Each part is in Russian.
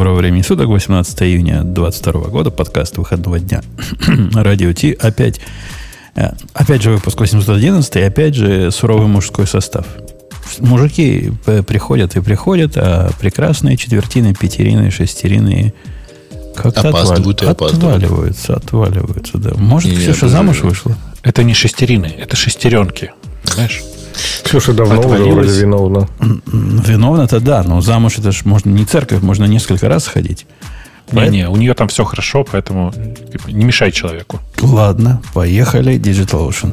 Доброго времени суток, 18 июня 2022 года, подкаст выходного дня. Радио Ти, опять, э, опять же выпуск 811, и опять же суровый мужской состав. Мужики приходят и приходят, а прекрасные четвертины, пятерины, шестерины как-то опаздывают отвали, отваливаются, отваливаются, да. Может, Не, Ксюша замуж вышла? Это не шестерины, это шестеренки. Знаешь? Ксюша давно уже вроде виновна. М, Виновна-то да, но замуж это ж можно не церковь, можно несколько раз сходить. Не-не, у нее там все хорошо, поэтому типа, не мешай человеку. Ладно, поехали, Digital Ocean.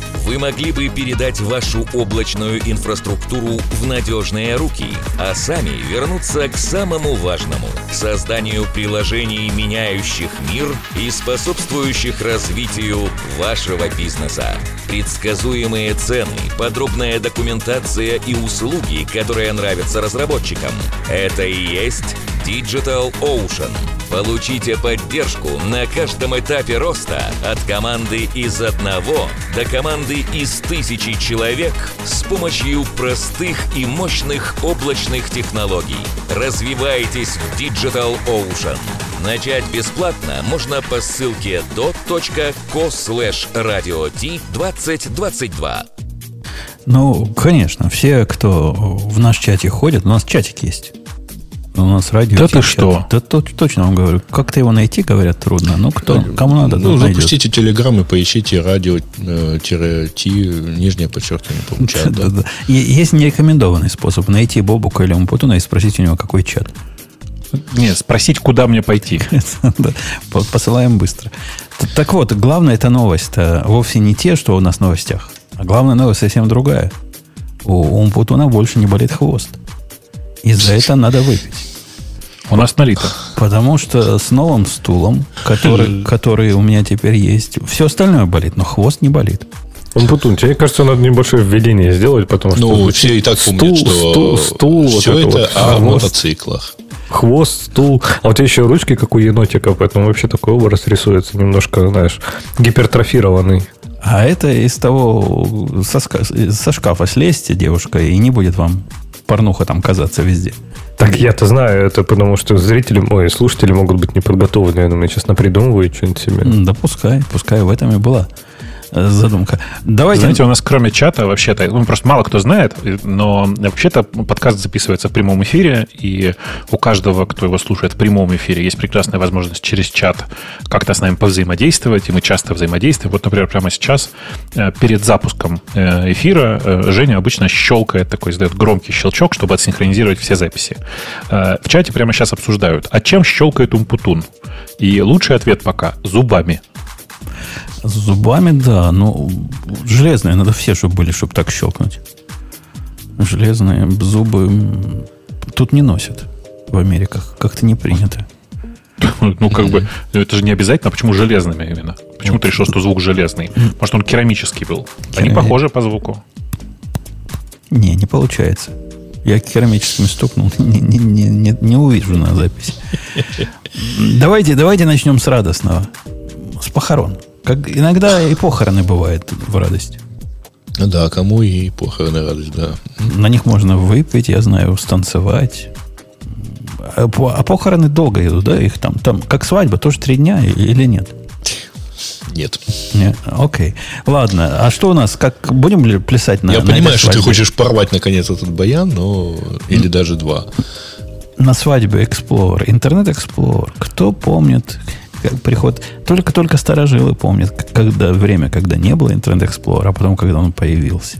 Вы могли бы передать вашу облачную инфраструктуру в надежные руки, а сами вернуться к самому важному – созданию приложений, меняющих мир и способствующих развитию вашего бизнеса. Предсказуемые цены, подробная документация и услуги, которые нравятся разработчикам – это и есть Digital Ocean. Получите поддержку на каждом этапе роста от команды из одного до команды из тысячи человек с помощью простых и мощных облачных технологий. Развивайтесь в Digital Ocean. Начать бесплатно можно по ссылке dot.co slash radio 2022. Ну, конечно, все, кто в наш чате ходит, у нас чатик есть. У нас радио. Да ты что? Да то- точно вам говорю. Как-то его найти, говорят, трудно. Ну, кто? Кому надо, Ну, запустите телеграм и поищите радио э, Ти, нижнее подчеркивание, по чат, да? И Есть нерекомендованный способ найти Бобука или Умпутуна и спросить у него, какой чат. Не, спросить, куда мне пойти. Да, по- Посылаем быстро. Так вот, главная эта новость-то вовсе не те, что у нас в новостях. А главная новость совсем другая. У Умпутуна больше не болит хвост. И за это надо выпить. У нас налито. Потому что с новым стулом, который, который у меня теперь есть, все остальное болит, но хвост не болит. Умпутун, тебе кажется, надо небольшое введение сделать, потому что... Ну, все и так стул, помнят, что стул, стул, вот все это, вот, о хвост, мотоциклах. хвост, стул. А у тебя еще ручки, как у енотика, поэтому вообще такой образ рисуется немножко, знаешь, гипертрофированный. А это из того, со, со шкафа слезьте, девушка, и не будет вам порнуха там казаться везде. Так я-то знаю, это потому что зрители, ой, слушатели могут быть не подготовлены. Я думаю, сейчас напридумывают что-нибудь себе. Да пускай, пускай в этом и была задумка. Давайте... Знаете, у нас кроме чата вообще-то, ну, просто мало кто знает, но вообще-то подкаст записывается в прямом эфире, и у каждого, кто его слушает в прямом эфире, есть прекрасная возможность через чат как-то с нами повзаимодействовать, и мы часто взаимодействуем. Вот, например, прямо сейчас, э, перед запуском э, эфира, э, Женя обычно щелкает такой, издает громкий щелчок, чтобы отсинхронизировать все записи. В чате прямо сейчас обсуждают, а чем щелкает Умпутун? И лучший ответ пока – зубами. С зубами, да, ну, железные надо все, чтобы были, чтобы так щелкнуть. Железные зубы тут не носят в Америках. Как-то не принято. Ну, как бы, это же не обязательно. А почему железными именно? Почему ты решил, что звук железный? Может, он керамический был? Они похожи по звуку. Не, не получается. Я керамическими стукнул, не, не, не, не, не увижу на записи. Давайте, давайте начнем с радостного. С похорон. Как иногда и похороны бывают в радость. Ну Да, кому и похороны радость, да. На них можно выпить, я знаю, станцевать. А а похороны долго идут, да? Их там, там как свадьба, тоже три дня или нет? Нет. Нет, окей. Ладно, а что у нас? Как будем ли плясать на Я на понимаю, что ты хочешь порвать наконец этот баян, но... Или даже два. на свадьбе Explorer, интернет Explorer. Кто помнит как приход? Только-только старожилы помнят, когда время, когда не было интернет Explorer, а потом, когда он появился.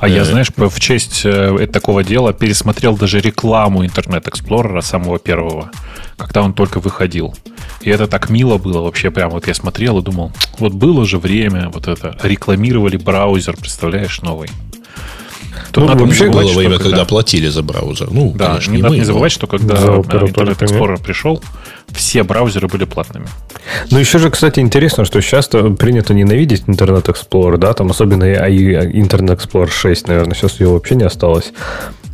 А я, знаешь, по- в честь э, такого дела пересмотрел даже рекламу Интернет Эксплорера самого первого, когда он только выходил. И это так мило было вообще. Прям вот я смотрел и думал, вот было же время, вот это. Рекламировали браузер, представляешь, новый. Тут Ну, надо не вообще забывать, было что время, когда платили за браузер. Ну, Да, конечно, не не надо мы, не забывать, что когда э. Internet Explorer пришел, все браузеры были платными. Ну, еще же, кстати, интересно, что сейчас принято ненавидеть Internet Explorer, да, там особенно и Internet Explorer 6, наверное, сейчас его вообще не осталось.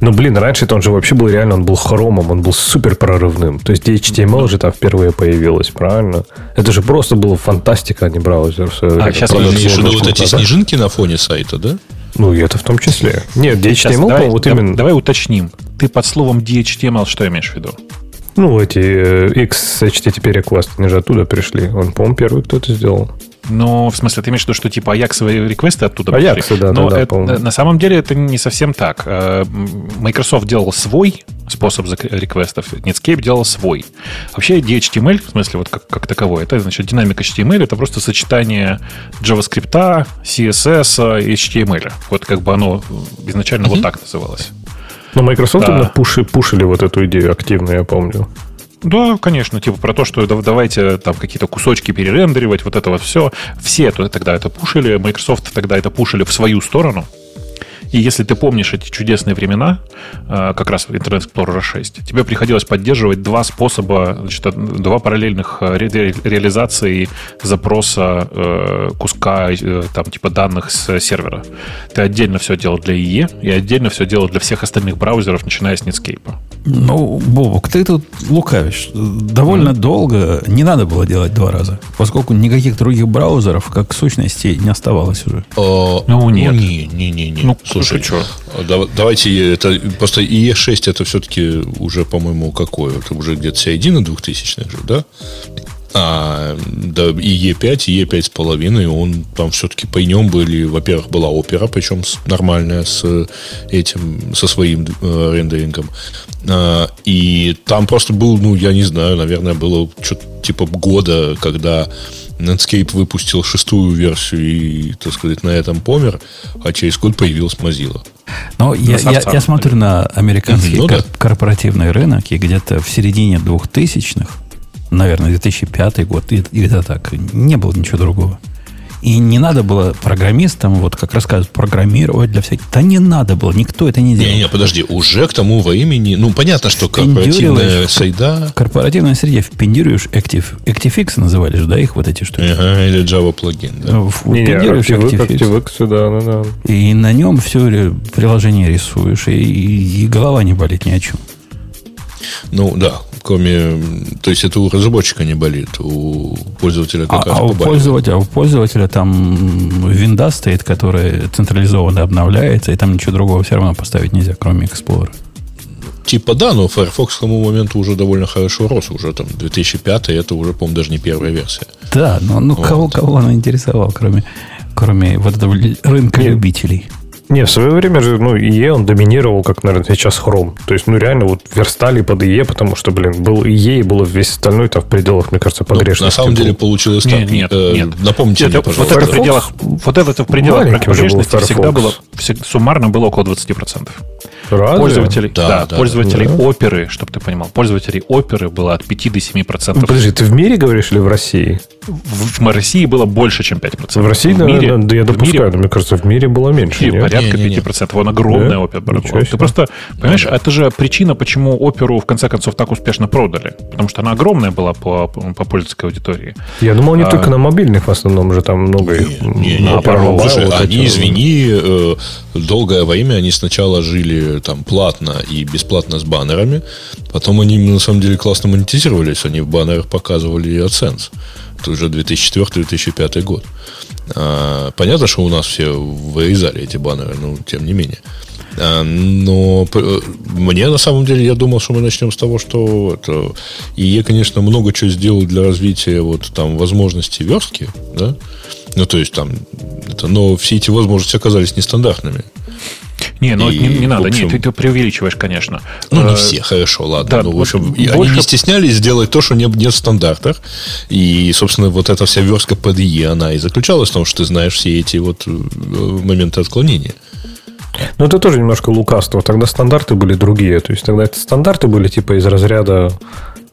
Но, блин, раньше-то он же вообще был реально, он был хромом, он был супер прорывным. То есть HTML же там впервые появилась, правильно? Это же просто была фантастика, а не браузер. А, время. сейчас Правда, подожди, виду вот эти было, снежинки на фоне сайта, да? Ну, и это в том числе. Нет, HTML, Сейчас, по-моему, давай, вот именно... давай уточним. Ты под словом DHTML что имеешь в виду? Ну, эти э, X HTTP request, они же оттуда пришли. Он, по-моему, первый кто это сделал. Ну, в смысле, ты имеешь в виду, что типа аяксовые реквесты оттуда пришли? да, Но да, да, это- по-моему. на самом деле это не совсем так. Э, Microsoft делал свой способ реквестов, Netscape делал свой. Вообще DHTML, в смысле вот как, как таковой, это значит динамик HTML, это просто сочетание JavaScript, CSS и HTML. Вот как бы оно изначально вот так называлось. Но Microsoft Да. именно пуши, пушили вот эту идею активно, я помню. Да, конечно, типа про то, что да- давайте там какие-то кусочки перерендеривать, вот это вот все. Все тогда это пушили, Microsoft тогда это пушили в свою сторону. И если ты помнишь эти чудесные времена, э, как раз в Internet Explorer 6, тебе приходилось поддерживать два способа, значит, два параллельных э, ре- ре- реализации запроса э, куска э, там типа данных с сервера. Ты отдельно все делал для IE и отдельно все делал для всех остальных браузеров, начиная с Netscape. Ну, Бобок, ты тут лукавишь. Довольно долго не надо было делать два раза, поскольку никаких других браузеров, как сущности, не оставалось уже. А, Ну, нет. не, не, не, не. Ну, Слушай, ты чё? а дав- давайте это просто IE6 это все-таки уже, по-моему, какое? Это уже где-то середина 2000-х же, да? А, да, и E5, и E5 с половиной, он там все-таки по нем были, во-первых, была опера, причем нормальная с этим, со своим э, рендерингом. А, и там просто был, ну, я не знаю, наверное, было что-то типа года, когда Netscape выпустил шестую версию и, так сказать, на этом помер, а через год появилась Mozilla. Но я, я, я смотрю на американский Ну кор- да. корпоративный рынок, и где-то в середине 2000-х, наверное, 2005 год, и- где-то так, не было ничего другого. И не надо было программистам, вот как рассказывают, программировать для всяких. Да не надо было, никто это не делал. Не-не, подожди, уже к тому времени, ну, понятно, что корпоративная сайда В корпоративной среде впендируешь Active, ActiveX называли же, да, их вот эти штуки? ага, или Java плагин, да. Ну, в- Не, не, впендируешь ActiveX, ActiveX, ActiveX, да, да, да. и на нем все приложение рисуешь, и, и голова не болит ни о чем. Ну, да, кроме... м, То есть это у разработчика не болит, у пользователя А, а у пользователя, а у пользователя там винда стоит, которая централизованно обновляется, и там ничего другого все равно поставить нельзя, кроме Explorer. Типа да, но Firefox к тому моменту уже довольно хорошо рос. Уже там 2005 это уже, по-моему, даже не первая версия. Да, но ну, кого, кого он интересовал, кроме, кроме вот этого рынка Нет. любителей. Не, в свое время же, ну, IE он доминировал, как, наверное, сейчас Chrome. То есть, ну, реально, вот верстали под IE, потому что, блин, был IE, и было весь остальной там в пределах, мне кажется, Ну, погрешности. на самом деле получилось Нет, так. нет, Э, нет. Напомните Это- мне, вот пожалуйста. это в пределах, вот это в пределах погрешности всегда было, всег- суммарно было около 20%. Разве? Пользователей, Да, да, да, пользователей да. оперы, чтобы ты понимал, пользователей оперы было от 5 до 7%. Ну, подожди, ты в мире говоришь или в России? В, в России было больше, чем 5%. В России, в да, мире, да, да, я в допускаю, мире- но мне кажется, в мире было в меньше. мире порядка Не-не-не. 5%. Он огромная Да? опера была. Ничего Ты себе. просто, понимаешь, это же причина, почему оперу в конце концов так успешно продали. Потому что она огромная была по, по пользовательской аудитории. Я думал, они А- только на мобильных в основном уже там много их. Не, не, на не, Opera Mobile слушай, вот они, эти- извини, э, долгое время они сначала жили там платно и бесплатно с баннерами, потом они на самом деле классно монетизировались, они в баннерах показывали AdSense. Это уже 2004-2005 год. А, понятно, что у нас все вырезали эти баннеры, но тем не менее. А, Но э, мне на самом деле я думал, что мы начнем с того, что это, ИЕ, конечно, много чего сделал для развития вот там возможностей верстки, да, ну то есть там, это, но все эти возможности оказались нестандартными. Не, ну И, не, не надо, общем- нет, ты, ты преувеличиваешь, конечно. Ну, не Э, все, хорошо, ладно. да, ну, в общем, и они больше- не стеснялись сделать то, что не, нет в стандартах. И, собственно, вот эта вся верстка ИЕ, она и заключалась в том, что ты знаешь все эти вот э, моменты отклонения. Ну, это тоже немножко лукавство. Тогда стандарты были другие. То есть, тогда это стандарты были типа из разряда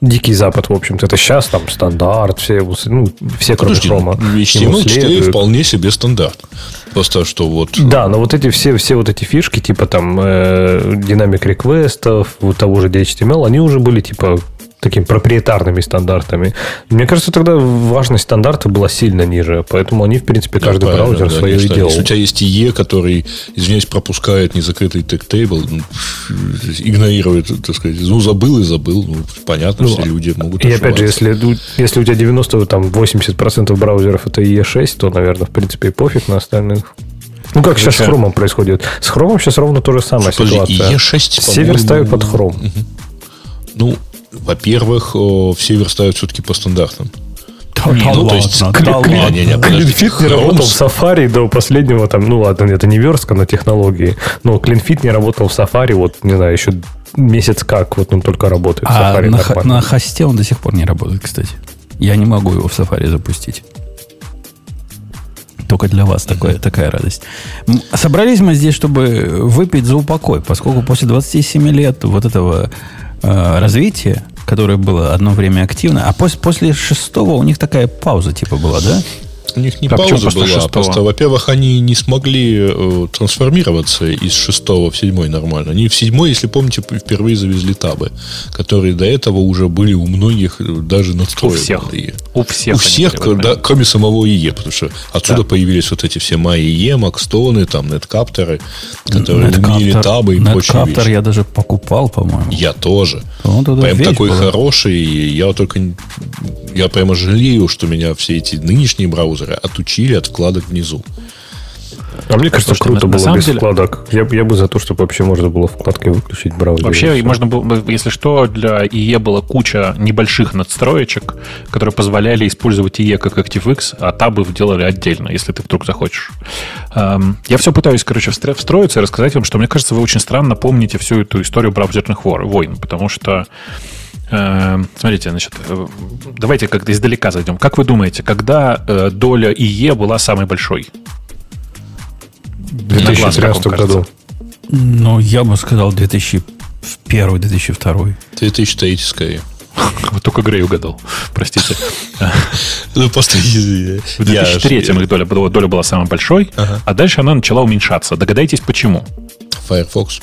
Дикий Запад, в общем-то. Это сейчас там стандарт, все, ну, все кроме Подожди, хрома. HTML 4 вполне себе стандарт. Просто что вот... Да, но вот эти все, все вот эти фишки, типа там э, динамик реквестов, вот того же DHTML, они уже были типа такими проприетарными стандартами. Мне кажется, тогда важность стандарта была сильно ниже, поэтому они, в принципе, каждый да, браузер да, свое и делал. Если у тебя есть IE, который, извиняюсь, пропускает незакрытый тег-тейбл, ну, игнорирует, так сказать, ну, забыл и забыл, ну, понятно, ну, все люди могут И опять же, если, если у тебя 90, там, 80% браузеров это IE6, то, наверное, в принципе, и пофиг на остальных. Ну, как сейчас с хромом происходит. С хромом сейчас ровно то же самое Подожди, ситуация. IE6, Север ставит под хром. Ну, во-первых, в север ставят все-таки по стандартам. Да, да ну, ладно, то есть, да клин, ладно. не, не, Клинфит не работал в Safari до последнего, там, ну ладно, это не верстка на технологии, но Клинфит не работал в Safari, вот, не знаю, еще месяц как, вот он только работает в А Safari на, х- на хосте он до сих пор не работает, кстати. Я не могу его в Safari запустить. Только для вас такое, такая радость. Собрались мы здесь, чтобы выпить за упокой, поскольку после 27 лет вот этого э, развития, которое было одно время активно, а после, после шестого у них такая пауза типа была, да? У них не Да, почему пауза была, шестого? просто, во-первых, они не смогли э, трансформироваться из шестого в седьмой нормально. Они в седьмой, если помните, впервые завезли табы, которые до этого уже были у многих э, даже У надстроены. всех. У всех. У всех, были в этот да, кроме самого ИЕ, потому что отсюда появились вот эти все MyIE, Макстоны, там, неткаптеры, которые умели Netcapter- табы и прочие вещи. я даже покупал, по-моему. Я тоже. Это Прям такой была. хороший. Я только... Я прямо жалею, что меня все эти нынешние браузеры отучили от вкладок внизу. А мне кажется, Слушайте, круто на- на было самом без деле- вкладок. Я, бы- я бы за то, чтобы вообще можно было вкладки выключить в браузере. Вообще, можно было, если что, для IE была куча небольших надстроечек, которые позволяли использовать IE как ActiveX, а табы делали отдельно, если ты вдруг захочешь. Эм, Я все пытаюсь, короче, встро- встроиться и рассказать вам, что мне кажется, вы очень странно помните всю эту историю браузерных вор- войн, потому что Смотрите, значит, э, давайте как-то издалека зайдем. Как вы думаете, когда э, доля ИЕ была самой большой? в на глаз, как 2013 вам кажется? году. Ну, я бы сказал 2001-2002. 2003 скорее. Вот только Грей угадал. Простите. Ну, просто В 2003 их доля, была- доля была самой большой, Ага. а дальше она начала уменьшаться. Догадайтесь, почему? Firefox.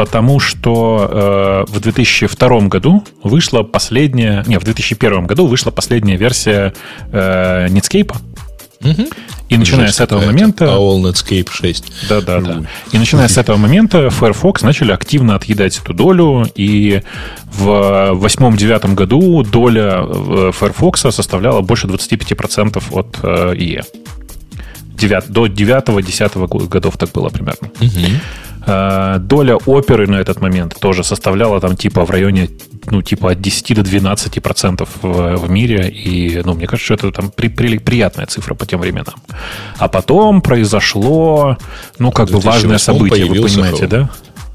Потому что э, в 2002 году вышла последняя... Не, в 2001 году вышла последняя версия э, Netscape. И начиная Жесть с этого момента... AOL Netscape 6. Да, да, да. И начиная с этого момента Firefox начали активно отъедать эту долю, и в восьмом-девятом году доля э, Firefox составляла больше 25% от э, IE. Девят- до 9-10 годов так было примерно. Э, Доля оперы на этот момент тоже составляла там типа в районе ну, типа от 10 до 12 процентов в, в мире. И, ну, мне кажется, что это там при- при- приятная цифра по тем временам. А потом произошло, ну, как бы важное 2008 событие, вы понимаете, Chrome. да?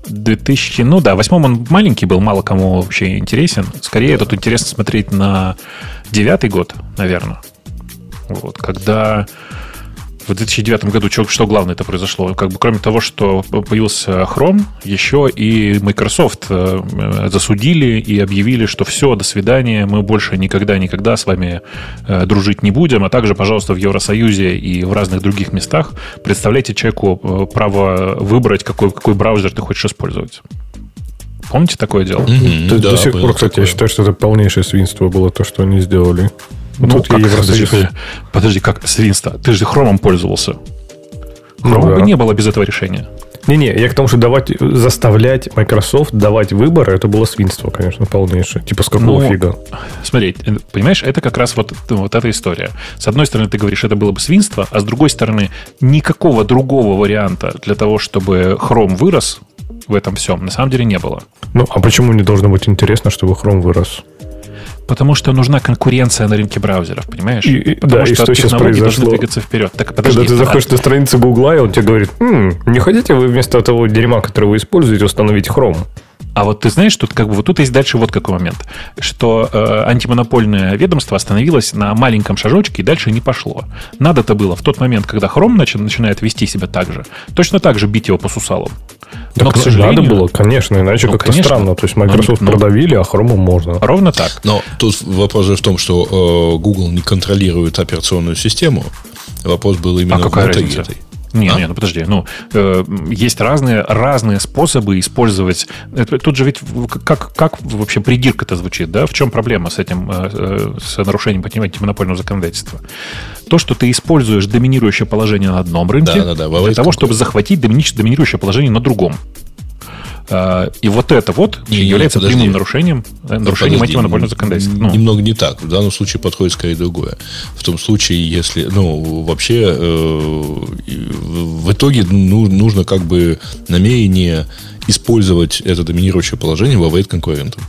2000, ну да, восьмом он маленький был, мало кому вообще интересен. Скорее тут интересно смотреть на девятый год, наверное. Вот, когда в 2009 году что, что главное это произошло? Как бы кроме того, что появился Chrome, еще и Microsoft э, э, засудили и объявили, что все, до свидания, мы больше никогда-никогда с вами э, дружить не будем, а также, пожалуйста, в Евросоюзе и в разных других местах представляйте человеку право выбрать, какой, какой браузер ты хочешь использовать. Помните такое дело? Мгм, То- да, до сих пор, кстати, я такое. считаю, что это полнейшее свинство было то, что они сделали. Ну, Тут я как, Евросоюз- подожди, подожди, как свинство? Ты же хромом пользовался. Ну Хрома бы да. не было без этого решения. Не-не, я к тому, что давать, заставлять Microsoft давать выбор, это было свинство, конечно, полнейшее. Типа, с какого Ну, фига? Смотри, э, понимаешь, это как раз вот, ну, вот эта история. С одной стороны, ты говоришь, это было бы свинство, а с другой стороны, никакого другого варианта для того, чтобы Chrome вырос в этом всем, на самом деле не было. Ну, а почему не должно быть интересно, чтобы Chrome вырос? Потому что нужна конкуренция на рынке браузеров, понимаешь? И- и- Потому да, и что что сейчас произошло? двигаться вперед. Так, подожди, Когда ты а- заходишь на страницу Гугла, и он тебе говорит, «М, не хотите вы вместо того дерьма, которое вы используете, установить Chrome? А вот ты знаешь, тут как бы вот тут есть дальше вот какой момент, что э, антимонопольное ведомство остановилось на маленьком шажочке и дальше не пошло. Надо-то было в тот момент, когда Chrome начи- начинает вести себя так же, точно так же бить его по сусалам. Но, к сожалению... Надо было, конечно, иначе ну, как-то конечно. странно. То есть Microsoft но, продавили, а Chrome можно. Ровно так. Но тут вопрос в том, что э, Google не контролирует операционную систему. Вопрос был именно а в этой. Не, а? не, ну подожди, ну э, есть разные разные способы использовать. Это, тут же ведь как как вообще придирка-то звучит, да? В чем проблема с этим э, э с нарушением антимонопольного законодательства? То, что ты используешь доминирующее положение на одном рынке да, да, да, для того, чтобы захватить доминирующее положение на другом. А, и вот это вот не, является не, прямым нарушением, нарушением подожди, антимонопольного законодательства. Ну. Немного не так. В данном случае подходит скорее другое. В том случае, если, ну, вообще, э, в итоге ну, нужно как бы намерение использовать это доминирующее положение во вред конкурентам.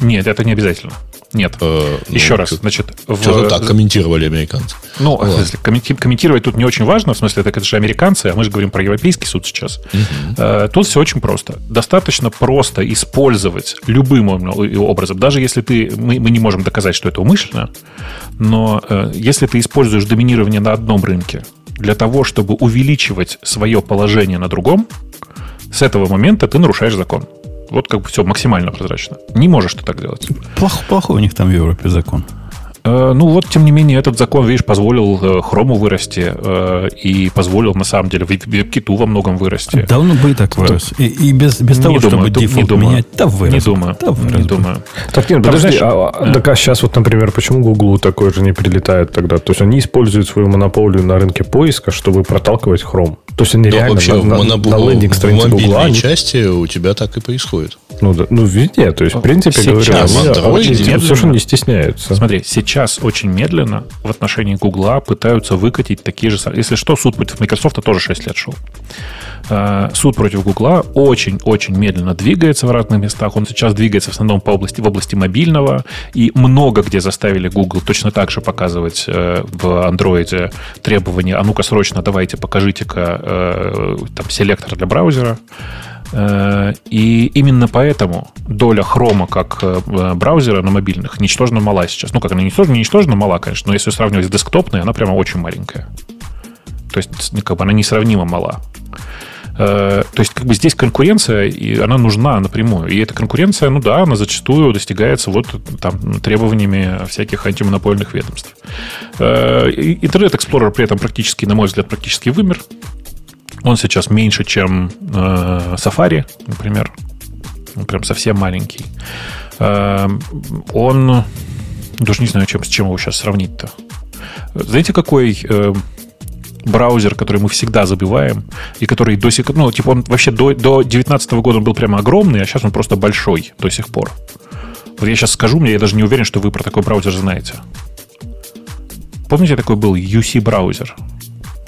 Нет, это не обязательно. Нет. Э, ну, Еще раз, значит... Что-то в... так комментировали американцы. Ну, ну если комментировать тут не очень важно, в смысле, так это же американцы, а мы же говорим про европейский суд сейчас. Угу. Э, тут все очень просто. Достаточно просто использовать любым образом, даже если ты... Мы, мы не можем доказать, что это умышленно, но э, если ты используешь доминирование на одном рынке для того, чтобы увеличивать свое положение на другом, с этого момента ты нарушаешь закон. Вот как бы все максимально прозрачно. Не можешь ты так делать. Плохо, плохой у них там в Европе закон. Э, ну вот, тем не менее, этот закон, видишь, позволил хрому э, вырасти э, и позволил, на самом деле, веб-киту во многом вырасти. Давно бы и так вырос. И, и без, без не того, думаю, чтобы дефолт не менять, да вырос. Не думаю. Да вырос не думаю. Так, нет, подожди, знаешь, а, а, так а сейчас вот, например, почему Google такое же не прилетает тогда? То есть они используют свою монополию на рынке поиска, чтобы проталкивать Chrome. То есть они Но реально вообще, на, на, на лендинг странице Google. В части у тебя так и происходит. Ну, да, ну везде. То есть, в принципе, сейчас, говорю, они совершенно не стесняются. Смотри, сейчас очень медленно в отношении Гугла пытаются выкатить такие же... Если что, суд против Microsoft тоже 6 лет шел. А, суд против Гугла очень-очень медленно двигается в разных местах. Он сейчас двигается в основном по области, в области мобильного. И много где заставили Google точно так же показывать э, в андроиде требования, а ну-ка срочно давайте покажите-ка э, там селектор для браузера. Э, и именно поэтому доля хрома как э, браузера на мобильных ничтожно мала сейчас. Ну, как она ничтожно, ничтожно мала, конечно, но если сравнивать с десктопной, она прямо очень маленькая. То есть, как бы она несравнимо мала. Э, то есть, как бы здесь конкуренция, и она нужна напрямую. И эта конкуренция, ну да, она зачастую достигается вот там требованиями всяких антимонопольных ведомств. Интернет Explorer при этом практически, на мой взгляд, практически вымер. Он сейчас меньше, чем э, Safari, например. Он прям совсем маленький. Э, он... Даже не знаю, чем, с чем его сейчас сравнить-то. Знаете, какой э, браузер, который мы всегда забиваем, и который до сих ну, типа он вообще до, до 2019 года он был прямо огромный, а сейчас он просто большой до сих пор. Вот я сейчас скажу, мне я даже не уверен, что вы про такой браузер знаете. Помните, такой был UC браузер?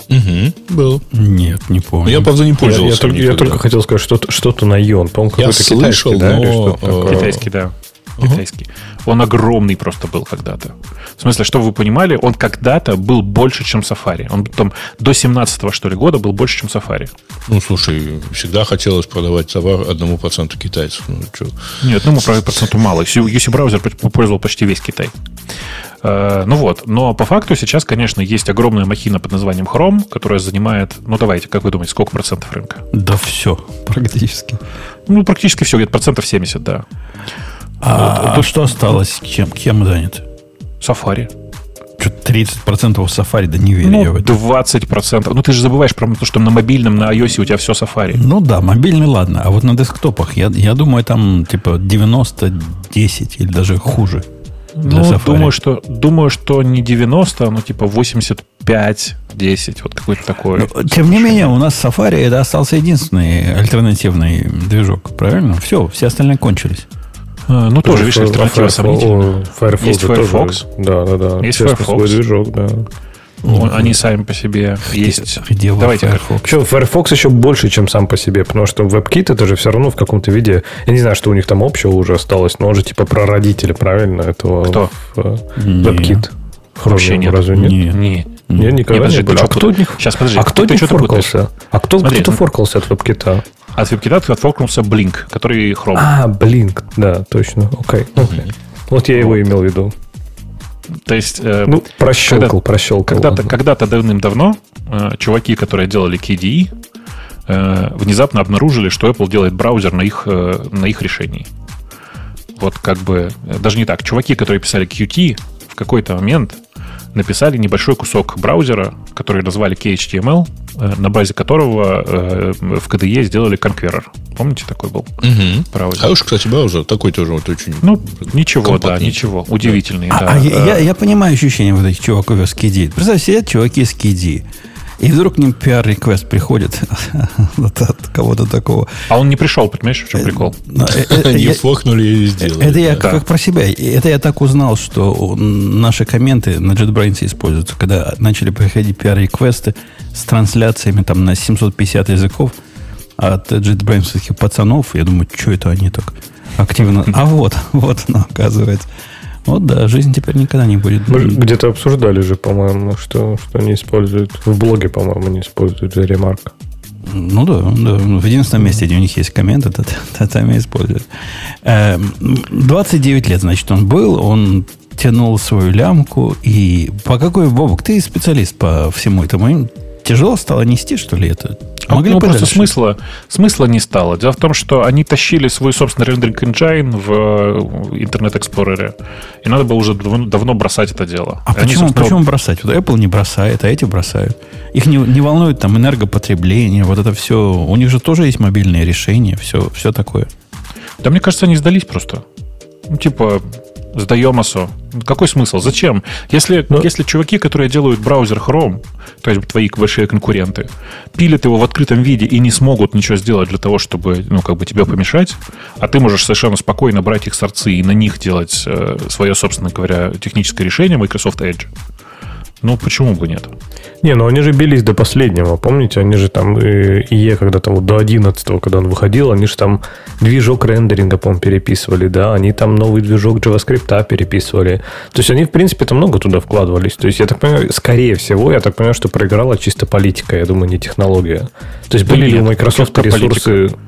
Угу, был. Нет, не помню. Я, правда, не пользовался. Я, я, я только хотел сказать, что-то, что-то на Ион. По-моему, какой-то слышал, китайский, да? Но... Э, китайский, да. Uh-huh. Китайский. Он огромный просто был когда-то. В смысле, чтобы вы понимали, он когда-то был больше, чем Safari. Он там до 17-го, что ли, года был больше, чем Safari. Ну, слушай, всегда хотелось продавать товар одному проценту китайцев. Ну, что? Нет, одному проценту мало. Если браузер попользовал почти весь Китай. Э, ну вот, но по факту сейчас, конечно, есть огромная махина под названием Chrome, которая занимает, ну давайте, как вы думаете, сколько процентов рынка? Да все, практически. Ну, практически все, где-то процентов 70, да. А, а что осталось? Кем, кем занят? Safari. Что-то 30% у Safari, да не верю ну, я в это. 20%. Ну, ты же забываешь про то, что на мобильном, на iOS у тебя все Safari. Ну да, мобильный, ладно. А вот на десктопах, я, я думаю, там типа 90-10 или даже хуже. Для ну, Safari. думаю, что, думаю, что не 90, но типа 85, 10, вот какой-то такой. Но, ну, тем не менее, у нас Safari это остался единственный альтернативный движок, правильно? Все, все остальные кончились. А, ну, тоже, видишь, альтернатива сомнительная. Firefox есть Firefox. Да, да, да. Есть Firefox. Свой движок, да. Ну, они сами по себе есть. Где Давайте Firefox? Что, Firefox еще больше, чем сам по себе, потому что WebKit это же все равно в каком-то виде, я не знаю, что у них там общего уже осталось, но он же типа прародитель, правильно, этого Кто? В, WebKit. Вообще нет. Разве нет? Нет. нет. Нет, никогда не, не было. А кто от них, Сейчас, подожди, а кто ты, ты форкался? А кто, Смотри, кто-то ну, форкался от WebKit? От WebKit отфоркнулся Blink, который Chrome. А, Blink, да, точно. Окей. Okay. Okay. Вот я его имел в виду. То есть... Э, ну, прощелкал, когда, прощелкал. Когда-то, когда-то давным-давно э, чуваки, которые делали KDE, э, внезапно обнаружили, что Apple делает браузер на их, э, на их решении. Вот как бы, э, даже не так, чуваки, которые писали Qt, в какой-то момент написали небольшой кусок браузера, который назвали KHTML, э, на базе которого э, в KDE сделали Conqueror. Помните, такой был угу. браузер? Хороший, кстати, браузер. Такой тоже вот очень Ну, ничего, да, ничего. Удивительный, а, да. А я, я понимаю ощущение вот этих чуваков из KDE. Представь, сидят чуваки из KDE. И вдруг к ним пиар-реквест приходит от, от кого-то такого. А он не пришел, понимаешь, в чем прикол? Они фокнули и сделали. Это я как про себя. Это я так узнал, что наши комменты на JetBrains используются, когда начали приходить пиар-реквесты с трансляциями там на 750 языков от JetBrains пацанов. Я думаю, что это они так активно... А вот, вот оно оказывается. Вот да, жизнь теперь никогда не будет. Мы где-то обсуждали же, по-моему, что, что они используют. В блоге, по-моему, они используют ремарк. Ну да, да, в единственном месте, где у них есть комменты, то, то, там и используют. 29 эм, лет, значит, он был, он тянул свою лямку, и по какой, Бобок, ты специалист по всему этому, тяжело стало нести, что ли, это? А Могли ну, просто смысла, смысла не стало. Дело в том, что они тащили свой собственный рендеринг engine в Internet Explorer. И надо было уже давно бросать это дело. А они, почему, почему бросать? Вот Apple не бросает, а эти бросают. Их не, не волнует там энергопотребление, вот это все. У них же тоже есть мобильные решения, все, все такое. Да мне кажется, они сдались просто. Ну, типа, сдаем ОСО. Какой смысл? Зачем? Если, Но... Ну. если чуваки, которые делают браузер Chrome, то есть твои большие конкуренты, пилят его в открытом виде и не смогут ничего сделать для того, чтобы ну, как бы тебе помешать, а ты можешь совершенно спокойно брать их сорцы и на них делать э, свое, собственно говоря, техническое решение Microsoft Edge, ну, почему бы нет? Не, ну они же бились до последнего, помните? Они же там, ИЕ, когда там вот до 11 когда он выходил, они же там движок рендеринга, по-моему, переписывали, да, они там новый движок JavaScript переписывали. То есть они, в принципе, там много туда вкладывались. То есть, я так понимаю, скорее всего, я так понимаю, что проиграла чисто политика, я думаю, не технология. То есть, были ли у Microsoft ресурсы... Политика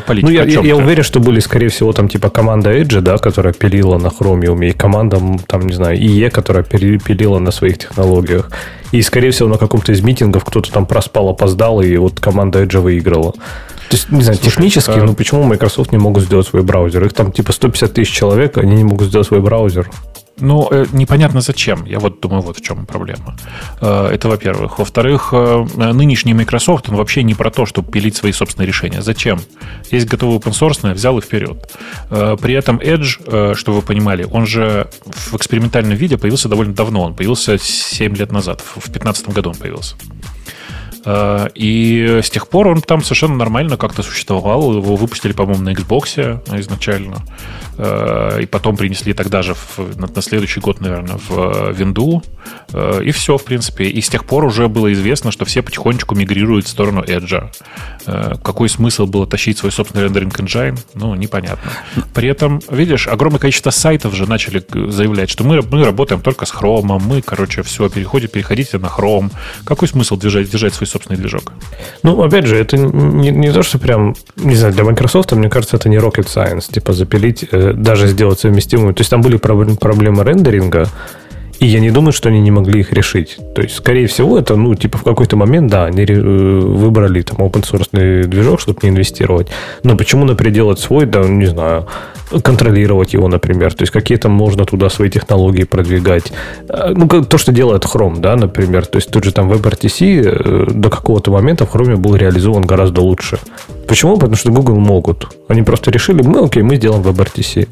политика. Ну, я, я, я уверен, что были, скорее всего, там типа команда Edge, да, которая пилила на Chromium, и команда, там, не знаю, IE, которая пилила на своих технологиях. И, скорее всего, на каком-то из митингов кто-то там проспал, опоздал, и вот команда Edge выиграла. То есть, не знаю, Слушай, технически, а... ну почему Microsoft не могут сделать свой браузер? Их там типа 150 тысяч человек, они не могут сделать свой браузер. Ну, э, непонятно зачем. Я вот думаю, вот в чем проблема. Э, это во-первых. Во-вторых, э, нынешний Microsoft, он вообще не про то, чтобы пилить свои собственные решения. Зачем? Есть готовый open source, взял и вперед. При этом Edge, чтобы вы понимали, он же в экспериментальном виде появился довольно давно. Он появился 7 лет назад. В 2015 году он появился. И с тех пор он там совершенно нормально как-то существовал. Его выпустили, по-моему, на Xbox изначально. Э, и потом принесли тогда же на, следующий год, наверное, в винду, э, и все, в принципе. И с тех пор уже было известно, что все потихонечку мигрируют в сторону Edge. Э, какой смысл было тащить свой собственный рендеринг engine, ну, непонятно. При этом, видишь, огромное количество сайтов же начали заявлять, что мы, мы работаем только с Chrome, мы, короче, все, переходите, переходите на Chrome. Какой смысл держать, держать свой собственный движок? Ну, опять же, это не, не то, что прям, не знаю, для Microsoft, мне кажется, это не rocket science, типа запилить даже сделать совместимую. То есть там были проблемы рендеринга, и я не думаю, что они не могли их решить. То есть, скорее всего, это, ну, типа, в какой-то момент, да, они э, выбрали там open source движок, чтобы не инвестировать. Но почему, например, делать свой, да, не знаю, контролировать его, например. То есть, какие там можно туда свои технологии продвигать. Э, ну, то, что делает Chrome, да, например. То есть, тут же там WebRTC э, до какого-то момента в Chrome был реализован гораздо лучше. Почему? Потому что Google могут. Они просто решили, мы, окей, мы сделаем WebRTC.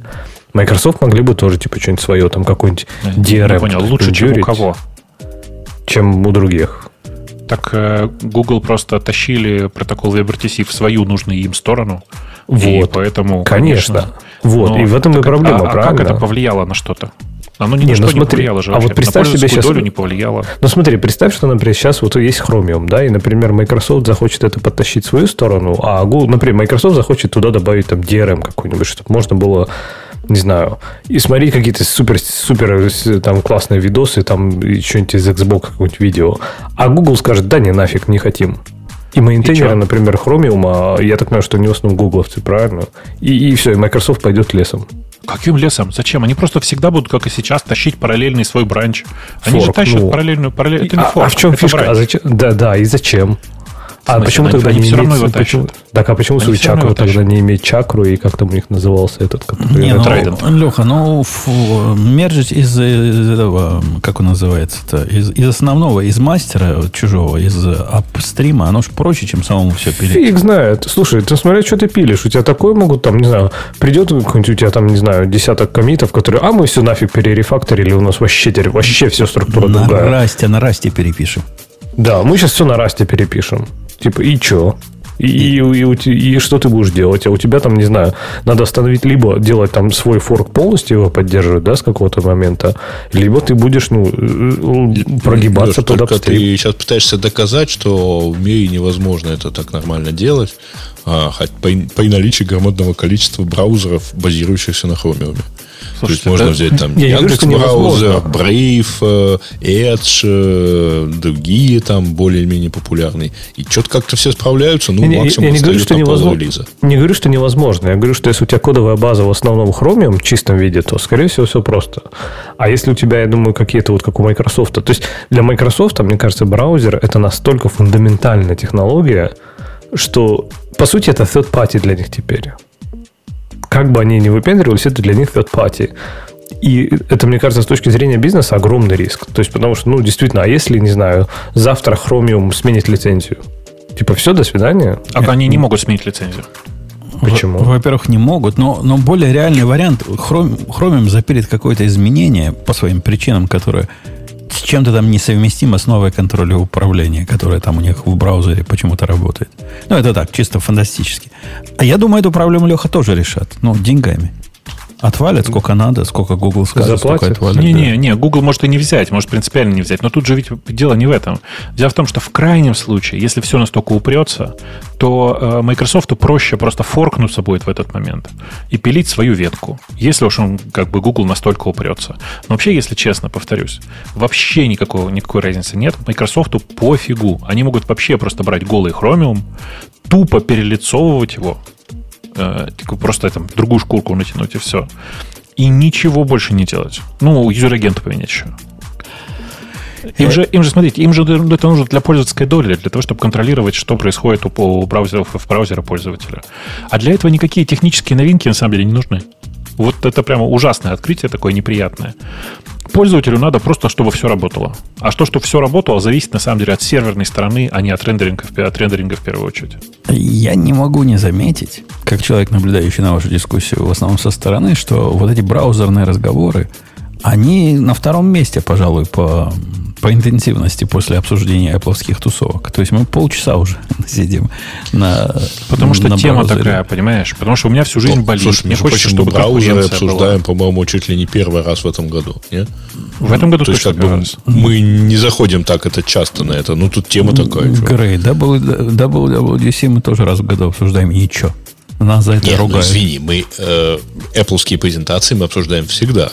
Microsoft могли бы тоже, типа, что-нибудь свое, там, какой-нибудь DRM. Не понял, лучше, чем у кого? Чем у других. Так э, Google просто тащили протокол WebRTC в свою нужную им сторону. Вот. И поэтому, конечно. конечно вот, но, и в этом так, и проблема, а, правильно? А как это повлияло на что-то? Оно ни не, ну, смотри, не повлияло же. А вот представь себе сейчас... долю не повлияло. Ну смотри, представь, что, например, сейчас вот есть Chromium, да, и, например, Microsoft захочет это подтащить в свою сторону, а Google, например, Microsoft захочет туда добавить там DRM какой-нибудь, чтобы можно было не знаю, и смотреть какие-то супер, супер там классные видосы, там что-нибудь из Xbox, какое-нибудь видео. А Google скажет, да не, нафиг, не хотим. И мейнтейнеры, например, Chromium, а я так понимаю, что не в основном гугловцы, правильно? И, и все, и Microsoft пойдет лесом. Каким лесом? Зачем? Они просто всегда будут, как и сейчас, тащить параллельный свой бранч. Они форк, же тащат ну, параллельную... Параллель... Это не а, форк, а в чем фишка? А зачем? Да, да, и зачем? А смысле, почему тогда они не всё равно иметь- его почему-. Так, а почему Они свою равно чакру тогда не иметь чакру, и как там у них назывался этот, который... Не, ну, Trident. Леха, ну, фу, мержить из, из этого, как он называется-то, из, из основного, из мастера чужого, из апстрима, оно ж проще, чем самому все пилить. Фиг знает. Слушай, ты смотри, что ты пилишь. У тебя такое могут, там, не знаю, придет какой-нибудь у тебя там, не знаю, десяток комитов, которые, а мы все нафиг перерефакторили, у нас вообще, вообще все структура На другая. расте, на расте перепишем. Да, мы сейчас все на расте перепишем. Типа, и чё? И, и, и и что ты будешь делать? А у тебя там, не знаю, надо остановить, либо делать там свой форк полностью его поддерживать, да, с какого-то момента, либо ты будешь, ну, э, прогибаться Леш, под апстрим. ты сейчас пытаешься доказать, что в мире невозможно это так нормально делать, а, хоть при, при наличии громадного количества браузеров, базирующихся на хромиуме. То есть Слушайте, можно да- взять там Я говорю, Яндекс браузер, Brave, э, Edge, э, другие там более-менее популярные. И что-то как-то все справляются, ну, Я максимум я не говорю, что невозможно. полрелиза. Не говорю, что невозможно. Я говорю, что если у тебя кодовая база в основном Chromium в чистом виде, то, скорее всего, все просто. А если у тебя, я думаю, какие-то вот как у Microsoft, то есть для Microsoft, мне кажется, браузер это настолько фундаментальная технология, что, по сути, это third party для них теперь. Как бы они ни выпендривались, это для них third party. И это, мне кажется, с точки зрения бизнеса огромный риск. То есть, потому что, ну, действительно, а если, не знаю, завтра Chromium сменит лицензию? Типа, все, до свидания? А они не могут сменить лицензию. Почему? Во- Во-первых, не могут, но, но более реальный вариант. Chrome, Chromium запилит какое-то изменение по своим причинам, которое с чем-то там несовместимо с новой контролью управления, которая там у них в браузере почему-то работает. Ну, это так, чисто фантастически. А я думаю, эту проблему Леха тоже решат. Ну, деньгами. Отвалят сколько надо, сколько Google скажет, Заплатят? отвалят. да. Не-не, не, Google может и не взять, может принципиально не взять. Но тут же ведь дело не в этом. Дело в том, что в крайнем случае, если все настолько упрется, то э, Microsoft проще просто форкнуться будет в этот момент и пилить свою ветку, если уж он как бы Google настолько упрется. Но вообще, если честно, повторюсь, вообще никакого, никакой разницы нет. Microsoft пофигу. Они могут вообще просто брать голый Chromium, тупо перелицовывать его, просто там другую шкурку натянуть и все. И ничего больше не делать. Ну, юзер-агента поменять еще. Им же, им же, смотрите, им же это нужно для пользовательской доли, для того, чтобы контролировать, что происходит у, у браузеров в браузере пользователя. А для этого никакие технические новинки на самом деле не нужны. Вот это прямо ужасное открытие, такое неприятное. Пользователю надо просто, чтобы все работало. А что, чтобы все работало, зависит на самом деле от серверной стороны, а не от рендеринга, от рендеринга в первую очередь. Я не могу не заметить, как человек, наблюдающий на вашу дискуссию в основном со стороны, что вот эти браузерные разговоры, они на втором месте, пожалуй, по, по интенсивности после обсуждения apple тусовок. То есть мы полчаса уже сидим на Потому что на тема браузере. такая, понимаешь? Потому что у меня всю жизнь Ну, болит. Слушай, Мне хочется, чтобы браузеры конкуренция была. обсуждаем, по-моему, чуть ли не первый раз в этом году. Нет? В этом году То есть, точно как бы, раз. мы не заходим так это часто на это. Ну, тут тема такая. Грей, WWDC мы тоже раз в году обсуждаем, и ничего. Нас за это Нет, ну, ругают. извини, мы э, Apple презентации мы обсуждаем всегда.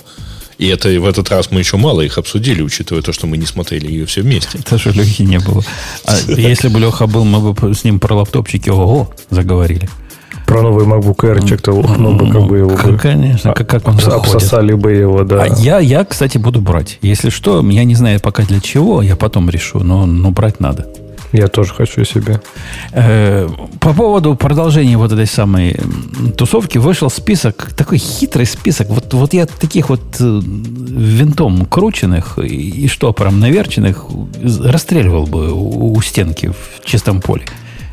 И это в этот раз мы еще мало их обсудили, учитывая то, что мы не смотрели ее все вместе. Это же Лехи не было. А если бы Леха был, мы бы с ним про лаптопчики ого заговорили. Про новый MacBook Air что-то ну, бы как бы его бы Конечно, как, как он обсосали бы его, да. А я, я, кстати, буду брать. Если что, я не знаю пока для чего, я потом решу, но, но брать надо. Я тоже хочу себе. Э, По поводу продолжения вот этой самой тусовки вышел список, такой хитрый список. Вот, вот я таких вот э, винтом крученных и штопором наверченных расстреливал бы у, у стенки в чистом поле.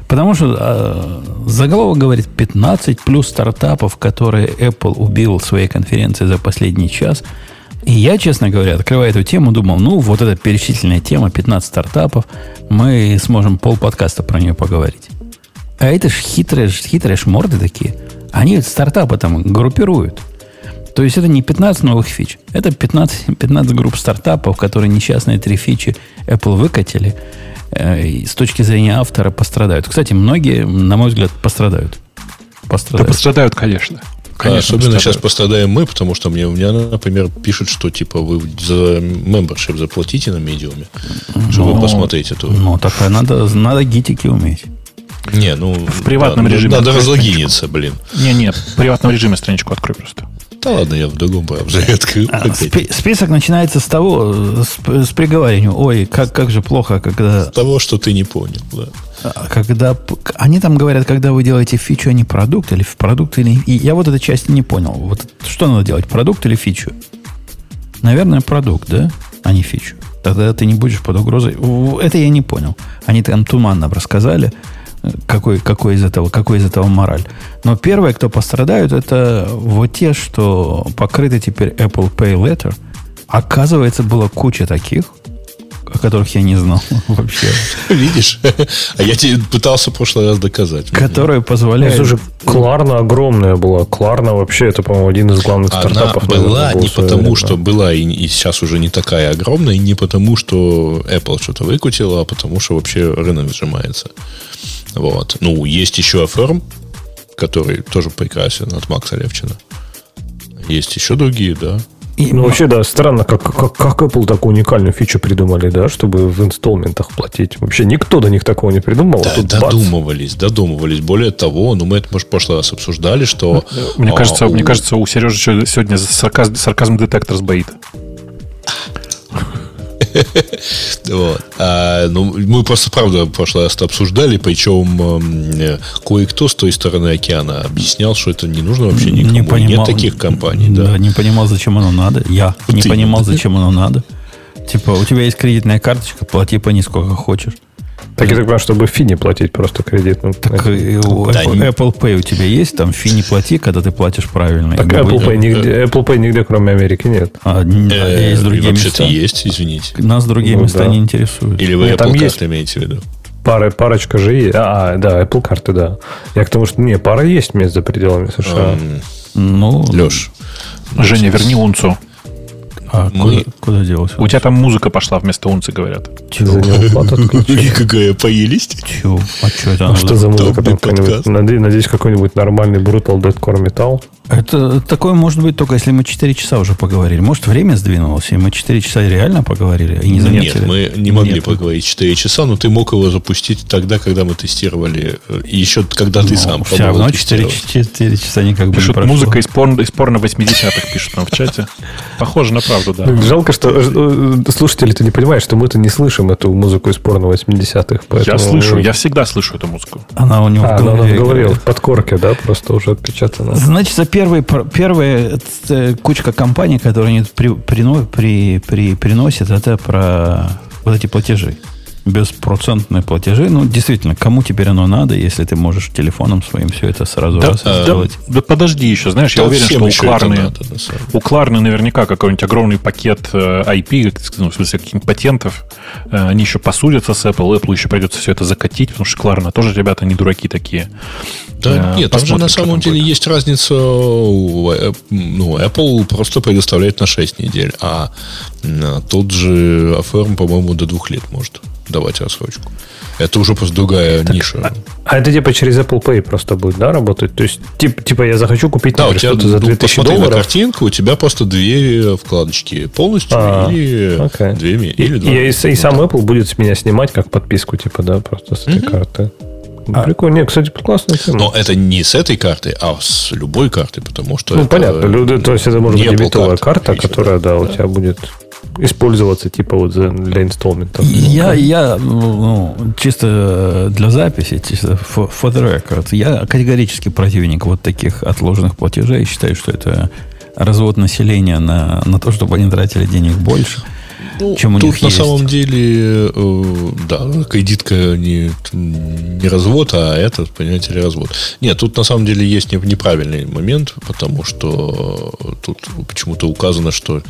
Потому что э, заголовок говорит 15 плюс стартапов, которые Apple убил в своей конференции за последний час. И я, честно говоря, открывая эту тему, думал, ну, вот эта перечисленная тема, 15 стартапов, мы сможем пол подкаста про нее поговорить. А это ж хитрые, ж- хитрые шморды такие. Они стартапы там группируют. То есть это не 15 новых фич. Это 15, 15 групп стартапов, которые несчастные три фичи Apple выкатили. э, с точки зрения автора пострадают. Кстати, многие, на мой взгляд, пострадают. Да Пострадают. пострадают, конечно. Конечно, Особенно сейчас пострадаем мы, потому что мне, у меня, например, пишут, что типа вы за membership заплатите на медиуме, чтобы Ну, посмотреть эту. Ну, такая надо, надо гитики уметь. Не, ну В приватном да, режиме Надо разлогиниться, блин. Не, нет, в приватном режиме страничку открой просто. Да ладно, я в другом открыл. А, спи- Список начинается с того, с, с приговариванием. Ой, как, как же плохо, когда, С того, что ты не понял, да. а, когда... Они там говорят, когда вы делаете фичу, а не продукт, или в продукт, или... И я вот этой части не понял. Вот что надо делать, продукт или фичу? Наверное, продукт, да? А не фичу. Тогда ты не будешь под угрозой. Это я не понял. Они там туманно рассказали, какой, какой, из этого, какой из этого мораль. Но первые, кто пострадают, это вот те, что покрыты теперь Apple Pay Letter. Оказывается, была куча таких, о которых я не знал вообще, Видишь? А я тебе пытался в прошлый раз доказать. которые Ну, позволяют... слушай, Кларна огромная была. Кларна вообще, это, по-моему, один из главных Она стартапов. была наверное, не потому, время. что была и, и сейчас уже не такая огромная, и не потому, что Apple что-то выкутила, а потому, что вообще рынок сжимается. Вот. Ну, есть еще Affirm, который тоже прекрасен от Макса Левчина. Есть еще другие, да. И Ну, вообще, да, странно, как, как, как Apple такую уникальную фичу придумали, да, чтобы в инсталментах платить. Вообще никто до них такого не придумал. Да, а тут бац. додумывались, додумывались. Более того, ну, мы это, может, в прошлый раз обсуждали, что... Мне а, кажется, у- мне кажется, у Сережи сегодня сарказм, сарказм детектор сбоит. Вот. А, ну, мы просто, правда, в прошлый раз обсуждали, причем эм, кое-кто с той стороны океана объяснял, что это не нужно вообще никому. не понимал. Нет таких компаний, да. не понимал, зачем оно надо. Я не понимал, зачем оно надо. Типа, у тебя есть кредитная карточка, плати по ней сколько хочешь. Так я так понимаю, чтобы фи не платить просто кредит. Ну, Так у Да, Apple, Apple Pay у тебя есть, там фи не плати, когда ты платишь правильно. Так Apple Pay, нигде, Apple Pay нигде, кроме Америки, нет. А, н- Э, есть другие места. есть, извините. Нас другие Ну, места да. не интересуют. Или вы Нет, там Apple есть. Card имеете в виду? Пара, парочка же есть. А, да, Apple карты, да. Я к тому, что не, пара есть мест за пределами США. Эм, Ну, Леш, Женя, верни унцу. А мы- куда, куда делся? У тебя там музыка пошла вместо унцы, говорят. Чего? За отключили. Какая поелисть? Чего? А что это? А что за музыка Надеюсь, какой-нибудь нормальный Brutal Deadcore Metal. Это такое может быть только если мы 4 часа уже поговорили. Может, время сдвинулось, и мы 4 часа реально поговорили и не заметили. Нет, мы не могли Нет. поговорить 4 часа, но ты мог его запустить тогда, когда мы тестировали. э, И еще когда ты сам Все равно 4, тестировать. 4 часа никак бы не Пишут, прошло. музыка из, порно, из порно 80-х, пишут нам в чате. Похоже на правду, да. Ну, Жалко, что э, э, слушатели-то не понимают, что мы-то не слышим эту музыку из порно 80-х. Я слышу, я всегда слышу эту музыку. Она у него А, в ну, она голове. в голове, в подкорке, да, просто уже отпечатано. Значит, за первые, первые э, кучка компаний, которые они при, при- при- приносят, это про вот эти платежи. Беспроцентные платежи. Ну, действительно, кому теперь оно надо, если ты можешь телефоном своим все это сразу Да, раз да, сделать? да подожди еще, знаешь, я Да уверен, всем что у Кларны, надо, у Кларны наверняка какой-нибудь огромный пакет э, IP, ну, в смысле, каких-нибудь патентов. Э, Они еще посудятся с Apple, Apple еще придется все это закатить, потому что Кларна тоже ребята не дураки такие. Да, Э, нет, там же на самом деле будет. есть разница. Эп- Ну, Apple просто предоставляет на 6 недель, а тот же Affirm, по-моему, до двух лет может давать рассрочку. Это уже просто другая ниша. А это типа через Apple Pay просто будет, да, работать? То есть, тип- типа, я захочу купить, Да, у тебя, что-то за ну, 2000 посмотри на долларов. картинку, у тебя просто две вкладочки полностью А, или окей. две И, или два. и- и сам Apple будет с меня снимать как подписку, типа, да, просто с этой Мгм. карты. А- Прикольно. Не, кстати, классная тема. Но это не с этой карты, а с любой карты, потому что Ну, понятно. Люди- то есть это может быть дебетовая карта, карта, которая, идет. да, у тебя будет использоваться типа вот для инсталментов. Я, я ну, чисто для записи, чисто for the record, я категорически противник вот таких отложенных платежей. Считаю, что это развод населения на, на то, чтобы они тратили денег больше. Ну, чем у тут них на есть. самом деле, э, да, кредитка не, не развод, а это, понимаете ли, развод. Нет, тут на самом деле есть не- неправильный момент, потому что тут почему-то указано, что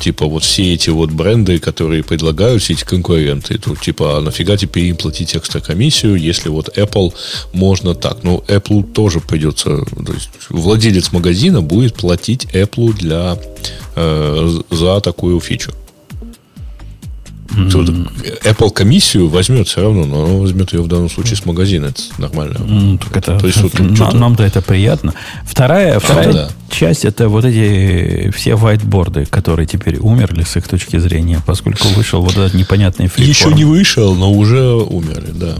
типа вот все эти вот бренды, которые предлагают, все эти конкуренты, тут типа, а нафига теперь им платить экстра комиссию, если вот Apple можно так. Ну, Apple тоже придется, то есть владелец магазина будет платить Apple для, э, за такую фичу. Apple комиссию возьмет все равно, но он возьмет ее в данном случае с магазина. Это нормально. Ну, так это, То есть вот на- нам-то это приятно. Вторая, вторая да. часть это вот эти все whiteboarды, которые теперь умерли с их точки зрения, поскольку вышел вот этот непонятный Еще фриформ. не вышел, но уже умерли, да.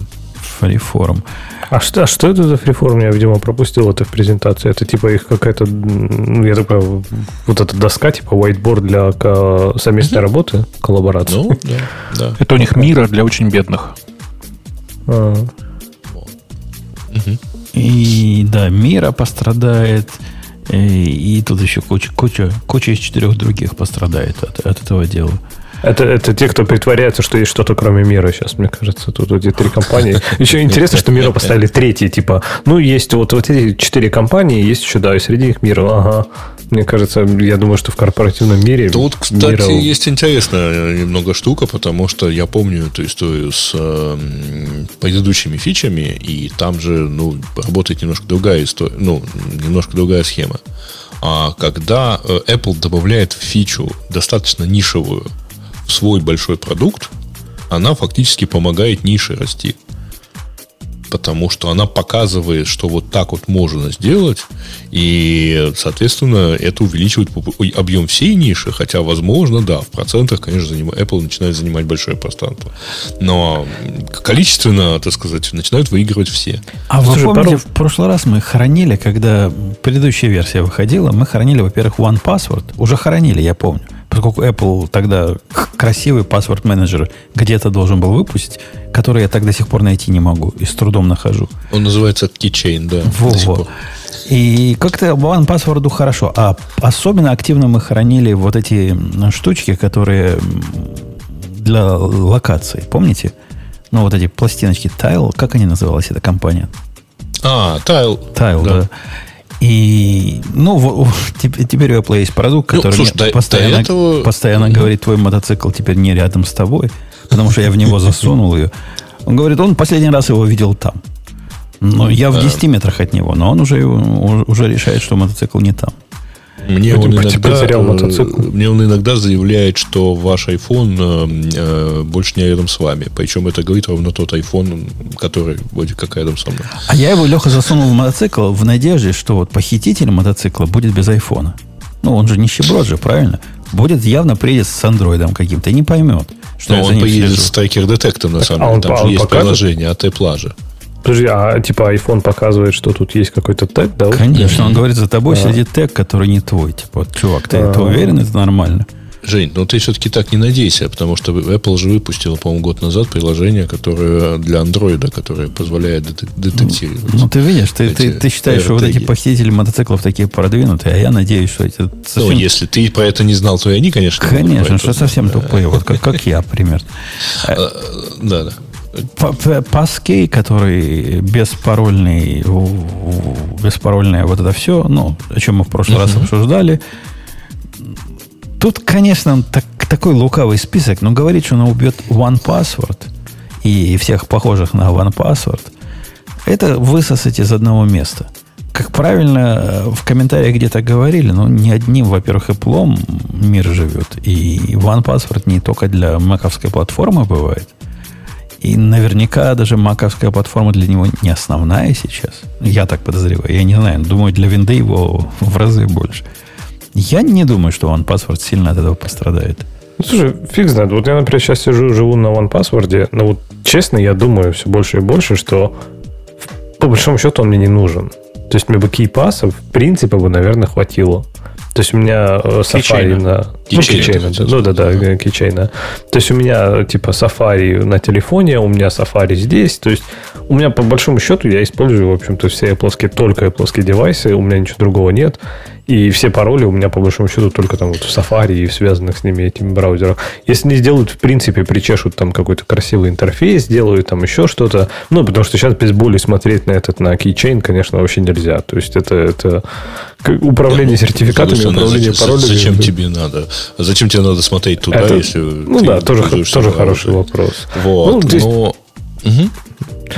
Фриформ. А что, а что это за фриформ? Я, видимо, пропустил это в презентации. Это типа их какая-то, ну, я такой, вот эта доска, типа whiteboard для совместной работы, коллаборации. Ну, да, да. Это у них мира для очень бедных. А. И да, мира пострадает, и, и тут еще куча, куча, куча из четырех других пострадает от, от этого дела. Это, это те, кто притворяется, что есть что-то кроме мира сейчас, мне кажется. Тут эти три компании. Еще интересно, что мира поставили третий, типа, ну, есть вот, вот эти четыре компании, есть еще, да, и среди них мира. Ага. Мне кажется, я думаю, что в корпоративном мире... Тут, кстати, мира... есть интересная немного штука, потому что я помню эту историю с э, предыдущими фичами, и там же, ну, работает немножко другая история, ну, немножко другая схема. А когда э, Apple добавляет фичу достаточно нишевую, свой большой продукт, она фактически помогает нише расти. Потому что она показывает, что вот так вот можно сделать, и, соответственно, это увеличивает объем всей ниши, хотя, возможно, да, в процентах, конечно, Apple начинает занимать большое пространство. Но количественно, так сказать, начинают выигрывать все. А вы помните, пару... в прошлый раз мы хранили, когда предыдущая версия выходила, мы хранили, во-первых, One Password. Уже хранили, я помню поскольку Apple тогда красивый паспорт менеджер где-то должен был выпустить, который я так до сих пор найти не могу и с трудом нахожу. Он называется Keychain, да. Во-во. И как-то One Password хорошо. А особенно активно мы хранили вот эти штучки, которые для локации. Помните? Ну, вот эти пластиночки Tile. Как они называлась, эта компания? А, Tile. Tile, да. да. И, ну, теперь, теперь у Apple есть продукт, ну, который ну, слушай, до, постоянно, до этого... постоянно говорит, твой мотоцикл теперь не рядом с тобой, потому что я в него засунул ее. Он говорит, он последний раз его видел там. Но я в 10 метрах от него, но он уже, уже решает, что мотоцикл не там. Мне он, иногда, потерял мотоцикл. мне он иногда заявляет, что ваш iPhone э, э, больше не рядом с вами. Причем это говорит ровно тот iPhone, который вроде как рядом со мной. А я его, Леха, засунул в мотоцикл в надежде, что вот похититель мотоцикла будет без айфона. Ну, он же нищеброд же, правильно? Будет явно приедет с андроидом каким-то и не поймет, что Но он поедет слежу. с трекер-детектором, на самом а деле. А Там же есть покажет? приложение от Apple же. Подожди, а типа iPhone показывает, что тут есть какой-то тег, да? Конечно, он говорит, за тобой а. сидит тег, который не твой. Типа, чувак, ты, а. ты уверен, это нормально? Жень, ну ты все-таки так не надейся, потому что Apple же выпустила, по-моему, год назад приложение, которое для андроида, которое позволяет детектировать. Ну, ты видишь, ты, ты, ты считаешь, что вот эти похитители мотоциклов такие продвинутые, а я надеюсь, что эти... Совсем... Ну, если ты про это не знал, то и они, конечно... Конечно, что совсем тупые, вот как, как я, примерно. Да, да. Паскей, который беспарольный, беспарольное вот это все, ну, о чем мы в прошлый uh-huh. раз обсуждали. Тут, конечно, так, такой лукавый список, но говорит, что он убьет One Password и всех похожих на One Password, это высосать из одного места. Как правильно э, в комментариях где-то говорили, ну, не одним, во-первых, Apple мир живет. И One Password не только для маковской платформы бывает – и наверняка даже маковская платформа для него не основная сейчас. Я так подозреваю. Я не знаю. Думаю, для винды его в разы больше. Я не думаю, что OnePassword сильно от этого пострадает. Ну, слушай, фиг знает. Вот я, например, сейчас сижу, живу на OnePassword, но вот честно, я думаю все больше и больше, что по большому счету он мне не нужен. То есть мне бы кейпаса, в принципе, бы, наверное, хватило. То есть у меня э, Safari на... Ну, кейчейна, да, ну да, да, кейчейна. То есть у меня типа Safari на телефоне, у меня Safari здесь. То есть у меня по большому счету я использую, в общем-то, все Apple, только Apple девайсы, у меня ничего другого нет. И все пароли у меня, по большому счету, только там вот в Safari и в связанных с ними этими браузерах. Если не сделают, в принципе, причешут там какой-то красивый интерфейс, сделают там еще что-то. Ну, потому что сейчас без боли смотреть на этот, на Keychain, конечно, вообще нельзя. То есть это, это управление да, ну, сертификатами, управление паролями. Зачем тебе надо? Зачем тебе надо смотреть туда, это, если Ну да, тоже, тоже хороший вопрос. Вот, ну, здесь... но... Угу.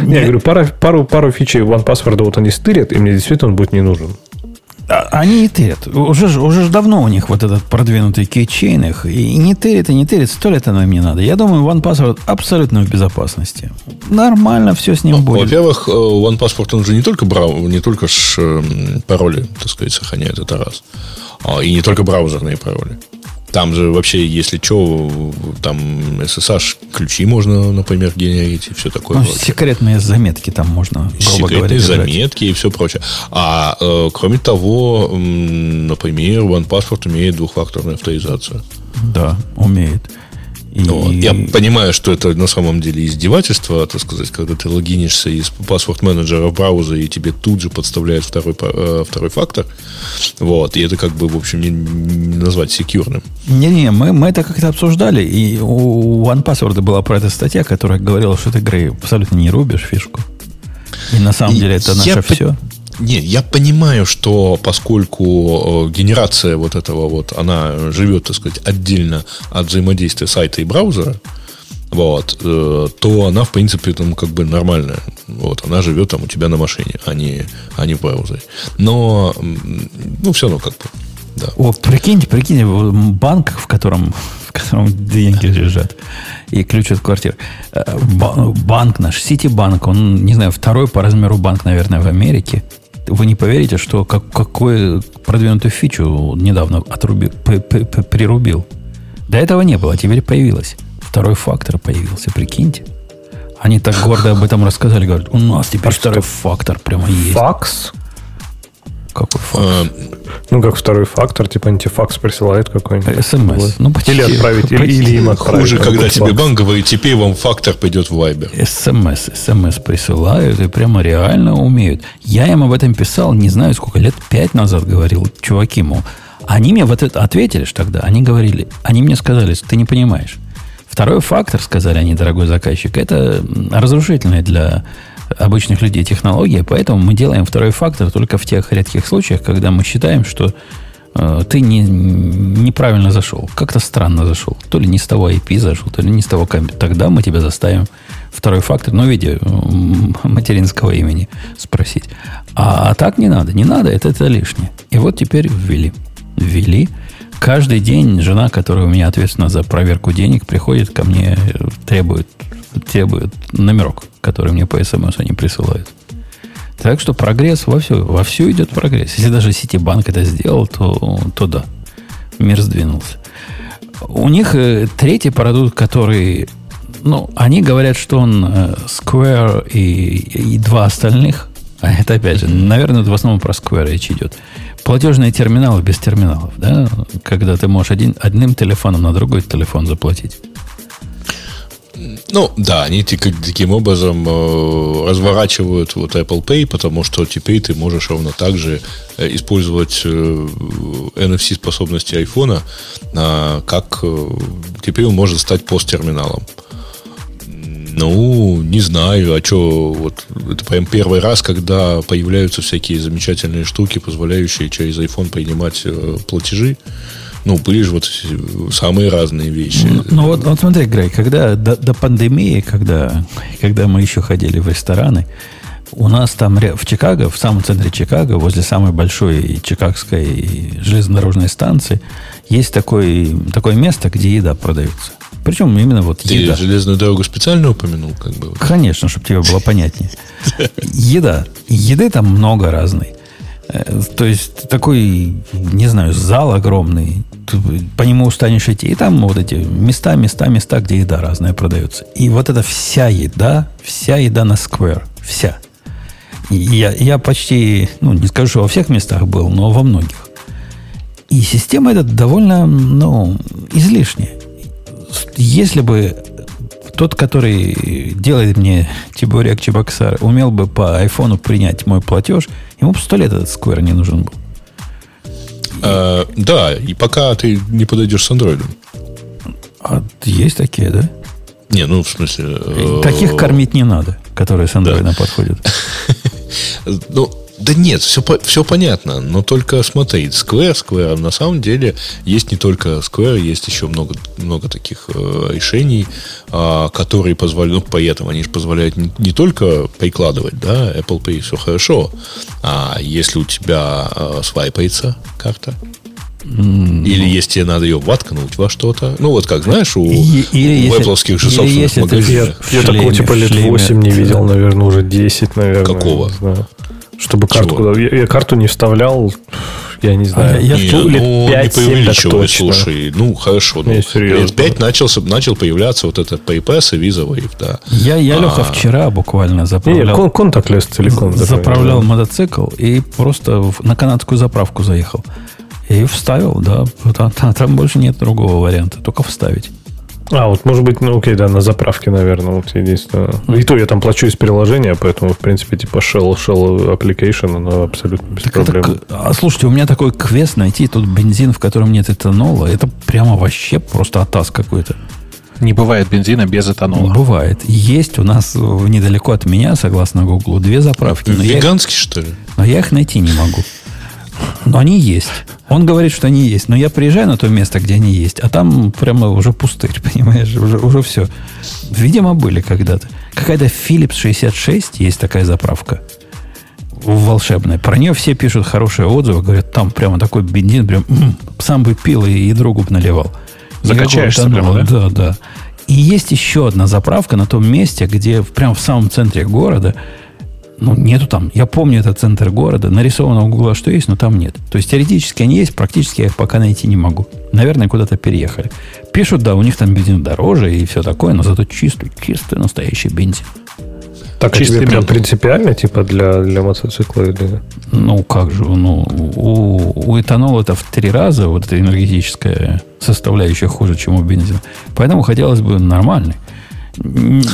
Не, я говорю, пару, пару, пару фичей OnePassword вот они стырят, и мне действительно он будет не нужен. А, они не тырят. Уже, уже давно у них вот этот продвинутый кейчейн их. И не тырит, и не тырит. Сто лет оно им не надо. Я думаю, OnePassword абсолютно в безопасности. Нормально все с ним ну, будет. Во-первых, э, OnePassword, он же не только, брау, не только ш, пароли, так сказать, сохраняет, это раз. А, и не только браузерные пароли. Там же вообще, если что, там SSH ключи можно, например, генерить и все такое. Ну, прочее. секретные заметки там можно, Секретные говоря, заметки и все прочее. А э, кроме того, например, OnePassword имеет двухфакторную авторизацию. Да, умеет. И- Вот. Я понимаю, что это на самом деле издевательство, так сказать, когда ты логинишься из паспорт менеджера в браузер, и тебе тут же подставляют второй, э, второй фактор. Вот. И это как бы, в общем, не, не назвать секьюрным. Не-не, мы, мы это как-то обсуждали, и у OnePassword была про это статья, которая говорила, что ты, Грей, абсолютно не рубишь фишку. И на самом И деле это я наше по- все. Нет, я понимаю, что поскольку э, генерация вот этого вот, она живет, так сказать, отдельно от взаимодействия сайта и браузера, вот, э, то она, в принципе, там как бы нормальная. Вот, она живет там у тебя на машине, а не, а не в браузере. Но, ну, все равно как бы, да. О, прикиньте, прикиньте, банк, в котором, в котором деньги лежат, и ключ от квартиры. Э, ба- Банк наш, Ситибанк, он, не знаю, второй по размеру банк, наверное, в Америке. Вы не поверите, что как, какую продвинутую фичу недавно отрубил, п- п- п- прирубил. До этого не было, а теперь появилось. Второй фактор появился, прикиньте. Они так гордо об этом рассказали, говорят, у нас теперь второй фактор прямо есть. Факс? Какой фактор? Э, Ну, как второй фактор, типа антифакс присылает какой-нибудь. СМС. Ну, почти. Или отправить, или, Почти. или им отправить. Хуже, когда какой-то тебе факс. банк говорит, теперь вам фактор пойдет в Viber. СМС, СМС присылают и прямо реально умеют. Я им об этом писал, не знаю сколько, лет пять назад говорил, чуваки, мол. Они мне вот это ответили ж тогда, они говорили, они мне сказали, ты не понимаешь. Второй фактор, сказали они, дорогой заказчик, это м, разрушительная для обычных людей технология, поэтому мы делаем второй фактор только в тех редких случаях, когда мы считаем, что э, ты не, неправильно зашел, как-то странно зашел. То ли не с того IP зашел, то ли не с того компьютера. Тогда мы тебя заставим второй фактор, ну, в виде материнского имени спросить. А, а так не надо, не надо, это, это лишнее. И вот теперь ввели. Ввели. Каждый день жена, которая у меня ответственна за проверку денег, приходит ко мне, э, требует номерок, который мне по смс они присылают. Так что прогресс вовсю, вовсю идет прогресс. Если даже Ситибанк это сделал, то, то да, мир сдвинулся. У них э, третий продукт, который... Ну, они говорят, что он э, Square и, и два остальных. А это, опять же, наверное, в основном про Square речь идет. Платежные терминалы без терминалов, да? Когда ты можешь один, одним телефоном на другой телефон заплатить. Ну, да, они таким образом э, разворачивают вот Apple Pay, потому что теперь ты можешь ровно так же э, использовать э, NFC-способности айфона, а, как теперь он может стать посттерминалом. Ну, не знаю, а что, вот это прям первый раз, когда появляются всякие замечательные штуки, позволяющие через iPhone принимать платежи. Ну, были же вот самые разные вещи. Ну, ну вот, вот смотри, Грей, когда до, до пандемии, когда, когда мы еще ходили в рестораны, у нас там в Чикаго, в самом центре Чикаго, возле самой большой чикагской железнодорожной станции, есть такой, такое место, где еда продается. Причем именно вот Ты еда. железную дорогу специально упомянул, как бы. Конечно, чтобы тебе было понятнее. Еда. Еды там много разной. Э, То есть такой, не знаю, зал огромный. По нему устанешь идти. И там вот эти места, места, места, где еда разная продается. И вот эта вся еда, вся еда на Square. Вся. И я, я почти, ну, не скажу, что во всех местах был, но во многих. И система эта довольно, ну, излишняя. Если бы тот, который делает мне Тибурек Чебоксар, умел бы по айфону принять мой платеж, ему бы сто лет этот Square не нужен был. А, да, и пока ты не подойдешь с андроидом. А есть такие, да? Не, ну, в смысле... э, Таких кормить не надо, которые с андроида подходят. Ну, да нет, все, все понятно, но только смотри, Square, Square, на самом деле есть не только Square, есть еще много, много таких э, решений, а, которые позволяют, ну, поэтому они же позволяют не, не только прикладывать, да, Apple Pay все хорошо, а если у тебя э, свайпается карта, или если тебе надо ее воткнуть во что-то, ну, вот как, знаешь, у, И- или у если- Apple-ских же собственных ты Я, я такого типа лет шлеме. 8 не видел, наверное, уже 10, наверное. Какого? не знаю. Чтобы карту Чего? куда... Я, я карту не вставлял, я не знаю. А я- Не, Ну, лет ну, 5-7 не преувеличивай, слушай. Ну, хорошо. Ну, Не, серьезно. лет 5 начался, начал появляться вот этот PayPass и Visa Wave, да. Я, я Леха, А. вчера буквально Не, не, заправлял, кон- контактлесс целиком. заправлял да. мотоцикл и просто в- на канадскую заправку заехал. И вставил, да. Там- там больше нет другого варианта, только вставить. А, вот может быть, ну окей, да, на заправке, наверное, вот единственное. И то я там плачу из приложения, поэтому, в принципе, типа shell, shell application, оно абсолютно без Так это проблем. к- а слушайте, у меня такой квест найти тут бензин, в котором нет этанола. Это прямо вообще просто атас какой-то. Не бывает бензина без этанола. Бывает. Есть у нас э, недалеко от меня, согласно Гуглу, две заправки. Их, Веганский, что ли? но я их найти не могу. Но они есть. Он говорит, что они есть. Но я приезжаю на то место, где они есть, а там прямо уже пустырь, понимаешь? Уже, уже все. Видимо, были когда-то. Какая-то Philips 66 есть такая заправка. Волшебная. Про нее все пишут хорошие отзывы. Говорят, там прямо такой бензин, прям м, сам бы пил и, и другу бы наливал. Закачаешься прямо, этанола. Да, да. И есть еще одна заправка на том месте, где прямо в самом центре города, ну, нету там. Я помню, это центр города. Нарисовано у Гугла, что есть, но там нет. То есть, теоретически они есть, практически я их пока найти не могу. Наверное, куда-то переехали. Пишут, да, у них там бензин дороже и все такое, но зато чистый, чистый настоящий бензин. Так, а чистый тебе прям принципиально, типа, для, для мотоцикла или... Ну, как же, ну, у, у этанола это в три раза вот эта энергетическая составляющая хуже, чем у бензина. Поэтому хотелось бы нормальный.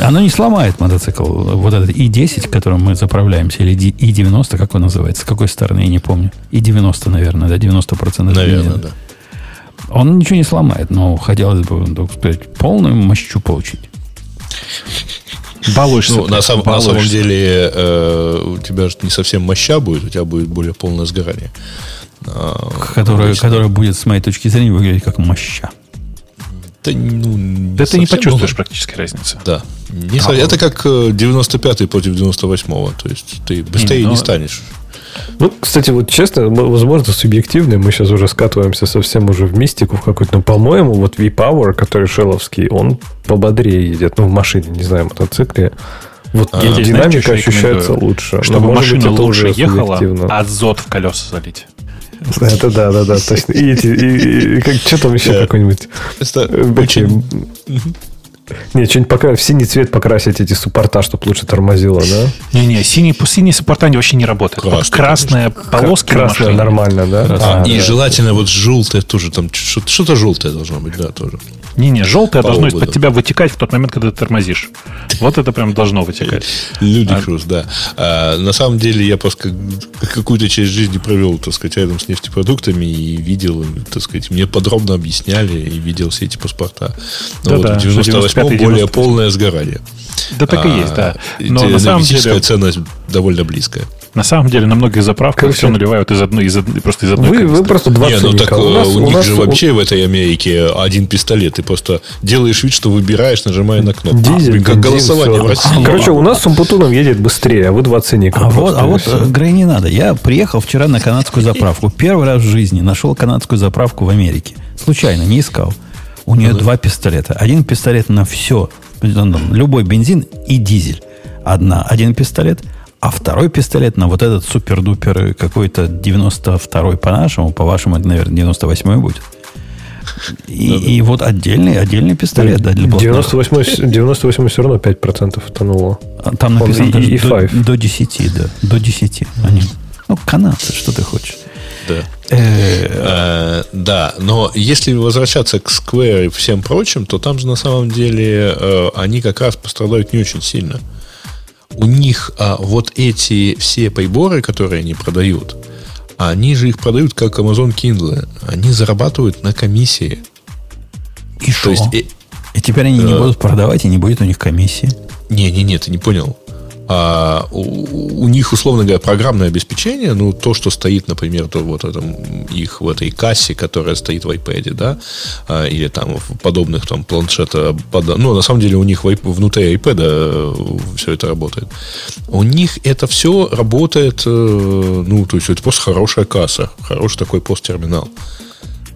Оно не сломает мотоцикл. Вот этот И-10, которым мы заправляемся, или Ди- И-90, как он называется, с какой стороны, я не помню. И-90, наверное, да, 90% Наверное, бензина. да. Он ничего не сломает, но хотелось бы, так сказать, полную мощу получить. Балуешься. Ну, на, сам- на самом деле, э, у тебя же не совсем моща будет, у тебя будет более полное сгорание. А, Которое, которое будет, с моей точки зрения, выглядеть как моща. Да, ну, Да ты не почувствуешь но- практически разницы. Да. Не со- Это как э, 95-й против 98-го. То есть ты быстрее ну, не станешь. Ну, кстати, вот честно, возможно, субъективно, мы сейчас уже скатываемся совсем уже в мистику в какую-то, но, по-моему, вот V-Power, который шеловский, он пободрее едет, ну, в машине, не знаю, мотоцикле. Вот знаешь, динамика ощущается лучше. Но, Чтобы быть, машина это лучше ехала, субъективно. азот в колеса залить. Это да, да, да, точно. И эти, и- и- как, что там еще какой-нибудь... Э, очень... Не, что-нибудь покрасить, в синий цвет покрасить эти суппорта, чтобы лучше тормозило, да? Не-не, синий, синий суппорта не вообще не работает. Красный, красная полоска Красная нормально, да? А, и да. желательно вот желтое тоже, там что-то желтое должно быть, да, тоже. Не-не, желтое По должно из-под тебя вытекать в тот момент, когда ты тормозишь. Вот это прям должно вытекать. Люди а... Круз, да. А, на самом деле я просто какую-то часть жизни провел, так сказать, рядом с нефтепродуктами и видел, так сказать, мне подробно объясняли и видел все эти паспорта. Но да, вот да, в 98 95 Но более полное сгорание. Да так и а, есть, да. Но на самом деле... ценность довольно близкая. На самом деле на многих заправках все наливают из одной, из одной, просто из одной. Вы, вы просто два Не, ну так у, э, нас, у, у них нас, же вообще в этой Америке один пистолет. Ты просто делаешь вид, что выбираешь, нажимая на кнопку. Дизель, как голосование в России. Короче, у нас с Умпутуном едет быстрее, а вы два ценника. А вот, а вот э, Грей не надо. Я приехал вчера на канадскую заправку. Первый раз в жизни нашел канадскую заправку в Америке. Случайно, не искал. У нее два пистолета. Один пистолет на все. Любой бензин и дизель. Одна, один пистолет. А второй пистолет на вот этот супер-дупер какой-то 92-й по-нашему. По-вашему, это, наверное, 98-й будет. И, и вот отдельный, отдельный пистолет, да, для блокнота. 98, 98 все равно 5% тонуло. А Там написано Он и- и до, до 10, да. До 10. Они, ну, канадцы, что ты хочешь. Да. Э, да, но если возвращаться к Square и всем прочим, то там же на самом деле э, они как раз пострадают не очень сильно. У них а, вот эти все приборы, которые они продают, они же их продают как Amazon Kindle. Они зарабатывают на комиссии. и что? То есть, э, И теперь они не э, будут продавать, и не будет у них комиссии. Не-не-не, ты не понял. А, у, у них, условно говоря, программное обеспечение, ну, то, что стоит, например, то вот этом, их в этой кассе, которая стоит в iPad, да, а, или там в подобных там планшета, под- ну, на самом деле у них iP- внутри iPad все это работает. У них это все работает, э, ну, то есть это просто хорошая касса, хороший такой посттерминал.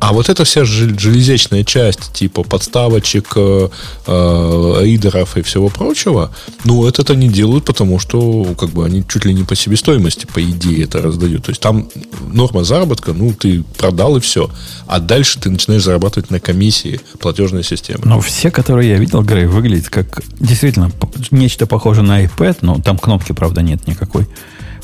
А вот эта вся железячная часть, типа подставочек, э, э, и всего прочего, ну, это они делают, потому что как бы они чуть ли не по себестоимости, по идее, это раздают. То есть там норма заработка, ну, ты продал и все. А дальше ты начинаешь зарабатывать на комиссии платежной системы. Но все, которые я видел, Грей, выглядят как действительно нечто похожее на iPad, но там кнопки, правда, нет никакой.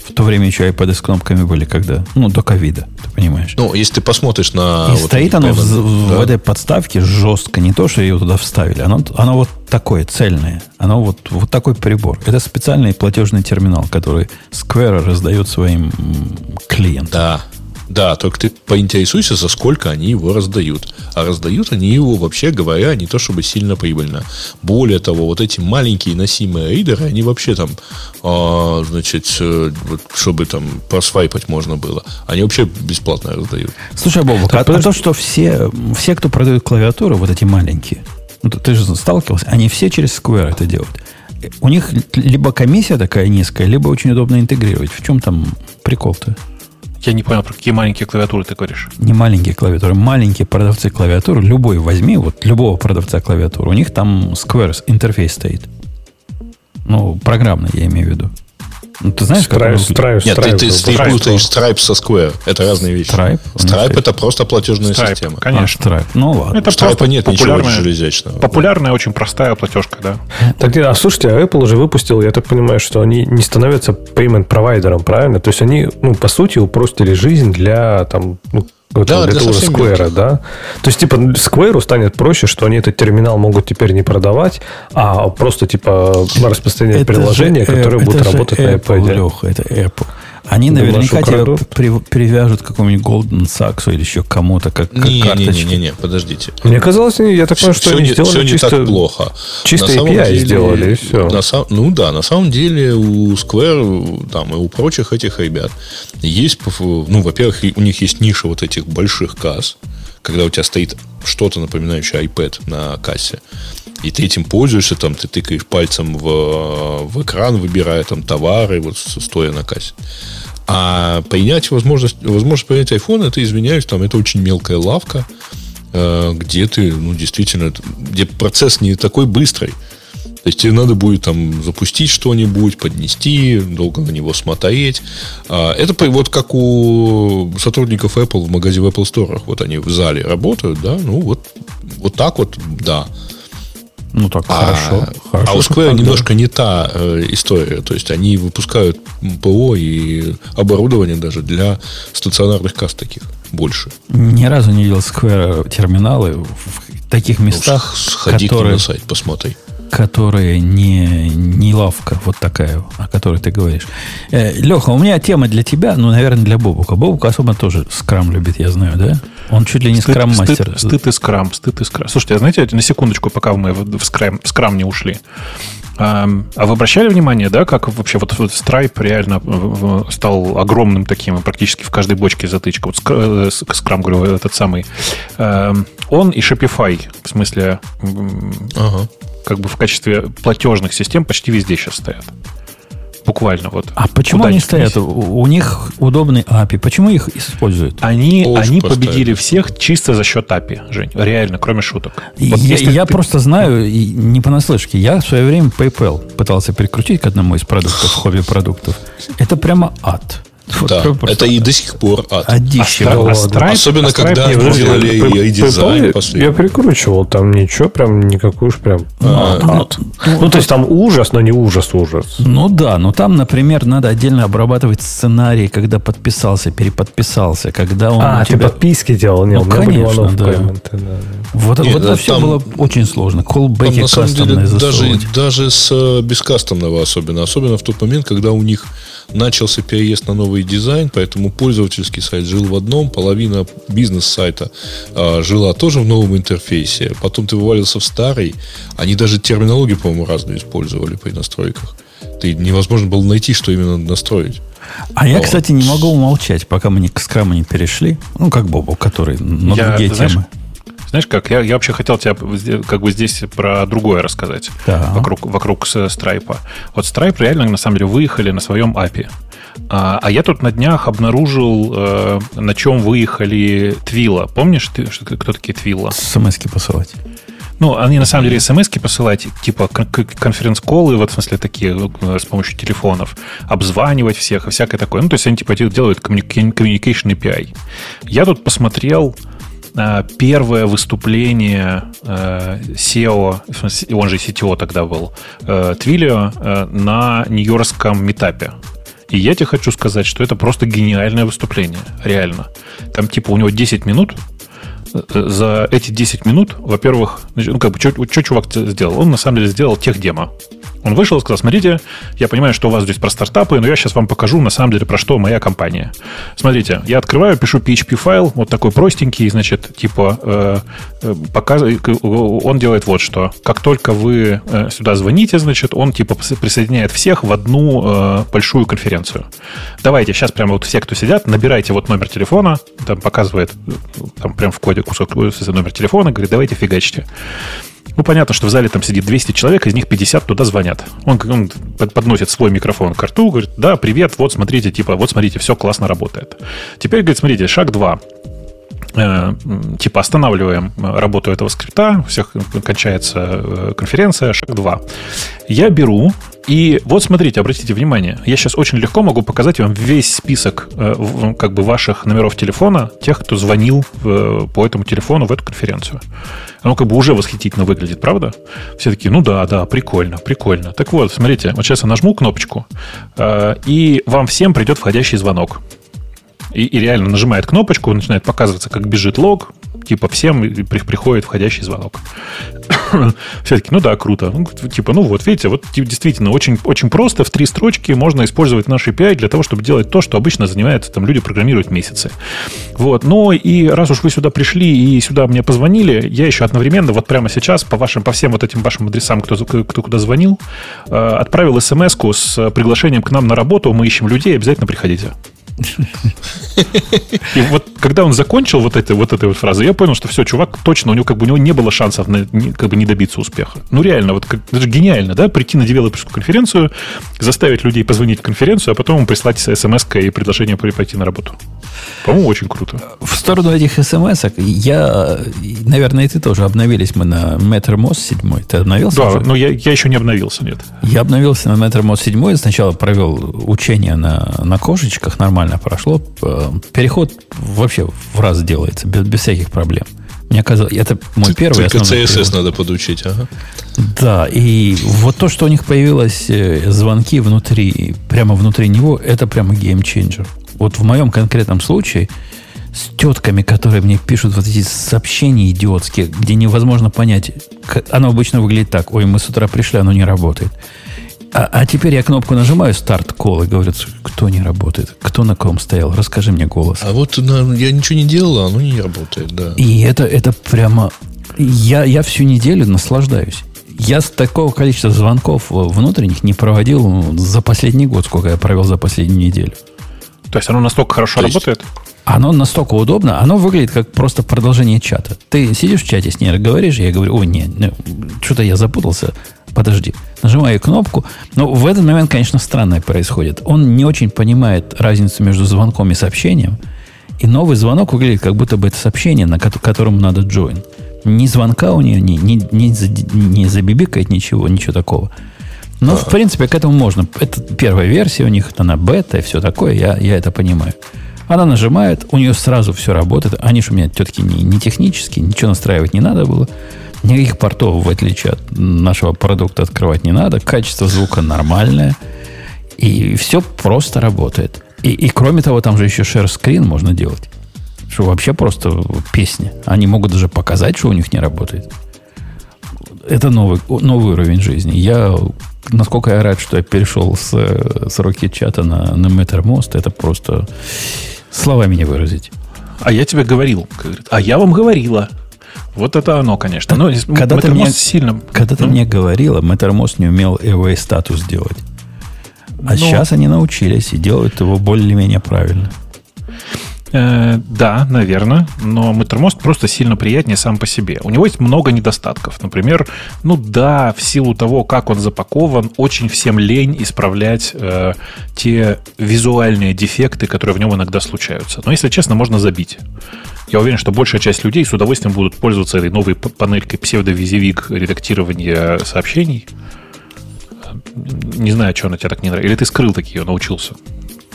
В то время еще iPad с кнопками были, когда, ну, до ковида, ты понимаешь. Ну, если ты посмотришь на... И вот стоит оно в, да? в этой подставке жестко, не то, что ее туда вставили, оно, оно вот такое, цельное. Оно вот, вот такой прибор. Это специальный платежный терминал, который Square раздает своим клиентам. Да, да, только ты поинтересуйся, за сколько они его раздают. А раздают они его, вообще говоря, не то чтобы сильно прибыльно. Более того, вот эти маленькие носимые ридеры, они вообще там, а, значит, э, вот, чтобы там просвайпать можно было, они вообще бесплатно раздают. Слушай, Бобок, а, а то, что все, все, кто продают клавиатуры, вот эти маленькие, ну, ты же сталкивался, они все через Square это делают. У них либо комиссия такая низкая, либо очень удобно интегрировать. В чем там прикол-то? Я не понял, про какие маленькие клавиатуры ты говоришь. Не маленькие клавиатуры, маленькие продавцы клавиатуры. Любой возьми, вот любого продавца клавиатуры. У них там Squares интерфейс стоит. Ну, программный, я имею в виду. Ну, ты знаешь, Stripe, Stripe, Нет, Stripe, ты, ты, ты путаешь Stripe со Square. Это разные вещи. Stripe? Stripe это просто платежная Stripe, система. Конечно. А, Stripe. Ну ладно. Это Stripe нет ничего железячного. Популярная, очень простая платежка, да. Так, а слушайте, а Apple уже выпустил, я так понимаю, что они не становятся payment провайдером, правильно? То есть они, ну, по сути, упростили жизнь для там, ну, да, для, для того же Square, да? То есть, типа, Square станет проще, что они этот терминал могут теперь не продавать, а просто, типа, распространять это приложение, же, которое будет работать Apple, на iPad. Леха, это Apple. Они наверняка тебя при, привяжут к какому-нибудь Golden Sachs или еще кому-то, как, как не, карточки. Не, не, не, подождите. Мне казалось, я так понимаю, что все они не, сделали все чисто, не так плохо. Чисто на API деле, сделали, и все. На, ну да, на самом деле у Square там, и у прочих этих ребят есть, ну, во-первых, у них есть ниша вот этих больших касс, когда у тебя стоит что-то напоминающее iPad на кассе и ты этим пользуешься, там, ты тыкаешь пальцем в, в экран, выбирая там товары, вот стоя на кассе. А принять возможность, возможность принять iPhone, это, извиняюсь, там, это очень мелкая лавка, э, где ты, ну, действительно, где процесс не такой быстрый. То есть тебе надо будет там запустить что-нибудь, поднести, долго на него смотреть. А, это вот как у сотрудников Apple в магазине в Apple Store. Вот они в зале работают, да, ну вот, вот так вот, да. Ну так, а, хорошо. хорошо. А у Square немножко не та э, история. То есть они выпускают ПО и оборудование даже для стационарных касс таких больше. Ни разу не видел Square терминалы в таких ну, местах, ну, сходи которые... на сайт, посмотри которая не, не лавка вот такая, о которой ты говоришь. Э, Леха, у меня тема для тебя, ну, наверное, для Бобука. Бобук особо тоже скрам любит, я знаю, да? Он чуть ли не скрам-мастер. Стыд, стыд и скрам, стыд и скрам. Слушайте, а знаете, на секундочку, пока мы в, в, скрам, в скрам не ушли. А, а вы обращали внимание, да, как вообще вот, вот Stripe реально стал огромным таким, практически в каждой бочке затычка. Вот скрам, говорю, этот самый. Он и Shopify, в смысле, ага как бы в качестве платежных систем почти везде сейчас стоят. Буквально вот. А почему они стоят? У, у них удобный API. Почему их используют? Они, они победили всех чисто за счет API, Жень. Реально, кроме шуток. Вот я я ты... просто знаю, и не понаслышке, я в свое время PayPal пытался прикрутить к одному из продуктов, хобби-продуктов. Это прямо ад. Вот да, это и до сих пор ад. Адище. А, а Stripe, Особенно, а когда они делали и дизайн Я прикручивал, там ничего, прям никакой уж прям а, ад. Ну, ну, то есть там ужас, но не ужас-ужас. Ну да, но там, например, надо отдельно обрабатывать сценарий, когда подписался, переподписался, когда он А, тебя... ты подписки делал? Нет, ну, конечно, да. Комменты, да. Вот, Нет, вот это все было очень сложно. Колбеки кастомные даже, даже с э, бескастомного особенно. Особенно в тот момент, когда у них начался переезд на новый дизайн, поэтому пользовательский сайт жил в одном, половина бизнес-сайта а, жила тоже в новом интерфейсе. Потом ты вывалился в старый. Они даже терминологию, по-моему, разную использовали при настройках. Ты невозможно было найти, что именно настроить. А вот. я, кстати, не могу умолчать, пока мы не к скраму не перешли. Ну, как Бобу, который на я, другие темы. Знаешь как, я, я вообще хотел тебе как бы здесь про другое рассказать. Да. Вокруг, вокруг Stripe. Вот Stripe реально, на самом деле, выехали на своем API. А, а я тут на днях обнаружил, э, на чем выехали Твила. Помнишь, ты, что, кто такие Твила? СМСки посылать. Ну, они на самом деле смс посылать, типа конференц-колы, вот в смысле такие, э, с помощью телефонов, обзванивать всех и всякое такое. Ну, то есть они типа делают communication API. Я тут посмотрел первое выступление э, SEO, он же CTO тогда был, Твилио, на нью-йоркском метапе. И я тебе хочу сказать, что это просто гениальное выступление. Реально. Там типа у него 10 минут за эти 10 минут, во-первых, ну, как бы, что чувак сделал? Он, на самом деле, сделал тех демо. Он вышел и сказал, смотрите, я понимаю, что у вас здесь про стартапы, но я сейчас вам покажу, на самом деле, про что моя компания. Смотрите, я открываю, пишу PHP-файл, вот такой простенький, значит, типа, э, э показ... он делает вот что. Как только вы э, сюда звоните, значит, он, типа, присоединяет всех в одну э, большую конференцию. Давайте, сейчас прямо вот все, кто сидят, набирайте вот номер телефона, там показывает, там прям в коде кусок номер телефона, говорит, давайте фигачьте. Ну, понятно, что в зале там сидит 200 человек, из них 50 туда звонят. Он, он подносит свой микрофон к рту, говорит, да, привет, вот смотрите, типа, вот смотрите, все классно работает. Теперь, говорит, смотрите, шаг 2 э, типа останавливаем работу этого скрипта, у всех кончается э, конференция, шаг 2. Я беру и вот смотрите, обратите внимание, я сейчас очень легко могу показать вам весь список э, как бы ваших номеров телефона, тех, кто звонил по этому телефону в эту конференцию. Оно как бы уже восхитительно выглядит, правда? Все такие, ну да, да, прикольно, прикольно. Так вот, смотрите, вот сейчас я нажму кнопочку, и вам всем придет входящий звонок и, и реально нажимает кнопочку, начинает показываться, как бежит лог, типа всем при, приходит входящий звонок. Все-таки, ну да, круто. Ну, типа, ну вот, видите, вот действительно очень, очень просто, в три строчки можно использовать наш API для того, чтобы делать то, что обычно занимаются там люди программируют месяцы. Вот, но и раз уж вы сюда пришли и сюда мне позвонили, я еще одновременно вот прямо сейчас по вашим, по всем вот этим вашим адресам, кто, кто куда звонил, э, отправил смс с приглашением к нам на работу, мы ищем людей, обязательно приходите. И вот когда он закончил вот, это, вот этой вот фразой, я понял, что все, чувак, точно, у него как бы у него не было шансов на, как бы не добиться успеха. Ну, реально, вот как, это же гениально, да, прийти на девелоперскую конференцию, заставить людей позвонить в конференцию, а потом прислать смс и предложение пойти на работу. По-моему, очень круто. В сторону этих смс я, наверное, и ты тоже обновились мы на MetroMOS 7. Ты обновился? Да, уже? но я, я еще не обновился, нет. Я обновился на MetroMOS 7. Сначала провел учение на, на кошечках, нормально прошло. Э, переход вообще в раз делается, без, без всяких проблем. Мне казалось, это мой первый Только CSS перевод. надо подучить, ага. Да, и вот то, что у них появилось э, звонки внутри, прямо внутри него, это прямо геймченджер. Вот в моем конкретном случае с тетками, которые мне пишут вот эти сообщения идиотские, где невозможно понять, оно обычно выглядит так, ой, мы с утра пришли, оно не работает. А, а теперь я кнопку нажимаю старт кол и говорят, кто не работает, кто на ком стоял, расскажи мне голос. А вот на, я ничего не делал, а оно не работает, да. И это, это прямо... Я, я всю неделю наслаждаюсь. Я с такого количества звонков внутренних не проводил за последний год, сколько я провел за последнюю неделю. То есть оно настолько хорошо есть... работает? Оно настолько удобно, оно выглядит как просто продолжение чата. Ты сидишь в чате с ней, говоришь, я говорю, о, нет, что-то я запутался, подожди. Нажимаю кнопку, но в этот момент, конечно, странное происходит. Он не очень понимает разницу между звонком и сообщением, и новый звонок выглядит, как будто бы это сообщение, на которому надо join. Ни звонка у нее, ни, ни, ни, не забибикает ничего, ничего такого. Но, в принципе, к этому можно. Это первая версия у них, она бета и все такое, я, я это понимаю. Она нажимает, у нее сразу все работает. Они же у меня все-таки не, не технические, ничего настраивать не надо было. Никаких портов, в отличие от нашего продукта, открывать не надо. Качество звука нормальное. И все просто работает. И, и кроме того, там же еще screen можно делать. Что вообще просто песня. Они могут даже показать, что у них не работает. Это новый, новый уровень жизни. Я насколько я рад, что я перешел с, с Rocket чата на, на MetterMost, это просто словами не выразить. А я тебе говорил. А я вам говорила. Вот это оно, конечно. Но когда ты мне, сильно... Когда ты ну? мне говорила, MetterMost не умел away статус делать. А Но... сейчас они научились и делают его более-менее правильно. Э, да, наверное, но Mattermost просто сильно приятнее сам по себе. У него есть много недостатков. Например, ну да, в силу того, как он запакован, очень всем лень исправлять э, те визуальные дефекты, которые в нем иногда случаются. Но, если честно, можно забить. Я уверен, что большая часть людей с удовольствием будут пользоваться этой новой панелькой псевдовизивик редактирования сообщений. Не знаю, что она тебя так не нравится. Или ты скрыл такие, научился?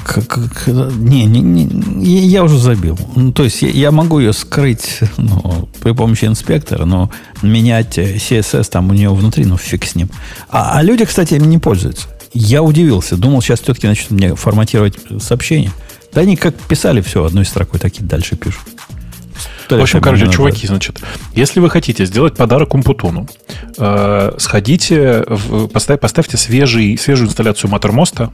Как, как, не, не, не, я уже забил. Ну, то есть я, я могу ее скрыть ну, при помощи инспектора, но менять CSS там у нее внутри, ну фиг с ним. А, а люди, кстати, им не пользуются. Я удивился. Думал, сейчас все-таки начнут мне форматировать сообщения. Да они как писали все одной строкой, так и дальше пишут. В общем, короче, чуваки, значит, если вы хотите сделать подарок Умпутуну, э, сходите, в, поставь, поставьте свежий, свежую инсталляцию Маттермоста.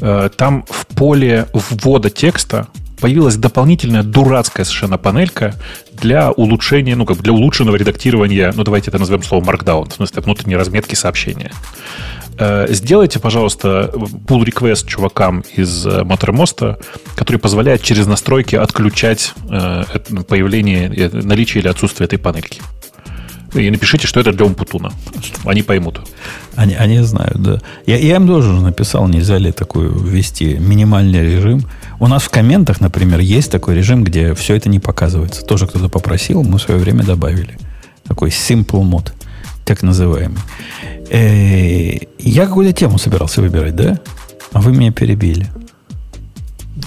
Э, там в поле ввода текста появилась дополнительная дурацкая совершенно панелька для улучшения, ну, как бы для улучшенного редактирования, ну, давайте это назовем словом Markdown, в смысле внутренней разметки сообщения. Э, сделайте, пожалуйста, pull request чувакам из Mattermost, который позволяет через настройки отключать э, появление, э, наличие или отсутствие этой панельки. И напишите, что это для Умпутуна. Они поймут. Они, они знают, да. Я, я им тоже написал, нельзя ли такой ввести минимальный режим. У нас в комментах, например, есть такой режим, где все это не показывается. Тоже кто-то попросил, мы в свое время добавили. Такой simple мод, так называемый. Э, я какую-то тему собирался выбирать, да? А вы меня перебили.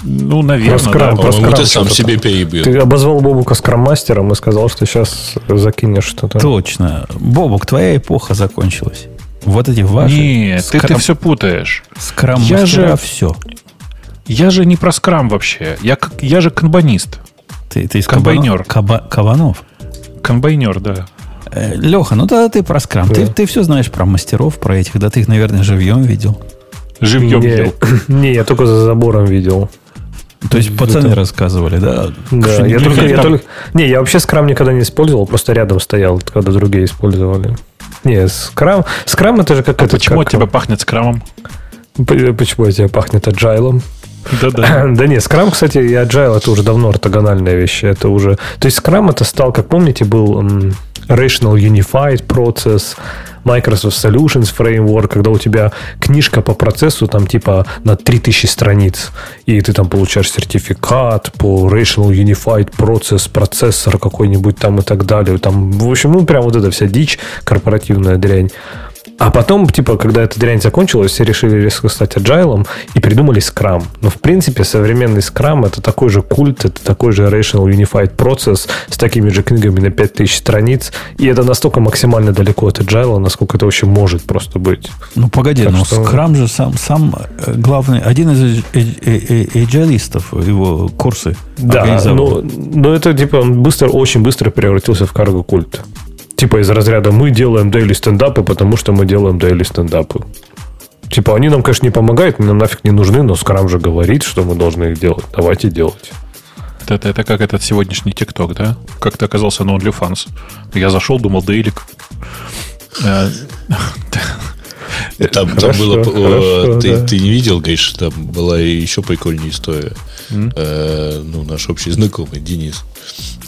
Ну, наверное, про скрам, да. Про скрам ты сам себе перебил. Ты обозвал Бобука скрам-мастером и сказал, что сейчас закинешь что-то. Точно. Бобук, твоя эпоха закончилась. Вот эти ваши... Нет, скрам... ты, ты все путаешь. Скрам я же все. Я же не про скрам вообще. Я, я же канбанист. Ты, ты из Комбайнер. Каба, кабанов? Комбайнер, да. Э, Леха, ну тогда ты про скрам. Да. Ты, ты все знаешь про мастеров, про этих. Да ты их, наверное, живьем видел. Живьем не, видел. Не, я только за забором видел. То есть пацаны это... рассказывали, да? Да, я только, я только... Не, я вообще скрам никогда не использовал, просто рядом стоял, когда другие использовали. Не, скрам... Скрам это же как... А это, почему как... от тебя пахнет скрамом? Почему от тебя пахнет аджайлом? Да-да. да нет, скрам, кстати, и agile это уже давно ортогональная вещь. Это уже... То есть скрам это стал, как помните, был Rational Unified процесс, Microsoft Solutions Framework, когда у тебя книжка по процессу там типа на 3000 страниц, и ты там получаешь сертификат по Rational Unified Process, процессор какой-нибудь там и так далее. Там, в общем, ну, прям вот эта вся дичь, корпоративная дрянь. А потом, типа, когда эта дрянь закончилась, все решили резко стать agile и придумали Scrum. Но, в принципе, современный Scrum это такой же культ, это такой же Rational Unified процесс с такими же книгами на 5000 страниц. И это настолько максимально далеко от agile, насколько это вообще может просто быть. Ну, погоди, так но что... Scrum же сам, сам э, главный, один из agilистов, его курсы Да, но, но это, типа, он быстро, очень быстро превратился в карго-культ. Типа из разряда мы делаем дейли стендапы, потому что мы делаем дейли стендапы. Типа они нам, конечно, не помогают, нам нафиг не нужны, но Скрам же говорит, что мы должны их делать. Давайте делать. Это, это как этот сегодняшний ТикТок, да? Как ты оказался на OnlyFans. Я зашел, думал, дейлик. Э, там, хорошо, там было... Хорошо, ты, да. ты не видел, Гриш, там была еще прикольнее история. Mm? Э, ну, наш общий знакомый Денис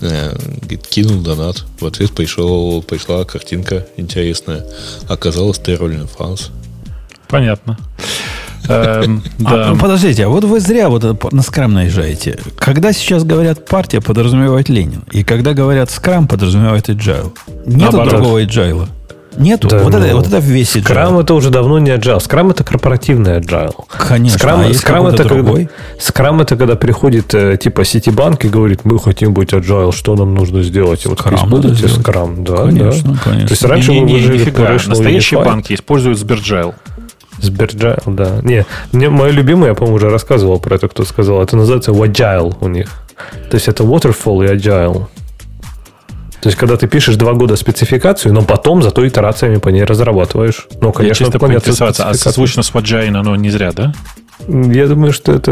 Э, говорит, кинул донат. В ответ пришел, пришла картинка интересная. Оказалось, ты Роллин Франс. Понятно. Эм, а, ну, подождите, а вот вы зря вот на скрам наезжаете. Когда сейчас говорят партия, подразумевает Ленин. И когда говорят скрам, подразумевает agile. Нету другого agile. Нету. Да, вот, ну, это, вот это весь agile. Скрам это уже давно не agile. Скрам это корпоративный agile. Конечно. Скрам, а скрам это другой? Когда, скрам это когда приходит э, типа Ситибанк и говорит, мы хотим быть agile, что нам нужно сделать? Вот скрам вот скрам, да, конечно, да. конечно. То есть раньше не, не, не, нифига. Настоящие банки используют Сберджайл. Сберджайл, да. Не, мне мое любимое, я, по-моему, уже рассказывал про это, кто сказал. Это называется Agile у них. То есть это Waterfall и Agile. То есть, когда ты пишешь два года спецификацию, но потом зато итерациями по ней разрабатываешь. Ну, конечно, чисто поинтересоваться, а созвучно с Vagine оно не зря, да? Я думаю, что это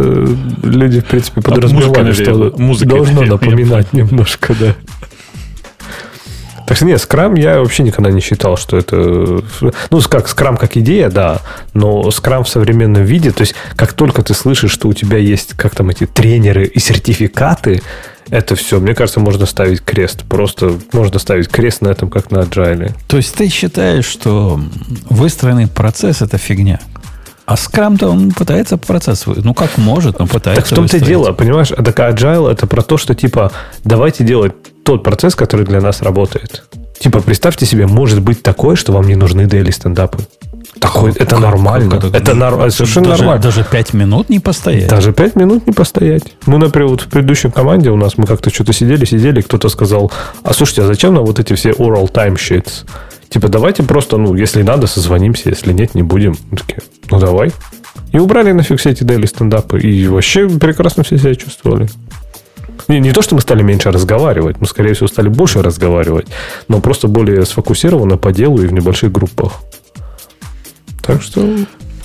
люди, в принципе, подразумевали, а музыка, что музыка должно напоминать немножко, да. Так что нет, скрам я вообще никогда не считал, что это... Ну, как скрам как идея, да, но скрам в современном виде, то есть как только ты слышишь, что у тебя есть, как там эти тренеры и сертификаты, это все, мне кажется, можно ставить крест. Просто можно ставить крест на этом, как на agile. То есть ты считаешь, что выстроенный процесс это фигня? А скрам-то он пытается процесс... Ну, как может, но пытается Так в том-то и дело, понимаешь? А так agile это про то, что типа давайте делать тот процесс, который для нас работает. Типа, представьте себе, может быть такое, что вам не нужны дейли стендапы. Такой, это как- нормально. как это? это нор- совершенно даже, нормально. Даже пять минут не постоять. Даже пять минут не постоять. Мы, например, вот в предыдущей команде у нас мы как-то что-то сидели, сидели, кто-то сказал, а слушайте, а зачем нам вот эти все oral timesheets? Типа, давайте просто, ну, если надо, созвонимся, если нет, не будем. Мы такие, ну, давай. И убрали нафиг все эти дейли стендапы. И вообще прекрасно все себя чувствовали. Не, не то, что мы стали меньше разговаривать, мы, скорее всего, стали больше разговаривать, но просто более сфокусированно по делу и в небольших группах. Так что,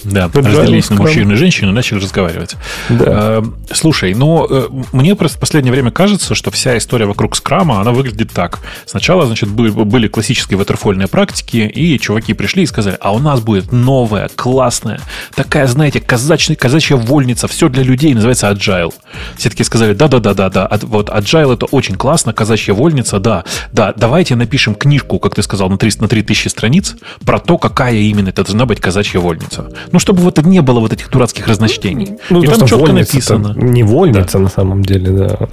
Да, разделились на Scrum. мужчину и женщину и начали разговаривать. да. Э, Слушай, ну, э, мне просто в последнее время кажется, что вся история вокруг скрама, она выглядит так. Сначала, значит, были, классические ватерфольные практики, и чуваки пришли и сказали, а у нас будет новая, классная, такая, знаете, казачная, казачья вольница, все для людей, называется Agile. Все таки сказали, да-да-да-да-да, ад- вот Agile это очень классно, казачья вольница, да, да, давайте напишем книжку, как ты сказал, на 300, на 3000 страниц про то, какая именно это должна быть казачья вольница. Ну, чтобы вот не было вот этих дурацких разночтений. Ну, и потому там что четко написано. Не вольница на самом деле, да.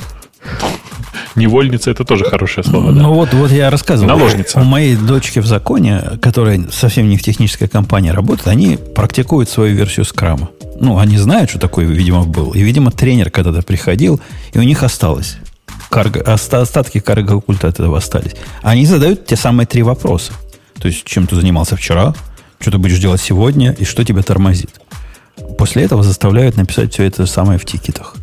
Невольница это тоже хорошее слово, да. Ну вот, вот я рассказывал. Наложница. У моей дочки в законе, которая совсем не в технической компании работает, они практикуют свою версию скрама. Ну, они знают, что такое, видимо, был. И, видимо, тренер когда-то приходил, и у них осталось. Карго, оста- остатки карго культа от этого остались. Они задают те самые три вопроса. То есть, чем ты занимался вчера, что ты будешь делать сегодня, и что тебя тормозит. После этого заставляют написать все это самое в тикетах.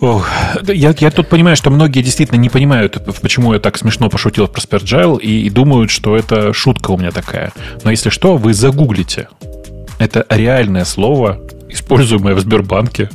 Ох, я, я тут понимаю, что многие действительно не понимают, почему я так смешно пошутил про Spergile, и, и думают, что это шутка у меня такая. Но если что, вы загуглите. Это реальное слово, используемое в Сбербанке.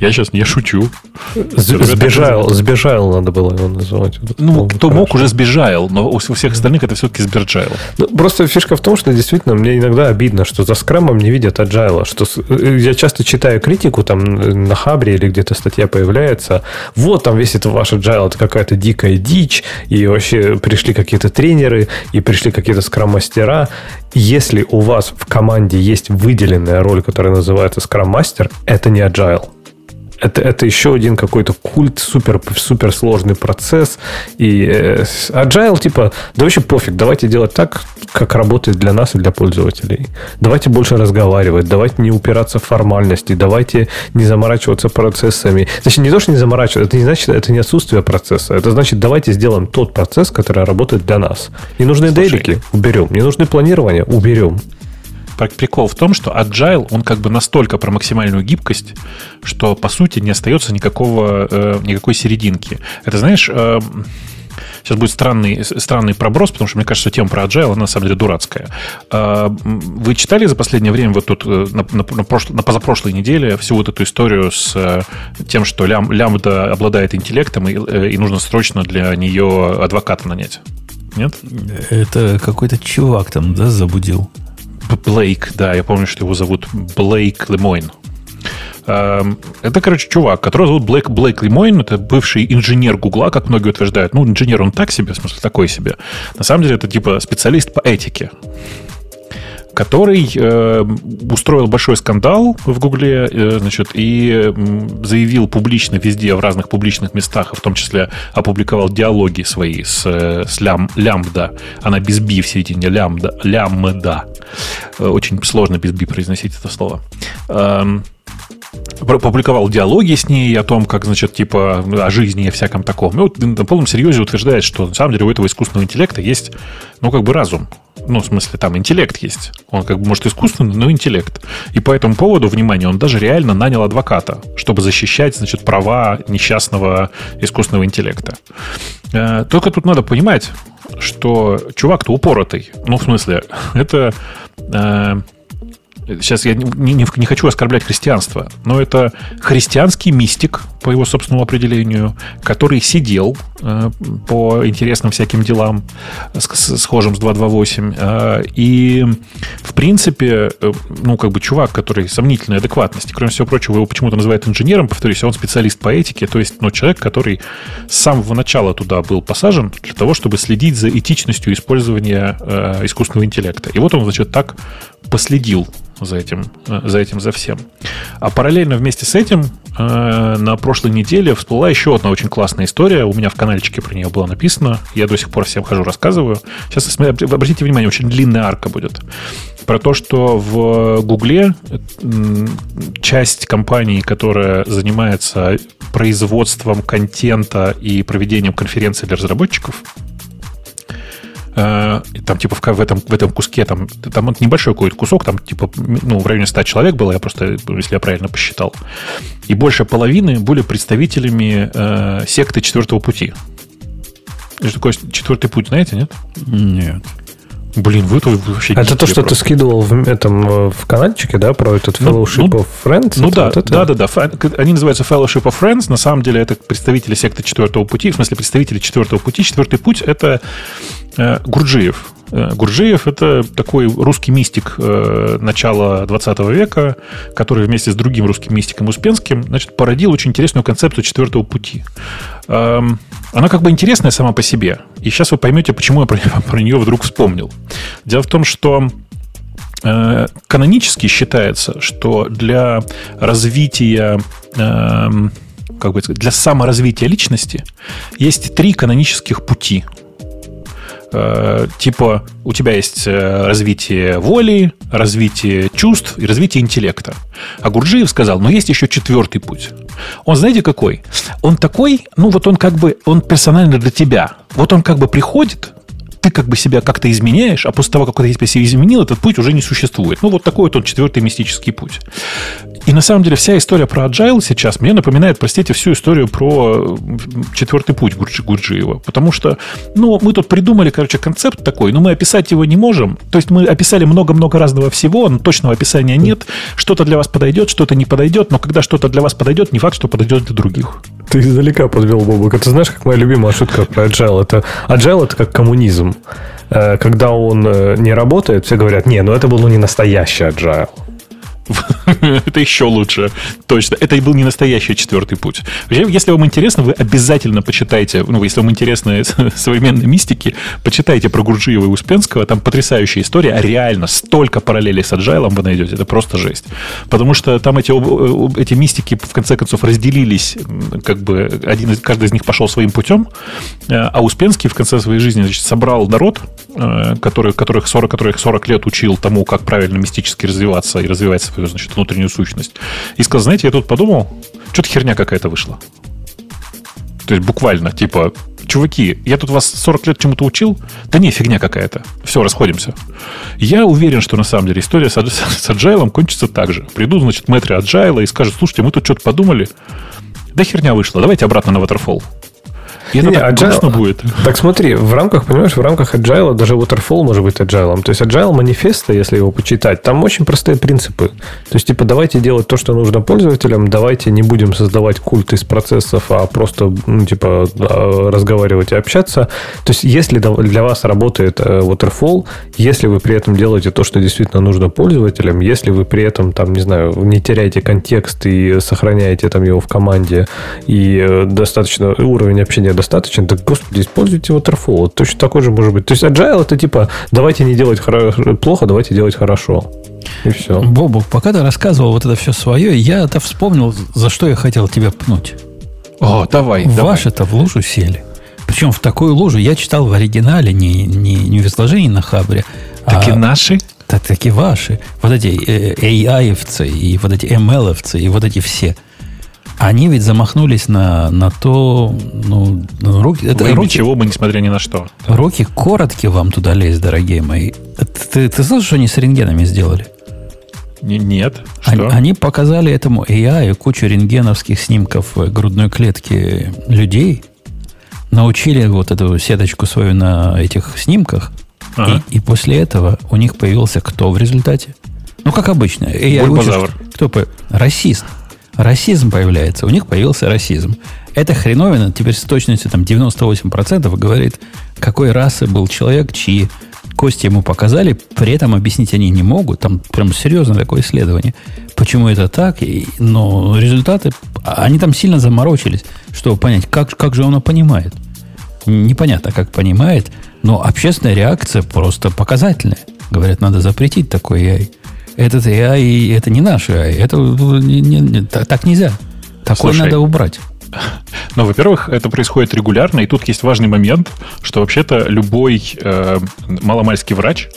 Я сейчас не шучу. Сбежал, сбежал надо было его называть. Ну, кто хорошо. мог, уже сбежал, но у всех остальных это все-таки Сберджайл. Ну, Просто фишка в том, что действительно мне иногда обидно, что за скрамом не видят agile. Что с- э, я часто читаю критику, там э, на Хабре или где-то статья появляется. Вот там весь этот ваш agile, это какая-то дикая дичь, и вообще пришли какие-то тренеры, и пришли какие-то скрам-мастера. Если у вас в команде есть выделенная роль, которая называется скрам-мастер, это не agile. Это, это еще один какой-то культ, супер, супер сложный процесс. И э, agile, типа, да вообще пофиг, давайте делать так, как работает для нас и для пользователей. Давайте больше разговаривать, давайте не упираться в формальности, давайте не заморачиваться процессами. Точнее, не то, что не заморачиваться, это не значит, это не отсутствие процесса. Это значит, давайте сделаем тот процесс, который работает для нас. Не нужны Слушай. дейлики, уберем. Не нужны планирования, уберем. Пр- Прикол в том, что Agile, он как бы настолько про максимальную гибкость, что по сути не остается никакого, э, никакой серединки. Это знаешь, э, сейчас будет странный, странный проброс, потому что мне кажется, что тема про Agile, она на самом деле дурацкая. Э, вы читали за последнее время вот тут э, на, на, на прошло- на позапрошлой неделе всю вот эту историю с э, тем, что лям, лямбда обладает интеллектом и, и нужно срочно для нее адвоката нанять? Нет? Это какой-то чувак там, да, забудил. Блейк, да, я помню, что его зовут Блейк Лемойн. Эм, Это, короче, чувак, которого зовут Блейк, Блейк Лемойн. Это бывший инженер Гугла, как многие утверждают. Ну, инженер он так себе, в смысле, такой себе. На самом деле, это типа специалист по этике который э, устроил большой скандал в Гугле, э, значит, и заявил публично везде, в разных публичных местах, в том числе опубликовал диалоги свои с, э, с лям, лямбда. Она без би в середине лямбда, лямбда. Э, Очень сложно без би произносить это слово. Про- публиковал диалоги с ней о том, как, значит, типа, о жизни и всяком таком. И вот на полном серьезе утверждает, что на самом деле у этого искусственного интеллекта есть, ну, как бы разум. Ну, в смысле, там интеллект есть. Он как бы, может, искусственный, но интеллект. И по этому поводу, внимание, он даже реально нанял адвоката, чтобы защищать, значит, права несчастного искусственного интеллекта. Э, Только тут надо понимать, что чувак-то упоротый. Ну, в смысле, это... э, сейчас я не, не, не хочу оскорблять христианство, но это христианский мистик, по его собственному определению, который сидел э, по интересным всяким делам, с, с, схожим с 228, э, и, в принципе, э, ну, как бы чувак, который сомнительной адекватности, кроме всего прочего, его почему-то называют инженером, повторюсь, он специалист по этике, то есть, ну, человек, который с самого начала туда был посажен для того, чтобы следить за этичностью использования э, искусственного интеллекта. И вот он, значит, так последил за этим, э, за этим, за всем. А параллельно вместе с этим э, на прошлой неделе всплыла еще одна очень классная история. У меня в каналчике про нее было написано. Я до сих пор всем хожу, рассказываю. Сейчас, обратите внимание, очень длинная арка будет. Про то, что в Гугле часть компании, которая занимается производством контента и проведением конференций для разработчиков, Э, там типа в, в, этом, в этом куске, там, там небольшой какой-то кусок, там типа ну, в районе 100 человек было, я просто, если я правильно посчитал. И больше половины были представителями э, секты четвертого пути. Что такое четвертый путь, знаете, нет? Нет. Блин, вы тут вообще... Это то, что просто. ты скидывал в этом э, в каналчике, да, про этот ну, Fellowship ну, of Friends? Ну да, вот да, да, да. Они называются Fellowship of Friends. На самом деле это представители секты четвертого пути. В смысле, представители четвертого пути. Четвертый путь — это э, Гурджиев. Э, Гурджиев – это такой русский мистик э, начала 20 века, который вместе с другим русским мистиком Успенским значит, породил очень интересную концепцию четвертого пути. Эм, она как бы интересная сама по себе. И сейчас вы поймете, почему я про, про нее вдруг вспомнил. Дело в том, что э, канонически считается, что для развития эм, как бы для саморазвития личности есть три канонических пути – Э, типа у тебя есть э, развитие воли, развитие чувств и развитие интеллекта. А Гурджиев сказал, но есть еще четвертый путь. Он знаете какой? Он такой, ну вот он как бы, он персонально для тебя. Вот он как бы приходит, ты как бы себя как-то изменяешь, а после того, как ты себя изменил, этот путь уже не существует. Ну, вот такой вот он четвертый мистический путь. И на самом деле вся история про agile сейчас мне напоминает, простите, всю историю про четвертый путь Гурджи, Гурджиева. Потому что, ну, мы тут придумали, короче, концепт такой, но мы описать его не можем. То есть мы описали много-много разного всего, но точного описания нет. Что-то для вас подойдет, что-то не подойдет, но когда что-то для вас подойдет, не факт, что подойдет для других. Ты издалека подвел, Бобок. Это знаешь, как моя любимая шутка про agile? Это, agile это как коммунизм. Э, когда он э, не работает, все говорят, не, ну это был ну, не настоящий agile. Это еще лучше. Точно. Это и был не настоящий четвертый путь. Если вам интересно, вы обязательно почитайте, ну, если вам интересны современные мистики, почитайте про Гурджиева и Успенского. Там потрясающая история. А реально столько параллелей с Agile вы найдете. Это просто жесть. Потому что там эти, эти мистики в конце концов разделились, как бы один, каждый из них пошел своим путем, э, а Успенский в конце своей жизни значит, собрал народ, э, который, которых 40, которых 40 лет учил тому, как правильно мистически развиваться и развивать свою, значит, внутреннюю сущность. И сказал, знаете, я тут подумал, что-то херня какая-то вышла. То есть буквально, типа, чуваки, я тут вас 40 лет чему-то учил? Да не, фигня какая-то. Все, расходимся. Я уверен, что на самом деле история с, с Agile кончится так же. Придут, значит, мэтры Agile и скажут, слушайте, мы тут что-то подумали. Да херня вышла, давайте обратно на Waterfall. И это не, так agile, будет. Так смотри, в рамках, понимаешь, в рамках agile даже waterfall может быть agile. То есть agile манифеста, если его почитать, там очень простые принципы. То есть, типа, давайте делать то, что нужно пользователям, давайте не будем создавать культ из процессов, а просто, ну, типа, разговаривать и общаться. То есть, если для вас работает э, waterfall, если вы при этом делаете то, что действительно нужно пользователям, если вы при этом, там, не знаю, не теряете контекст и сохраняете там его в команде, и э, достаточно уровень общения достаточно, так, господи, используйте Waterfall. Точно такой же может быть. То есть Agile это типа, давайте не делать хоро- плохо, давайте делать хорошо. И все. Бобу, пока ты рассказывал вот это все свое, я это вспомнил, за что я хотел тебя пнуть. О, давай, Ваши-то в лужу сели. Причем в такую лужу я читал в оригинале, не, не, не в изложении на Хабре. Так а, и наши? Так, так и ваши. Вот эти э, AI-овцы, и вот эти ML-овцы, и вот эти все – они ведь замахнулись на, на то, ну, руки... Это Вы руки, чего бы, несмотря ни на что. Руки короткие вам туда лезть, дорогие мои. Ты, ты слышал, что они с рентгенами сделали? Нет. Что? Они, они показали этому AI кучу рентгеновских снимков грудной клетки людей, научили вот эту сеточку свою на этих снимках, ага. и, и после этого у них появился кто в результате? Ну, как обычно. AI Бульбазавр. кто по... Расист. Расизм появляется. У них появился расизм. Эта хреновина теперь с точностью там, 98% говорит, какой расы был человек, чьи кости ему показали, при этом объяснить они не могут. Там прям серьезное такое исследование. Почему это так? И, но результаты, они там сильно заморочились, чтобы понять, как, как же оно понимает. Непонятно, как понимает, но общественная реакция просто показательная. Говорят, надо запретить такой AI. Этот AI, это не наш AI. Это не, не, не, так, нельзя. Такое Слушай, надо убрать. Но, во-первых, это происходит регулярно, и тут есть важный момент, что вообще-то любой э, маломальский врач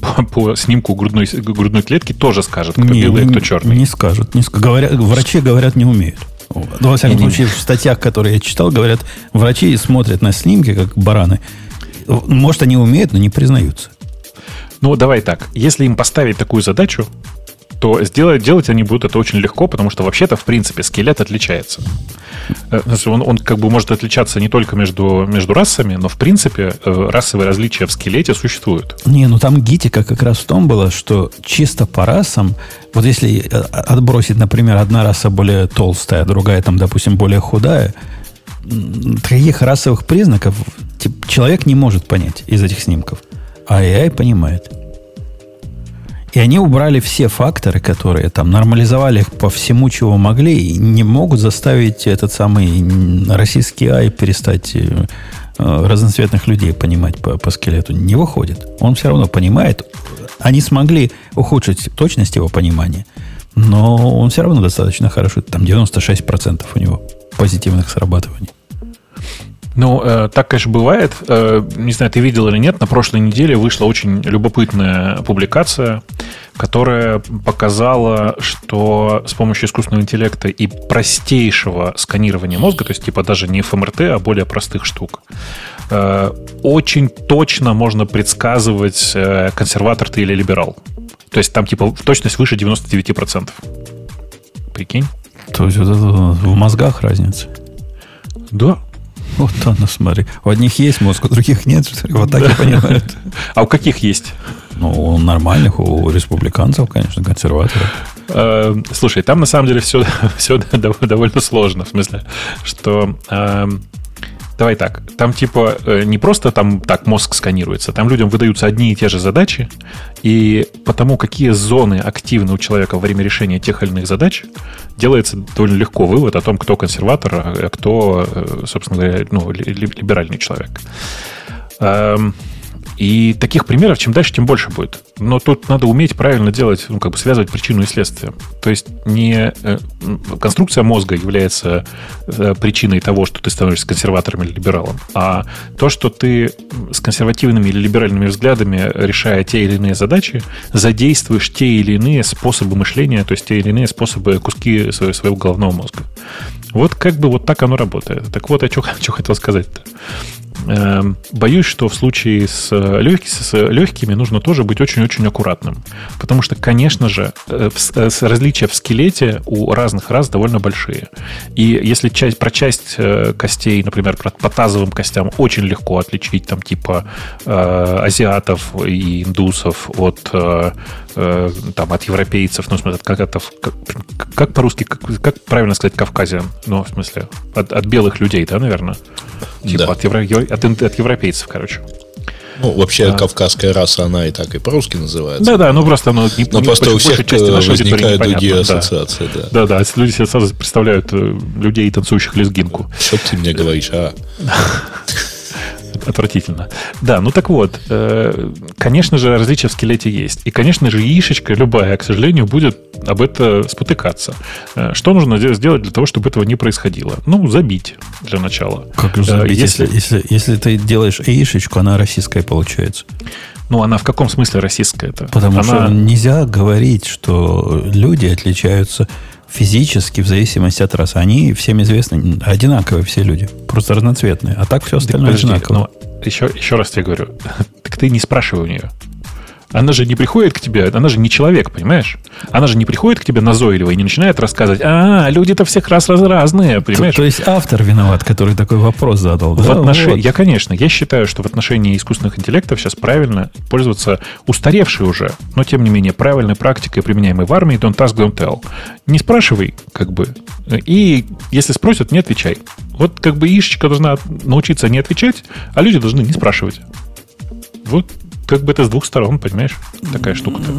по, по снимку грудной, грудной клетки тоже скажет, кто Не, белый, не- кто черный. Не скажут. Не ск- говорят, врачи говорят, не умеют. Ну, во всяком Не-не-не. случае, в статьях, которые я читал, говорят, врачи смотрят на снимки, как бараны. Может, они умеют, но не признаются. Ну, давай так. Если им поставить такую задачу, то сделать, делать они будут это очень легко, потому что вообще-то, в принципе, скелет отличается. Э, Он, он как бы может отличаться не только между, между расами, но, в принципе, э, расовые различия в скелете существуют. Не, ну там гитика как раз в том было, что чисто по расам, вот если э, отбросить, например, одна раса более толстая, другая там, допустим, более худая, таких расовых признаков тип, человек не может понять из этих снимков, а AI понимает. И они убрали все факторы, которые там нормализовали их по всему, чего могли, и не могут заставить этот самый российский AI перестать э, э, разноцветных людей понимать по, по скелету. Не выходит. Он все равно понимает. Они смогли ухудшить точность его понимания, но он все равно достаточно хорошо. Там 96% у него позитивных срабатываний. Ну, э, так, конечно, бывает. Э, не знаю, ты видел или нет, на прошлой неделе вышла очень любопытная публикация, которая показала, что с помощью искусственного интеллекта и простейшего сканирования мозга, то есть типа даже не ФМРТ, а более простых штук, э, очень точно можно предсказывать, э, консерватор ты или либерал. То есть там типа точность выше 99%. Прикинь? То есть вот это в мозгах разница. Да. Вот оно, смотри. У одних есть мозг, у других нет. Вот так и понимают. А у каких есть? Ну, у нормальных, у республиканцев, конечно, консерваторов. Э, Слушай, там на самом деле все, все довольно сложно. В смысле, что... э, Давай так, там типа э, не просто там так мозг сканируется, там людям выдаются одни и те же задачи, и потому какие зоны активны у человека во время решения тех или иных задач, делается довольно легко вывод о том, кто консерватор, а кто, э, собственно говоря, ну, ли- ли- либеральный человек. И таких примеров чем дальше, тем больше будет. Но тут надо уметь правильно делать, ну, как бы связывать причину и следствие. То есть не э, конструкция мозга является э, причиной того, что ты становишься консерватором или либералом, а то, что ты с консервативными или либеральными взглядами, решая те или иные задачи, задействуешь те или иные способы мышления, то есть те или иные способы, куски своего головного мозга. Вот как бы вот так оно работает. Так вот, я что хотел сказать-то. Эм, Боюсь, что в случае с, э, легки- с легкими нужно тоже быть очень-очень аккуратным. Потому что, конечно же, э, э, различия в скелете у разных рас довольно большие. И если часть, про часть костей, например, по тазовым костям очень легко отличить, там, типа азиатов и индусов от, там, от европейцев, ну, смысле, как это, как, как по-русски, как, как правильно сказать кавказиан? Ну, в смысле, от, от белых людей, да, наверное? Типа Да. от, евро- ев- от, от европейцев, короче. Ну, вообще, А. кавказская раса, она и так и по-русски называется. Да-да, ну просто оно не Но не- просто у всех части э, нашей возникают другие ассоциации, да. Да-да, люди себе сразу представляют э, людей, танцующих лезгинку. Что ты мне говоришь, а? Отвратительно. Да, ну так вот, э, конечно же, различия в скелете есть. И, конечно же, яишечка любая, к сожалению, будет об это спотыкаться. Э, Что нужно де- сделать для того, чтобы этого не происходило? Ну, забить для начала. Как Э, забить, если, если- если, если ты делаешь яишечку, она российская получается. Ну, она в каком смысле российская-то? Потому она... что нельзя говорить, что люди отличаются физически в зависимости от расы. Они всем известны, одинаковые все люди, просто разноцветные. А так все остальное Подожди, одинаково. ну, еще, еще раз тебе говорю. Так ты не спрашивай у нее. Она же не приходит к тебе, она же не человек, понимаешь? Она же не приходит к тебе назойливо и не начинает рассказывать, а, люди-то всех раз раз разные, понимаешь? То, то есть автор виноват, который такой вопрос задал. В да? отнош... Вот. Я, конечно, я считаю, что в отношении искусственных интеллектов сейчас правильно пользоваться устаревшей уже, но тем не менее правильной практикой, применяемой в армии, don't ask, don't tell. Не спрашивай, как бы, и если спросят, не отвечай. Вот как бы Ишечка должна научиться не отвечать, а люди должны не спрашивать. Вот как бы это с двух сторон, понимаешь? Такая штука-то.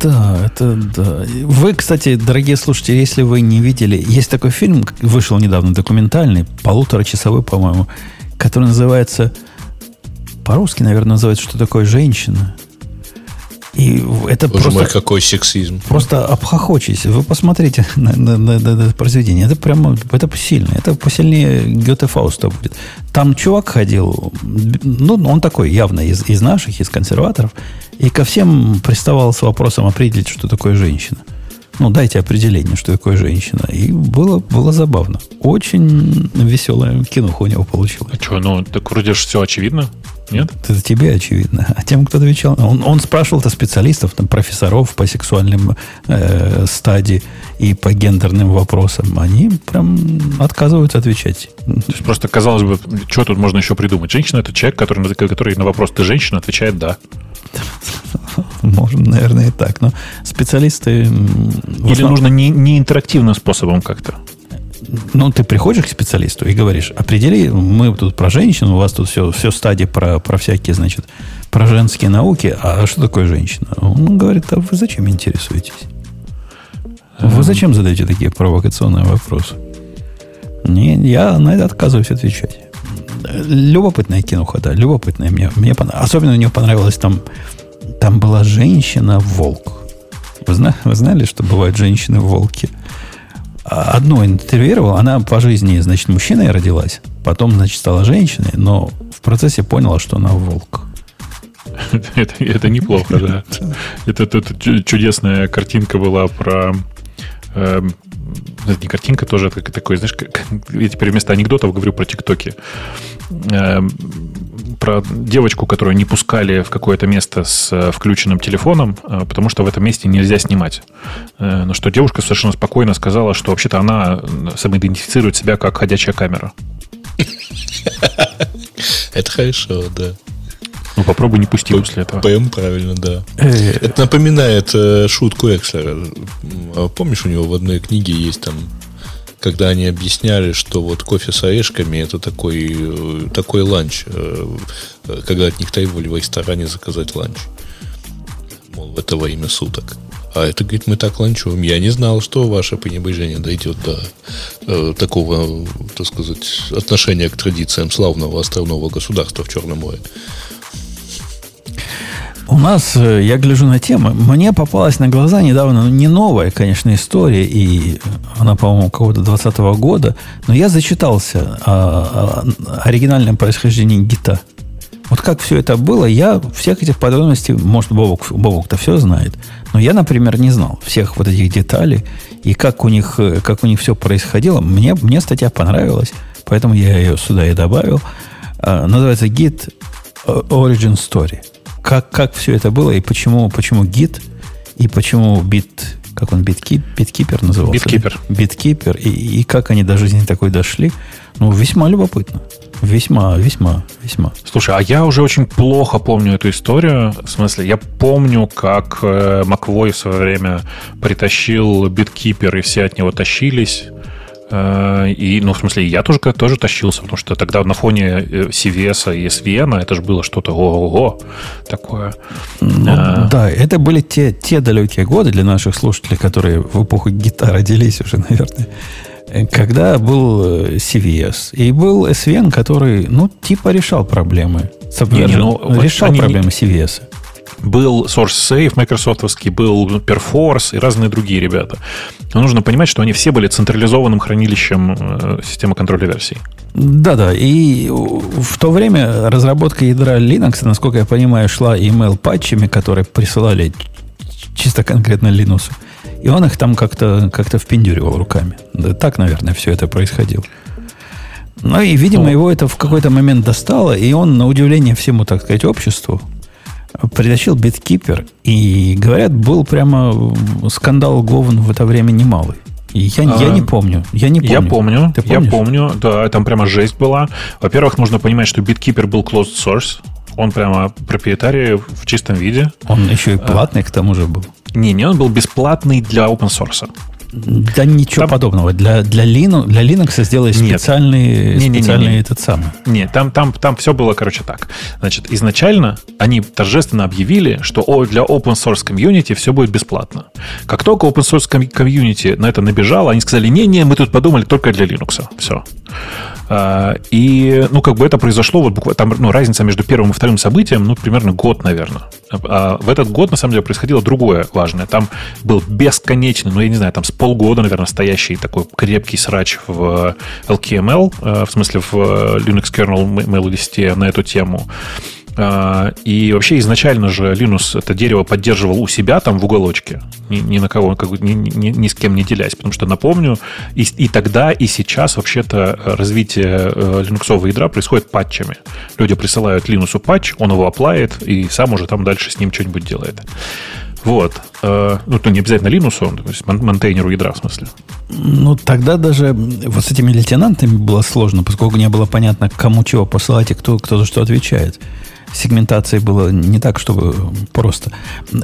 Да, это да. Вы, кстати, дорогие слушатели, если вы не видели, есть такой фильм, вышел недавно, документальный, полуторачасовой, по-моему, который называется, по-русски, наверное, называется «Что такое женщина?». И это Боже просто... мой, какой сексизм. Просто обхохочись. Вы посмотрите на, на, на, на это произведение. Это прямо это сильно. Это посильнее Гёте Фауста будет. Там чувак ходил, ну, он такой явно из, из наших, из консерваторов, и ко всем приставал с вопросом определить, что такое женщина. Ну, дайте определение, что такое женщина. И было, было забавно. Очень веселое кино у него получилось. А что, ну, так вроде же все очевидно. Нет? Это тебе очевидно. А тем, кто отвечал, он, он спрашивал-то специалистов, там, профессоров по сексуальным э, стадии и по гендерным вопросам. Они прям отказываются отвечать. То есть просто казалось бы, что тут можно еще придумать? Женщина это человек, который, который на вопрос ты женщина отвечает да. Можно, наверное, и так. Но специалисты... Или основном... нужно не, не интерактивным способом как-то? Ну, ты приходишь к специалисту и говоришь, определи, мы тут про женщин, у вас тут все, все стадии про, про всякие, значит, про женские науки, а что такое женщина? Он говорит, а вы зачем интересуетесь? Вы зачем задаете такие провокационные вопросы? Не, я на это отказываюсь отвечать. Любопытная киноха, да, любопытная. Мне, мне понрав... Особенно мне понравилось там, там была женщина-волк. Вы, зна... Вы знали, что бывают женщины-волки? Одну интервьюировал, она по жизни, значит, мужчиной родилась, потом, значит, стала женщиной, но в процессе поняла, что она волк. Это, это неплохо, да. Это, это, это чудесная картинка была про... Э, это не картинка тоже, это такой, знаешь, как, я теперь вместо анекдотов говорю про ТикТоки. Э, про девочку, которую не пускали в какое-то место с э, включенным телефоном, э, потому что в этом месте нельзя снимать. Э, но что девушка совершенно спокойно сказала, что вообще-то она самоидентифицирует себя как ходячая камера. Это хорошо, да. Ну, попробуй не пусти после этого. ПМ правильно, да. Это напоминает шутку Экслера. Помнишь, у него в одной книге есть там когда они объясняли, что вот кофе с орешками это такой, такой ланч, когда от них требовали в ресторане заказать ланч. Мол, это время суток. А это, говорит, мы так ланчуем. Я не знал, что ваше пренебрежение дойдет до э, такого, так сказать, отношения к традициям славного островного государства в Черном море. У нас, э, я гляжу на тему, мне попалась на глаза недавно, ну, не новая, конечно, история, и она, по-моему, какого-то 20 -го года, но я зачитался о, о оригинальном происхождении гита. Вот как все это было, я всех этих подробностей, может, Бобок, Бобок-то все знает, но я, например, не знал всех вот этих деталей и как у них, э, как у них все происходило. Мне, мне статья понравилась, поэтому я ее сюда и добавил. А, называется гид Origin Story – как, как все это было и почему, почему гид и почему бит, как он, биткип, биткипер назывался? Биткипер. Биткипер. И, и как они до жизни такой дошли. Ну, весьма любопытно. Весьма, весьма, весьма. Слушай, а я уже очень плохо помню эту историю. В смысле, я помню, как э, Маквой в свое время притащил биткипер, и все от него тащились. Э, и, ну, в смысле, я тоже, тоже тащился, потому что тогда на фоне э, CVS и SVN это же было что-то ого-го такое. Ну, а... Да, это были те, те далекие годы для наших слушателей, которые в эпоху гитары родились уже, наверное, когда был CVS. И был SVN, который, ну, типа решал проблемы. Не, не, ну, решал проблемы CVS. Был SourceSafe майкрософтовский, был Perforce и разные другие ребята. Но нужно понимать, что они все были централизованным хранилищем э, системы контроля версий. Да-да, и в то время разработка ядра Linux, насколько я понимаю, шла email патчами, которые присылали чисто конкретно Linux. И он их там как-то как впендюривал руками. Да, так, наверное, все это происходило. Ну и, видимо, ну, его это в какой-то момент достало, и он, на удивление всему, так сказать, обществу, притащил биткипер, и, говорят, был прямо скандал Говен в это время немалый. Я, а, я не помню. Я не помню. Я помню. Ты я помню. Да, там прямо жесть была. Во-первых, нужно понимать, что биткипер был closed source. Он прямо проприетарий в чистом виде. Он еще и платный а, к тому же был. Не, не, он был бесплатный для open source. Да ничего там... подобного. Для, для, Linux, для Linux сделали специальный, не, не, специальный не, не, не. этот самый. Нет, там, там, там все было, короче, так. Значит, изначально они торжественно объявили, что для open source комьюнити все будет бесплатно. Как только open source комьюнити на это набежало, они сказали, не-не, мы тут подумали только для Linux. Все. А, и, ну, как бы это произошло, вот буквально, там, ну, разница между первым и вторым событием, ну, примерно год, наверное. А в этот год, на самом деле, происходило другое важное. Там был бесконечный, ну, я не знаю, там с полгода, наверное, стоящий такой крепкий срач в LKML, э, в смысле в э, Linux kernel Melody на эту тему. А, и вообще изначально же Linux это дерево поддерживал у себя там в уголочке, ни, ни на кого, как, ни, ни, ни с кем не делясь. Потому что, напомню, и, и тогда, и сейчас вообще-то развитие линуксового ядра происходит патчами. Люди присылают Linux патч, он его оплает, и сам уже там дальше с ним что-нибудь делает. Вот. Э, ну, то не обязательно Linux, то есть монтейнеру ядра, в смысле. Ну, тогда даже вот с этими лейтенантами было сложно, поскольку не было понятно, кому чего посылать и кто, кто за что отвечает сегментации было не так, чтобы просто.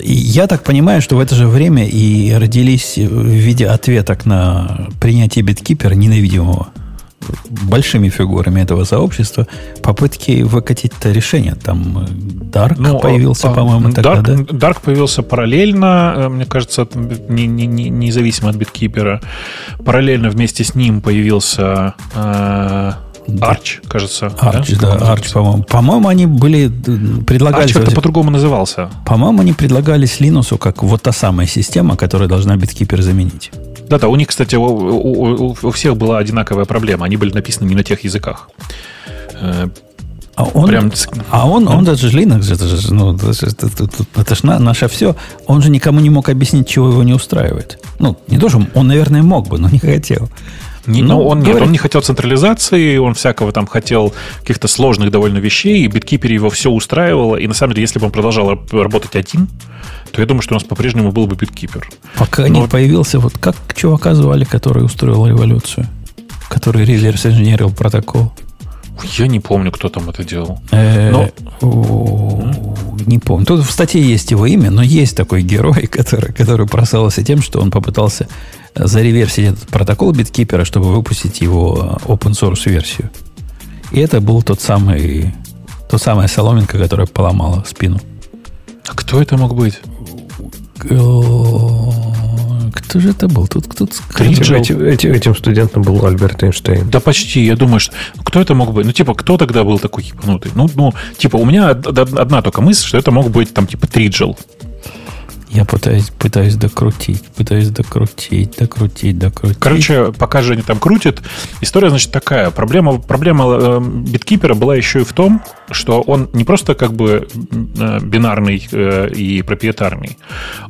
И я так понимаю, что в это же время и родились в виде ответок на принятие биткипера ненавидимого большими фигурами этого сообщества попытки выкатить это решение. Там Dark ну, появился, а, по-моему, тогда, Dark, да? Dark появился параллельно, э, мне кажется, не, не, не, независимо от биткипера. Параллельно вместе с ним появился э, Арч, кажется. Арч, да, да Арч, по-моему. По-моему, они были предлагали. Арч как-то по-другому назывался. По-моему, они предлагались Linux как вот та самая система, которая должна биткипер заменить. Да-да, у них, кстати, у, у, у всех была одинаковая проблема. Они были написаны не на тех языках. А он, Прям... а он, он даже Linux, это же, ну, это, это, это, это ж наше все. Он же никому не мог объяснить, чего его не устраивает. Ну, не то, что он, наверное, мог бы, но не хотел. Не, ну, он, говорит... нет, он не хотел централизации, он всякого там хотел каких-то сложных довольно вещей, и биткипер его все устраивало. И на самом деле, если бы он продолжал работать один, то я думаю, что у нас по-прежнему был бы биткипер. Пока Но... не появился, вот как чувака звали, который устроил революцию? Который реверс инженерил протокол. Я не помню, кто там это делал. Э, но... Не помню. Тут в статье есть его имя, но есть такой герой, который, который прославился тем, что он попытался зареверсить этот протокол биткипера, чтобы выпустить его open source версию. И это был тот самый, тот самая соломинка, которая поломала спину. А кто это мог быть? Кто же это был? Тут кто-то этим, этим, этим студентом был Альберт Эйнштейн. Да почти. Я думаю, что... Кто это мог быть? Ну, типа, кто тогда был такой ебанутый? Ну, ну, типа, у меня одна только мысль, что это мог быть, там, типа, Триджел. Я пытаюсь, пытаюсь докрутить, пытаюсь докрутить, докрутить, докрутить. Короче, пока же они там крутят, история, значит, такая. Проблема, проблема э, биткипера была еще и в том, что он не просто как бы э, бинарный э, и проприетарный,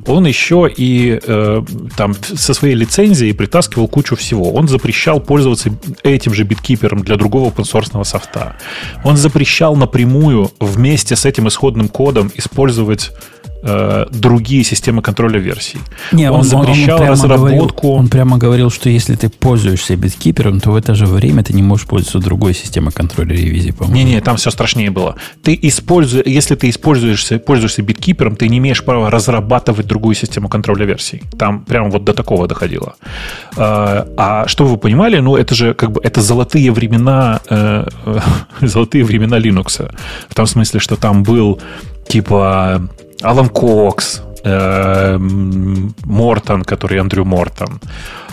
он еще и э, там со своей лицензией притаскивал кучу всего. Он запрещал пользоваться этим же биткипером для другого open софта. Он запрещал напрямую вместе с этим исходным кодом использовать э, другие системы контроля версий. Не, он, он запрещал он, он разработку. Говорил, он прямо говорил, что если ты пользуешься биткипером, то в это же время ты не можешь пользоваться другой системой контроля ревизии, по-моему. Не-не, там все страшнее было. Ты используешь, если ты используешься, пользуешься биткипером, ты не имеешь права разрабатывать другую систему контроля версий. Там прямо вот до такого доходило. А, а что вы понимали, ну это же как бы это золотые времена, э, золотые времена Linux. В том смысле, что там был типа Алан Кокс, э, Мортон, который Андрю Мортон,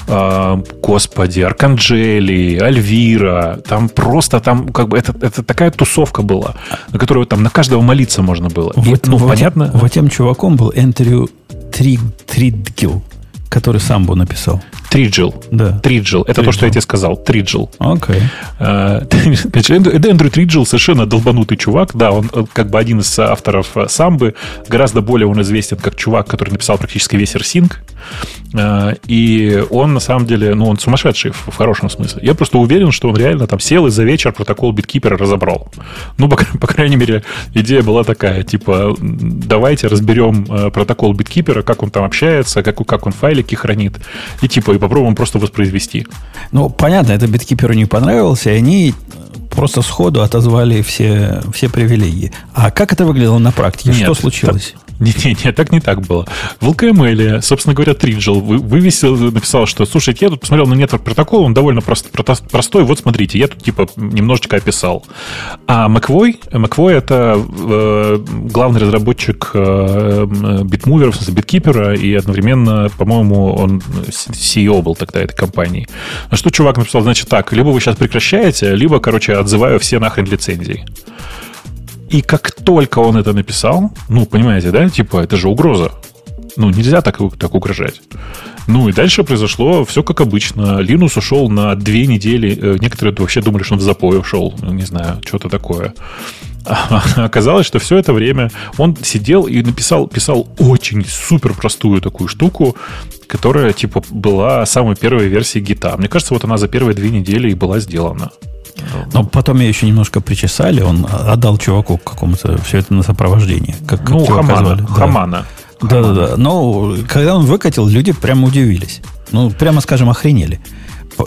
э, господи, Арканджели, Альвира, там просто там как бы это, это такая тусовка была, на которую там на каждого молиться можно было. Вот, И, ну, вот, понятно. Вот тем чуваком был Эндрю Тридгил, который сам бы написал. Триджил. Да. Триджил. Это то, что я тебе сказал. Триджил. Окей. Э, Эндрю Триджил совершенно долбанутый чувак. Да, он э, как бы один из авторов э, самбы. Гораздо более он известен как чувак, который написал практически весь RSync. И он на самом деле, ну, он сумасшедший в, хорошем смысле. Я просто уверен, что он реально там сел и за вечер протокол биткипера разобрал. Ну, по, по крайней мере, идея была такая, типа, давайте разберем протокол биткипера, как он там общается, как, как он файлики хранит, и типа, и попробуем просто воспроизвести. Ну, понятно, это биткиперу не понравилось, и они просто сходу отозвали все, все привилегии. А как это выглядело на практике? Нет, Что случилось? Так, нет, так не так было. В LKML, собственно говоря, Триджел вывесил, написал, что, слушайте, я тут посмотрел на network протокол, он довольно прост, простой, вот смотрите, я тут типа немножечко описал. А McVoy, McVoy это э, главный разработчик э, битмувера, смысле биткипера, и одновременно, по-моему, он CEO был тогда этой компании. На что чувак написал, значит так, либо вы сейчас прекращаете, либо, короче, отзываю все нахрен лицензии. И как только он это написал, ну, понимаете, да, типа, это же угроза. Ну, нельзя так, так угрожать. Ну и дальше произошло все как обычно. Линус ушел на две недели. Э, некоторые вообще думали, что он в запой ушел. Ну, не знаю, что-то такое. А оказалось, что все это время он сидел и написал, писал очень супер простую такую штуку, которая типа была самой первой версией гита. Мне кажется, вот она за первые две недели и была сделана. Но потом ее еще немножко причесали, он отдал чуваку какому-то все это на сопровождение. Как, ну, Хамана. Хамана. Да, да, да. Но когда он выкатил, люди прямо удивились. Ну, прямо скажем, охренели.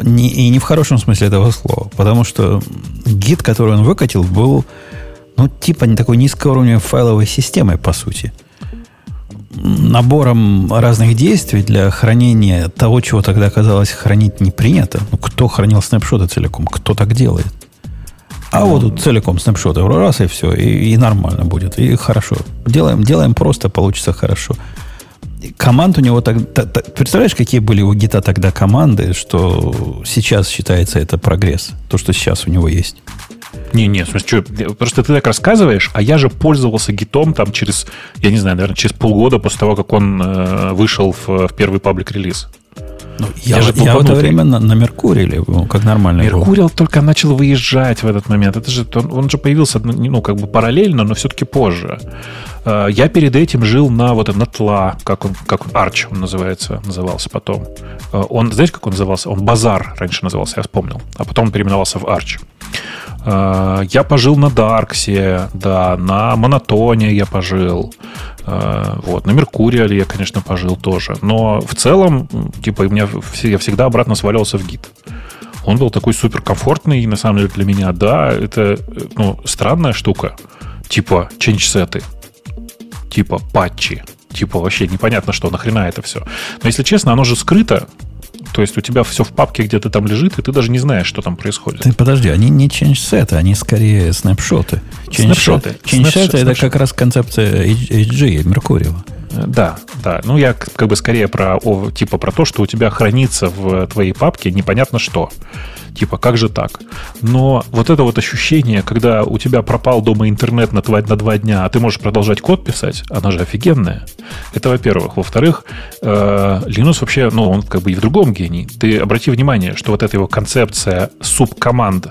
Не, и не в хорошем смысле этого слова. Потому что гид, который он выкатил, был, ну, типа не такой низкоуровневой файловой системой, по сути набором разных действий для хранения того, чего тогда оказалось хранить не принято. Ну, кто хранил снапшоты целиком? Кто так делает? А вот тут целиком снапшоты раз и все, и, и нормально будет, и хорошо. Делаем, делаем просто, получится хорошо. Команд у него так, так, так представляешь, какие были у гита тогда команды, что сейчас считается это прогресс, то, что сейчас у него есть. Не, не, в смысле, что, просто ты так рассказываешь, а я же пользовался гитом там через, я не знаю, наверное, через полгода после того, как он э, вышел в, в первый паблик-релиз. Ну, я, я, же я в это время на, на Меркурии, как нормально. Меркурий только начал выезжать в этот момент. Это же, он, он же появился, ну, как бы параллельно, но все-таки позже. Э, я перед этим жил на вот на тла, как он, как Арч он называется, назывался потом. Э, он, знаете, как он назывался? Он Базар раньше назывался, я вспомнил. А потом он переименовался в Арч. Э, я пожил на Дарксе, да, на Монотоне я пожил. Вот, на Меркуриале я, конечно, пожил тоже. Но в целом, типа, у меня, я всегда обратно свалился в гид. Он был такой суперкомфортный, на самом деле, для меня. Да, это, ну, странная штука. Типа, ченч-сеты. Типа, патчи. Типа, вообще непонятно, что, нахрена это все. Но, если честно, оно же скрыто то есть у тебя все в папке где-то там лежит, и ты даже не знаешь, что там происходит. Ты подожди, они не ченджсеты, они скорее снапшоты. Снапшоты. Ченджсеты это как раз концепция HG, Меркуриева. Да, да. Ну, я как бы скорее про, типа, про то, что у тебя хранится в твоей папке непонятно что. Типа, как же так? Но вот это вот ощущение, когда у тебя пропал дома интернет на два, на два дня, а ты можешь продолжать код писать, она же офигенная. Это во-первых. Во-вторых, э, Linux вообще, ну, он как бы и в другом гений. Ты обрати внимание, что вот эта его концепция субкоманд,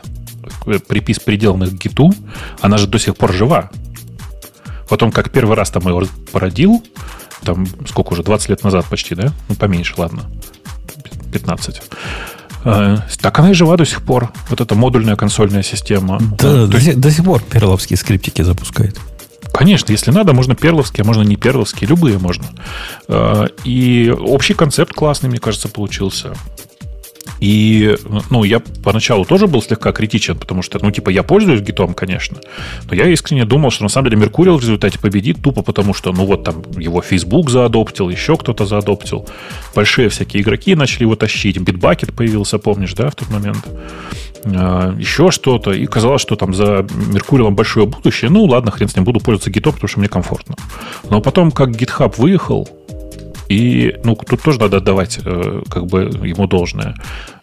э, припис приделанных к гиту, она же до сих пор жива. Потом, как первый раз там его породил, там сколько уже, 20 лет назад почти, да? Ну, поменьше, ладно. 15. Э, так она и жива до сих пор. Вот эта модульная консольная система. Да, до, есть... до сих пор перловские скриптики запускает. Конечно, если надо, можно перловские, а можно не перловские, любые можно. Э, и общий концепт классный, мне кажется, получился. И, ну, я поначалу тоже был слегка критичен, потому что, ну, типа, я пользуюсь гитом, конечно, но я искренне думал, что на самом деле Меркуриал в результате победит тупо потому, что, ну, вот там его Facebook заадоптил, еще кто-то заадоптил, большие всякие игроки начали его тащить, Bitbucket появился, помнишь, да, в тот момент, а, еще что-то, и казалось, что там за Меркуриалом большое будущее, ну, ладно, хрен с ним, буду пользоваться гитом, потому что мне комфортно. Но потом, как GitHub выехал, и, ну, тут тоже надо отдавать э, как бы ему должное.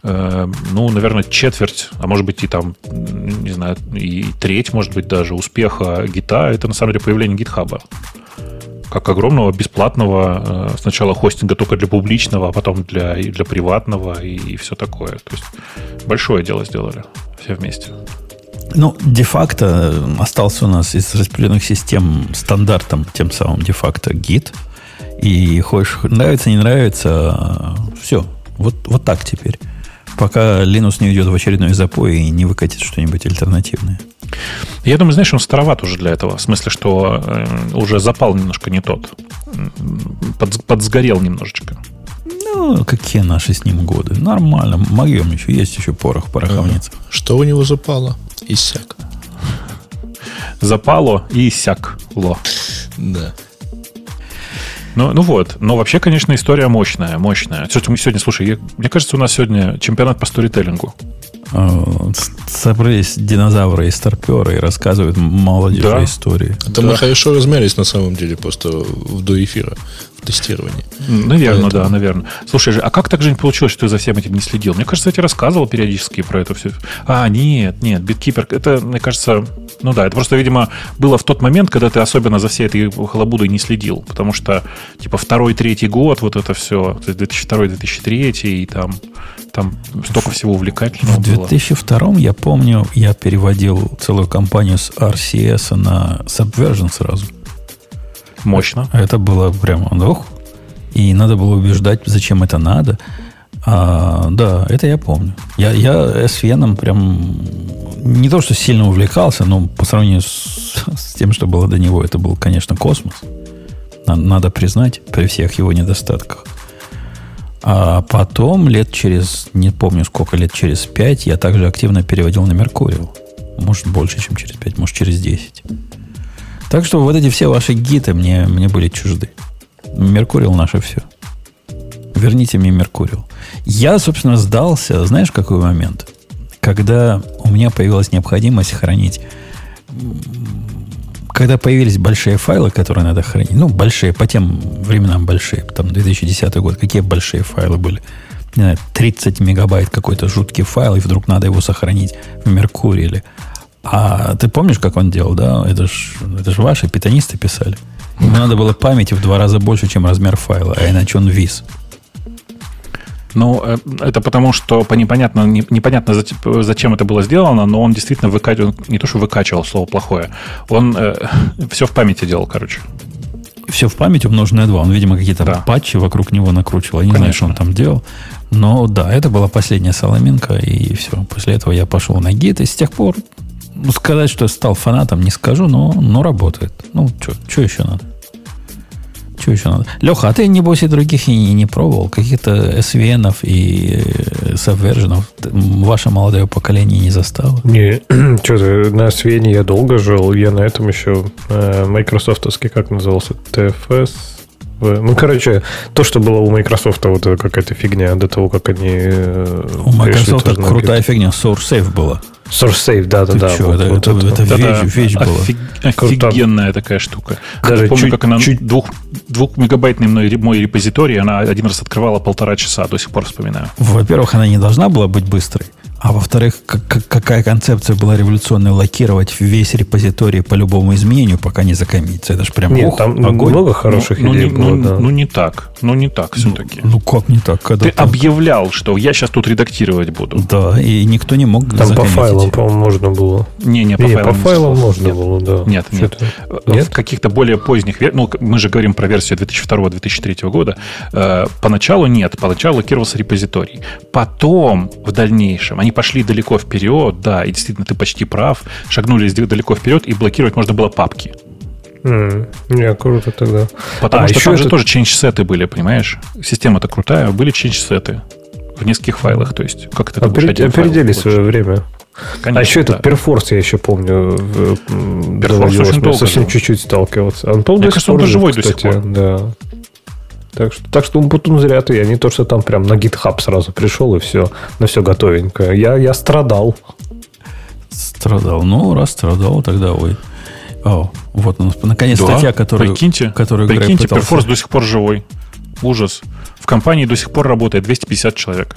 Э, ну, наверное, четверть, а может быть и там, не знаю, и треть, может быть, даже успеха гита, это на самом деле появление гитхаба. как огромного бесплатного э, сначала хостинга только для публичного, а потом для, для приватного и, и все такое. То есть большое дело сделали все вместе. Ну, де-факто остался у нас из распределенных систем стандартом, тем самым де-факто гид. И хочешь, нравится, не нравится, все. Вот, вот так теперь. Пока Linux не уйдет в очередной запой и не выкатит что-нибудь альтернативное. Я думаю, знаешь, он староват уже для этого. В смысле, что э, уже запал немножко не тот. Под, подсгорел немножечко. Ну, какие наши с ним годы? Нормально. Могем еще. Есть еще порох в пороховнице. Ага. Что у него запало? Иссяк. Запало и иссякло. Да. Ну, ну вот. Но вообще, конечно, история мощная, мощная. Кстати, мы сегодня, слушай, я, мне кажется, у нас сегодня чемпионат по сторителлингу. А, собрались динозавры и старперы и рассказывают молодежи Да. истории. Это мы хорошо размялись на самом деле просто в до эфира, в тестировании. Наверное, Поэтому. да, наверное. Слушай же, а как так же не получилось, что ты за всем этим не следил? Мне кажется, я тебе рассказывал периодически про это все. А, нет, нет, биткипер, это, мне кажется, ну да, это просто, видимо, было в тот момент, когда ты особенно за всей этой халабудой не следил. Потому что, типа, второй, третий год, вот это все, 2002-2003, и там, там столько всего увлекательного В было. 2002 я помню, я переводил целую компанию с RCS на Subversion сразу. Мощно. Это было прямо ух. И надо было убеждать, зачем это надо. А, да, это я помню. Я, я SVN прям не то, что сильно увлекался, но по сравнению с, с тем, что было до него, это был, конечно, космос. На- Надо признать, при всех его недостатках. А потом, лет через, не помню сколько, лет через пять, я также активно переводил на Меркуриал. Может, больше, чем через пять, может, через 10. Так что вот эти все ваши гиты мне, мне были чужды. Меркуриал наше все. Верните мне Меркуриал. Я, собственно, сдался, знаешь, какой момент? Когда у меня появилась необходимость хранить когда появились большие файлы, которые надо хранить, ну, большие, по тем временам большие, там, 2010 год, какие большие файлы были? Не знаю, 30 мегабайт какой-то жуткий файл, и вдруг надо его сохранить в Меркурии. А ты помнишь, как он делал, да? Это ж, это ж ваши питонисты писали. Ему надо было памяти в два раза больше, чем размер файла, а иначе он вис. Ну, э, это потому, что по непонятно, не- непонятно, зач- зачем это было сделано, но он действительно выкачивал, не то, что выкачивал, слово плохое, он все в памяти делал, короче. Все в памяти умноженное на 2. Он, видимо, какие-то Да. патчи вокруг него накручивал. Я не знаю, что он там делал. Но да, это была последняя соломинка, и все. После этого я пошел на гид, и с тех пор ну, сказать, что стал фанатом, не скажу, но, но работает. Ну, что еще надо? Что еще надо? Леха, а ты, небось, и других и не, пробовал? Каких-то SVN и э, Subversion ваше молодое поколение не застало? Не, что ты, на Свене я долго жил, я на этом еще э, майкрософтовский, как назывался, TFS. Ну, короче, то, что было у Microsoft, вот это какая-то фигня до того, как они... э, У Microsoft крутая фигня, SourceSafe была. SourceSafe. Ты чё, вот- это, вот это- это вещь, вещь была. офиг-. Офигенная такая штука. Даже Я помню, чуть- как она чуть- двух, двухмегабайтный мой, мой репозиторий, она один раз открывала полтора часа, до сих пор вспоминаю. Во-первых, она не должна была быть быстрой. А во-вторых, как- как- какая концепция была революционная лакировать весь репозиторий по любому изменению, пока не закоммится. Это ж прям Нет, ух, там огонь. много хороших ну, идей не, было, ну, да. ну, не так. Ну, не так все-таки. Ну, как не так? Когда Ты там- объявлял, что я сейчас тут редактировать буду. Да, и никто не мог Там по закоммитить. файлам, по-моему, можно было. Не, не, по Не, файлам. по файлам можно Нет. было, да. Нет, нет. В Нет? каких-то более поздних ну, мы же говорим про версию 2002-2003 года, э, поначалу нет, поначалу локировался репозиторий. Потом, в дальнейшем, они пошли далеко вперед, да, и действительно, ты почти прав, шагнули далеко вперед, и блокировать можно было папки. М, Не, круто тогда. Потому А, что еще там же это- тоже change-сеты были, понимаешь? Система-то крутая, были change-сеты в нескольких файлах, то есть как это Опер- один файл свое время. Конечно, а еще да. этот перфорс, я еще помню, доводилось очень долго совсем чуть-чуть сталкиваться. Антон Мне до кажется, он живой до сих пор. Да. Так что, так что Умпутун зря ты, а не то, что там прям на GitHub сразу пришел и все, на все готовенькое. Я, я страдал. Страдал. Ну, раз страдал, тогда ой. О, вот у нас наконец Да, статья, которую, прикиньте, которую прикиньте, пытался- перфорс до сих пор живой. Ужас. В компании до сих пор работает 250 человек.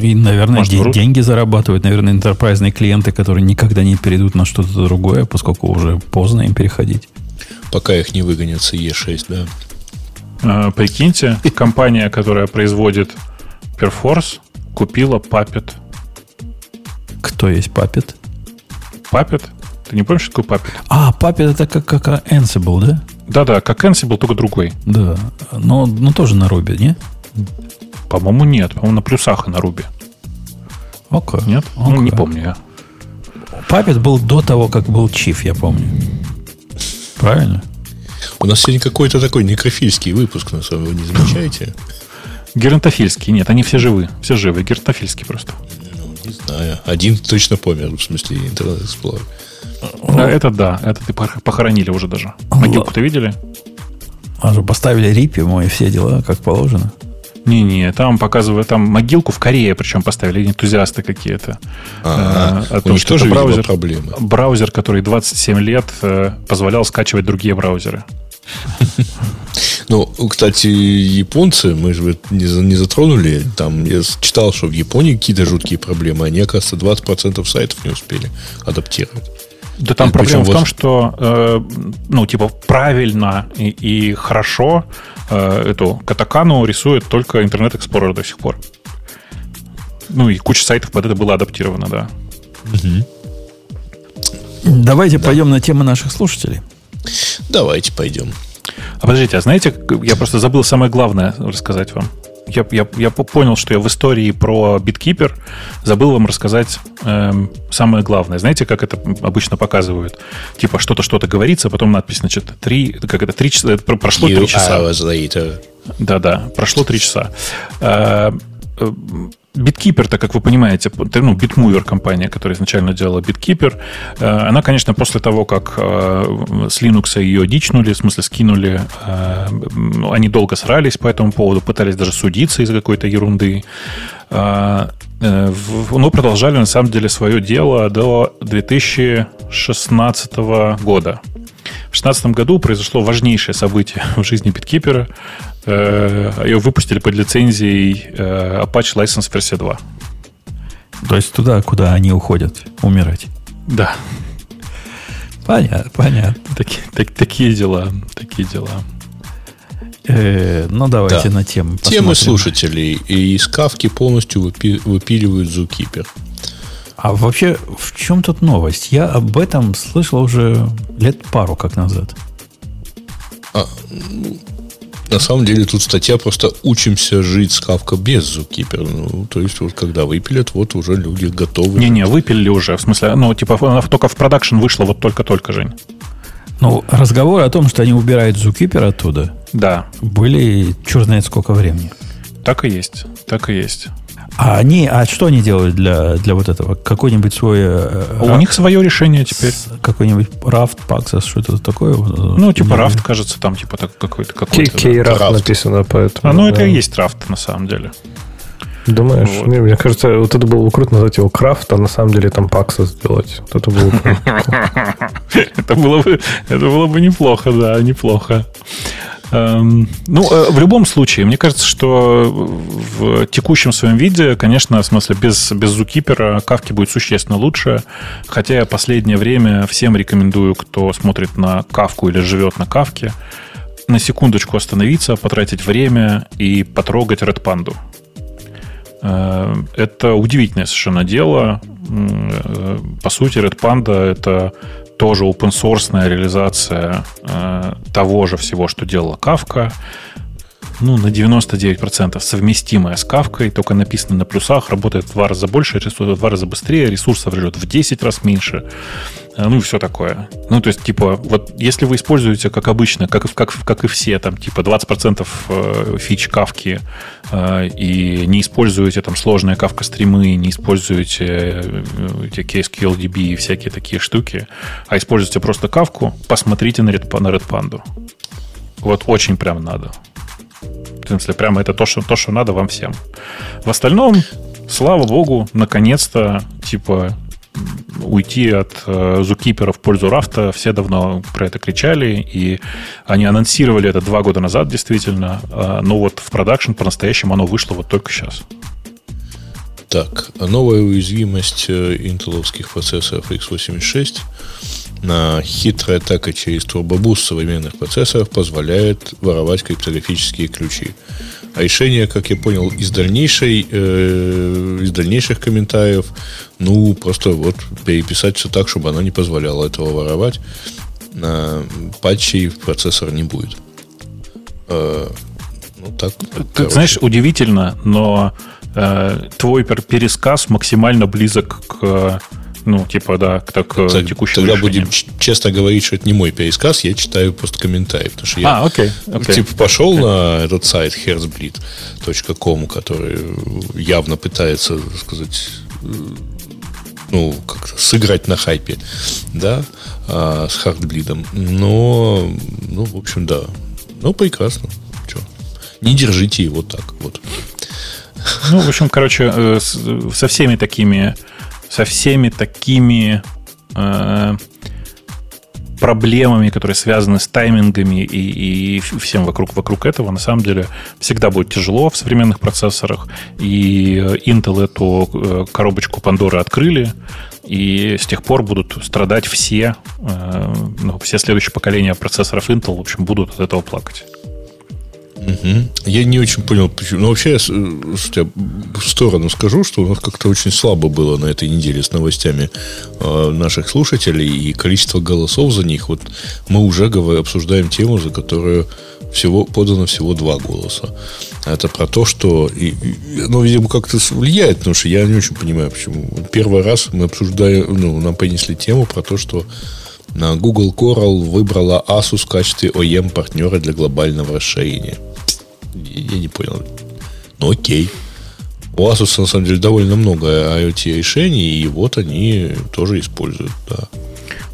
И, наверное, Может, де- вру? деньги зарабатывают. Наверное, интерпрайзные клиенты, которые никогда не перейдут на что-то другое, поскольку уже поздно им переходить. Пока их не выгонят с E6, да. А, прикиньте, компания, которая производит Perforce, купила Puppet. Кто есть Puppet? Puppet? Ты не помнишь, что такое Puppet? А, Puppet это как, как Ansible, да? Да-да, как Ansible, только другой. Да. Но, но тоже на Ruby, не? По-моему, нет. По-моему, на плюсах и на Ruby. Окей. Нет? Ну, не помню я. Puppet был до того, как был Chief, я помню. Правильно? У нас сегодня какой-то такой некрофильский выпуск, на самом деле, не замечаете? Геронтофильский. Нет, они все живы. Все живы. Геронтофильский просто. Ну, не знаю. Один точно помер, в смысле, Internet Explorer. Да, это да. Это ты пох- похоронили уже даже. Могилку-то видели? А же поставили рипи, мой, все дела, как положено. Не-не, там показывают, там могилку в Корее, причем поставили энтузиасты какие-то. Ага. Э, о У том, них что браузер, проблемы. браузер, который 27 лет э, позволял скачивать другие браузеры. Ну, кстати, японцы, мы же не, не затронули. Там я читал, что в Японии какие-то жуткие проблемы. Они, оказывается, 20% сайтов не успели адаптировать. Да там И проблема в том, вот- что, э, ну, типа, правильно и, и хорошо э, эту катакану рисует только Explorer до сих пор. Ну, и куча сайтов под это было адаптировано, да. Давайте пойдем на темы наших слушателей. Давайте пойдем. А подождите, а знаете, я просто забыл самое главное рассказать вам. Я, я, я по- понял, что я в истории про BitKeeper забыл вам рассказать эм, самое главное. Знаете, как это обычно показывают? Типа что-то, что-то говорится, а потом надпись, значит, три, как это, три часа, прошло три часа. Да-да, прошло три часа. Э, э, BitKeeper-то, как вы понимаете, ну, BitMover компания, которая изначально делала BitKeeper, э, она, конечно, после того, как э, с Linux ее дичнули, в смысле скинули, ну, они долго срались по этому поводу, пытались даже судиться из-за какой-то ерунды. Но продолжали, на самом деле, свое дело до 2016 года. В 2016 году произошло важнейшее событие в жизни биткипера. Э, Ее выпустили под лицензией э, Apache License версия 2. То есть туда, куда они уходят умирать. Да, Понятно, понятно. таки- так- такие дела, такие дела. Э, ну, давайте Да. на тему. Темы слушателей и из кавки полностью выпи- выпиливают Zookeeper. А вообще, в чем тут новость? Я об этом слышал уже лет пару как назад. А, ну, на самом деле тут статья просто «Учимся жить с Кавка без Zookeeper». Ну, то есть, вот когда выпилят, вот уже люди готовы. Не-не, выпилили уже. В смысле, ну, типа, она только в продакшн вышла вот только-только, Жень. Ну, разговоры о том, что они убирают Zookeeper оттуда, Да, были черт знает сколько времени. так и есть. Так и есть. А они, а что они делают для, для вот этого? Какой-нибудь свой... э, А у них свое решение теперь. Какой-нибудь Raft, Paxos, что-то такое? Ну, типа Не- Рафт, кажется, там типа так, какой-то какой-то. да. Кейраф Крафт. написано, поэтому... А, ну, это да. и есть Рафт на самом деле. Думаешь? Вот. Не, мне кажется, вот это было бы круто назвать его крафт, а на самом деле там пакса сделать. Вот это было бы. Это было бы, это было бы неплохо, да, неплохо. Эм, ну, э, в любом случае, мне кажется, что в текущем своем виде, конечно, в смысле, без, без зукипера кавки будет существенно лучше. Хотя я последнее время всем рекомендую, кто смотрит на кавку или живет на кавке, на секундочку остановиться, потратить время и потрогать Red Panda. Э, Это удивительное совершенно дело. Э, По сути, Red Panda это тоже open source реализация э, того же всего, что делала Kafka. Ну, на 99% совместимая с Kafka, только написано на плюсах, работает в два раза больше, ресурсов в два раза быстрее, ресурсов жрет в 10 раз меньше. Э, Ну и все такое. Ну, то есть, типа, вот если вы используете, как обычно, как, как, как и все, там, типа, 20% э, фич кавки э, и не используете там сложные кавка стримы, не используете э, эти KSQLDB и всякие такие штуки, а используете просто кавку, посмотрите на Red, на Red Panda. Вот очень прям надо. В смысле, прямо это то, что, то, что надо вам всем. В остальном, слава богу, наконец-то, типа, уйти от э, Зукипера в пользу Рафта. Все давно про это кричали, и они анонсировали это два года назад, действительно. Э, но вот в продакшн по-настоящему оно вышло вот только сейчас. Так, новая уязвимость э, интеловских процессоров x86 На хитрая атака через турбобуст современных процессоров позволяет воровать криптографические ключи. А решение, как я понял, из, дальнейшей, э, из дальнейших комментариев, ну, просто вот переписать все так, чтобы она не позволяла этого воровать. На патчей процессор не будет. Э, ну, так. Ты знаешь, удивительно, но э, твой пересказ максимально близок к ну, типа, да, так, так, текущему Тогда решениям. будем честно говорить, что это не мой пересказ, я читаю просто комментарий. Потому что я, а, окей, окей. типа, пошел окей. на этот сайт herzbleed.com, который явно пытается, так сказать, ну, как-то сыграть на хайпе, да, а, с хардблидом. Но, ну, в общем, да. Ну, прекрасно. Че? Не держите его так, вот. Ну, в общем, короче, э, со всеми такими со всеми такими э, проблемами, которые связаны с таймингами и, и всем вокруг, вокруг этого, на самом деле всегда будет тяжело в современных процессорах. И Intel эту э, коробочку Пандоры открыли, и с тех пор будут страдать все, э, ну, все следующие поколения процессоров Intel, в общем, будут от этого плакать. Угу. Я не очень понял, почему. Но вообще, я слушайте, в сторону скажу, что у нас как-то очень слабо было на этой неделе с новостями э, наших слушателей и количество голосов за них. Вот мы уже говорим, обсуждаем тему, за которую всего подано всего два голоса. Это про то, что, и, и, ну, видимо, как-то влияет, потому что я не очень понимаю, почему. Первый раз мы обсуждаем, ну, нам принесли тему про то, что на Google Coral выбрала Asus в качестве OEM-партнера для глобального расширения. Я не понял. Ну окей. У Asus на самом деле довольно много IoT решений, и вот они тоже используют, да.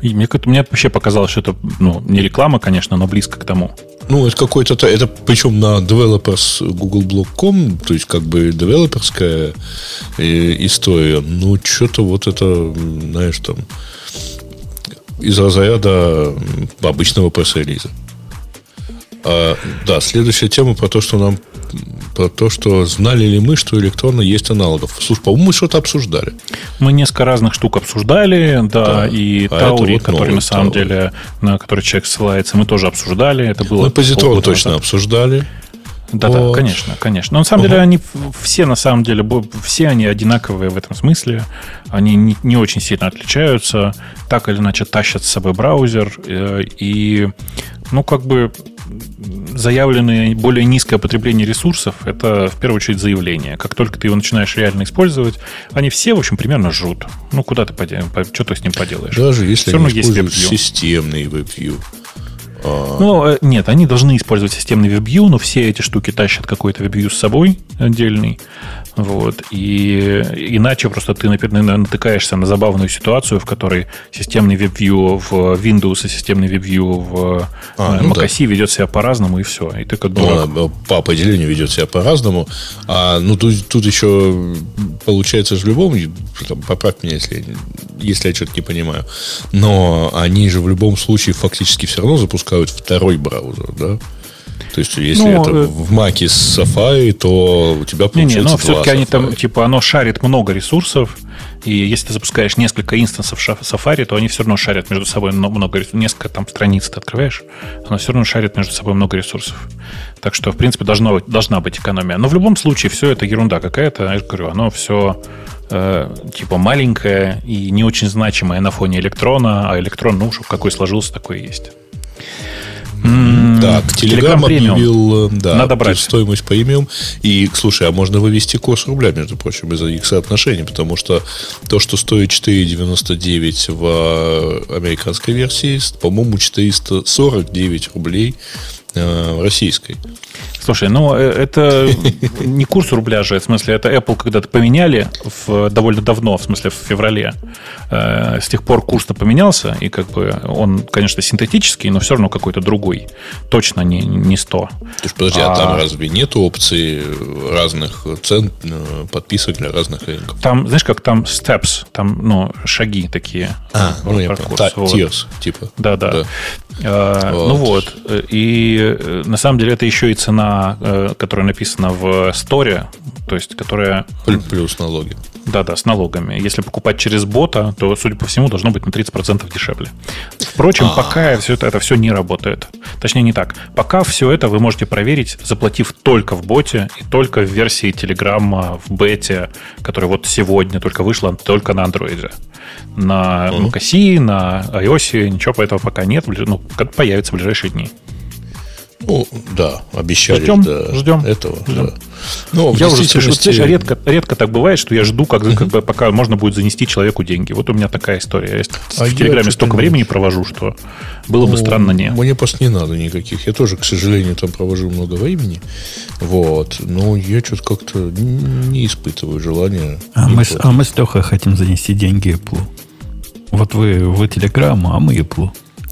И мне, мне вообще показалось, что это ну, не реклама, конечно, но близко к тому. Ну, это какой-то... Это причем на developers googleblock.com, то есть как бы девелоперская э, история. Ну, что-то вот это, знаешь, там из разряда обычного пресс-релиза. А, да, следующая тема про то, что нам про то, что знали ли мы, что электронно есть аналогов. Слушай, по-моему, мы что-то обсуждали. Мы несколько разных штук обсуждали, да, да. и а Таури, вот который на самом Таури. деле, на который человек ссылается, мы тоже обсуждали. Это было мы позитрон точно назад. обсуждали. Да, вот. да, конечно, конечно. Но на самом угу. деле они все на самом деле все они одинаковые в этом смысле. Они не, не очень сильно отличаются. Так или иначе тащат с собой браузер э, и ну как бы заявленное более низкое потребление ресурсов – это в первую очередь заявление. Как только ты его начинаешь реально использовать, они все, в общем, примерно жрут. Ну, куда ты, что ты с ним поделаешь? Даже если все они используют системный WebView. А. Ну, э, нет, они должны использовать системный WebView, но все эти штуки тащат какой-то WebView с собой отдельный. Вот. И иначе просто ты натыкаешься на забавную ситуацию, в которой системный WebView в Windows и системный WebView в а, э, ну macOS да. ведет себя по-разному, и все. И ты как дурак. Ну, по определению ведет себя по-разному. А, ну, тут, тут еще получается же в любом, там, поправь меня, если, если я что-то не понимаю, но они же в любом случае фактически все равно запускают второй браузер, да? То есть, если ну, это э, в Маке с Safari, то у тебя получается не, не, но все-таки они там, типа, оно шарит много ресурсов, и если ты запускаешь несколько инстансов Safari, то они все равно шарят между собой много ресурсов. Несколько там страниц ты открываешь, оно все равно шарит между собой много ресурсов. Так что, в принципе, должно быть, должна быть экономия. Но в любом случае, все это ерунда какая-то. Я же говорю, оно все э, типа маленькое и не очень значимое на фоне электрона, а электрон, ну, какой сложился, такой и есть. Так, Telegram объявил э, да, Надо брать. стоимость премиум. И, слушай, а можно вывести курс рубля, между прочим, из-за их соотношений, потому что то, что стоит 4,99 в э, американской версии, по-моему, 449 рублей э, в российской. Слушай, ну э, это не курс рубля же, в смысле, это Apple когда-то поменяли в, довольно давно, в смысле, в феврале. Э, с тех пор курс-то поменялся, и как бы он, конечно, синтетический, но все равно какой-то другой. Точно не, не 100. То подожди, а, а там разве нет опции разных цен, э, подписок для разных рынков? Там, знаешь, как там steps, там, ну, шаги такие. А, ну я понял. Та, вот. Tiers, типа. Да, да. да. Э, Вот. Ну вот. И э, на самом деле это еще и цена, э, которая написана в сторе, то есть которая Плю- Плюс налоги. Да-да, с налогами. Если покупать через бота, то, судя по всему, должно быть на 30% дешевле. Впрочем, А. пока все это, это все не работает. Точнее, не так. Пока все это вы можете проверить, заплатив только в боте и только в версии Telegram в бете, которая вот сегодня только вышла, только на андроиде. На macOS, на iOS ничего по этого пока нет. Ну, как появится в ближайшие дни. Ну, да, обещали Ждем, до ждем, этого. ждем. Да. Ну, в Я уже слышу, действительности- знаешь, редко, редко так бывает, что я жду, как, как бы, пока можно будет занести человеку деньги. Вот у меня такая история. Я А в я Телеграме столько не- времени провожу, что было бы Ну, странно не. Мне просто не надо никаких. Я тоже, к сожалению, там провожу много времени. Вот. Но я что-то как-то не испытываю желания. А им мы, с, а мы с Лехой хотим занести деньги Apple. Вот вы, вы Telegram, а мы Apple.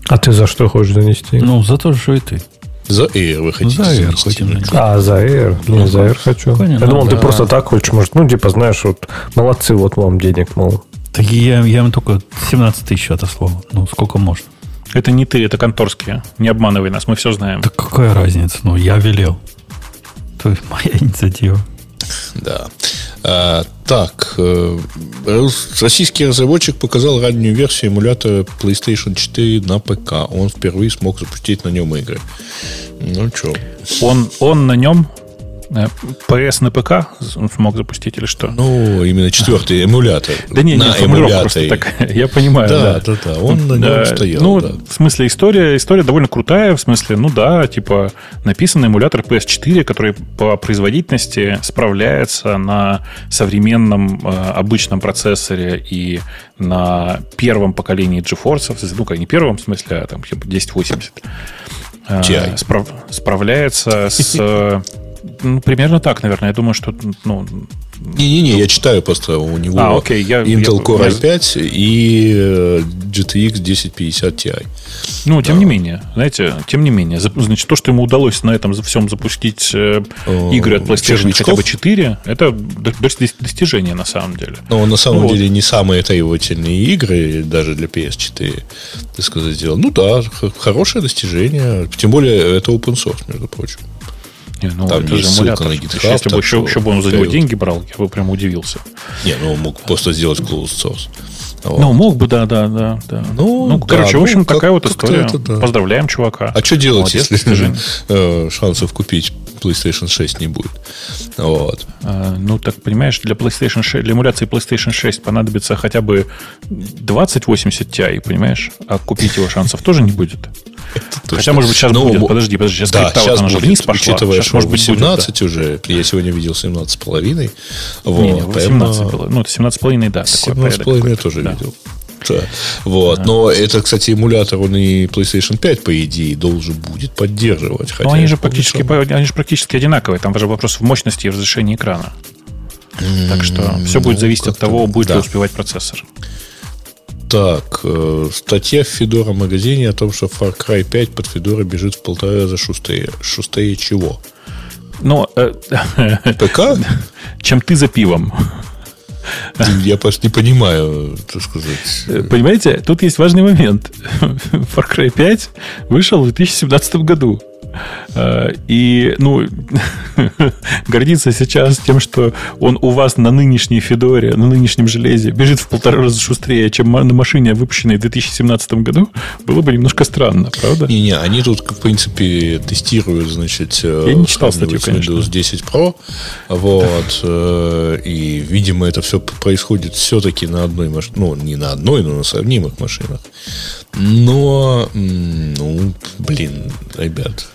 А ты за что хочешь занести? Ну, за то же, что и ты. За Air вы хотите За Air хотим занести. А, за Air. Не, за Air хочу. Понятно, Я думал, ты да. просто так хочешь. Может, ну, типа, знаешь, вот, молодцы, вот вам денег, мол. Так я, я им только 17 тысяч отослал. Ну, сколько можно? Это не ты, это конторские. Не обманывай нас, мы все знаем. Так какая разница? Ну, я велел. То есть моя инициатива. Да. А, так, э, российский разработчик показал раннюю версию эмулятора PlayStation 4 на ПК. Он впервые смог запустить на нем игры. Ну что? Он, он на нем PS на ПК смог запустить или что? Ну, именно четвертый эмулятор. да не, не, формулировка просто такая. Я понимаю, Да, да. да, да. Он на нем стоял. Ну, в смысле, история, история довольно крутая. В смысле, ну да, типа, написан эмулятор PS4, который по производительности справляется на современном э, обычном процессоре и на первом поколении GeForce, ну, как не первом, в смысле, а там типа 1080. Э, TI. справ- справляется с... ну, примерно так, наверное. Я думаю, что ну, Не-не-не, я читаю просто у него А, окей, я- Intel я- Core я- i5 и э, GTX 1050 Ti. Ну, тем не менее, знаете, тем не менее, значит, то, что ему удалось на этом всем запустить э, игры от PlayStation хотя бы 4, это до- до- достижение на самом деле. Но на самом Ну вот. деле не самые требовательные игры даже для PS4, так сказать, сделал. Ну да, хорошее достижение. Тем более это open source, между прочим. Не, ну, Там это же ссылка на GitHub, Если бы еще, еще бы он за него деньги брал, я бы прям удивился. Не, ну он мог просто сделать closed source. Вот. Ну, мог бы, да, да, да. да. Ну, да, короче, в ну, общем, как- такая вот история. это да. Поздравляем, чувака. а что делать, Молодец, если э, шансов купить PlayStation 6 не будет? Вот. А, Ну, так понимаешь, для PlayStation 6, для эмуляции PlayStation 6 понадобится хотя бы 2080 Ti, понимаешь? А купить его шансов тоже не будет. Хотя, может быть, сейчас Ну, будет. Подожди, подожди, сейчас Да, сейчас она же вниз пошла. учитывая, Сейчас, может быть, будет, да. 18 уже. Я сегодня видел 17 с половиной. Вот, Не, не, поэтому- 18 было. Ну, это 17,5, да. такой 17 с порядок половиной я какой-то, тоже да. видел. Да. Вот. Но это, кстати, эмулятор, он и PlayStation 5, по идее, должен будет поддерживать. Но хотя они я же практически, они же практически одинаковые. Там даже вопрос в мощности и разрешении экрана. Так что все будет ну, зависеть от того, будет ли успевать процессор. Так, э, статья в Fedora магазине о том, что Far Cry 5 под Fedora бежит в полтора раза шустрее. Шустрее чего? Но э, ПК? чем ты за пивом. Я просто не понимаю, так сказать. Э, Понимаете, тут есть важный момент. Far Cry 5 вышел в 2017 году. Э, И, ну, гордиться сейчас тем, что он у вас на нынешней Федоре, на нынешнем железе бежит в полтора раза шустрее, чем на машине, выпущенной в 2017 году, было бы немножко странно, правда? Не-не, они тут, в принципе, тестируют, значит, Я не читал статью, с Windows 10 Pro. Вот. э, И, видимо, это все происходит все-таки на одной машине. Ну, не на одной, но на сравнимых машинах. Но, ну, блин, ребят,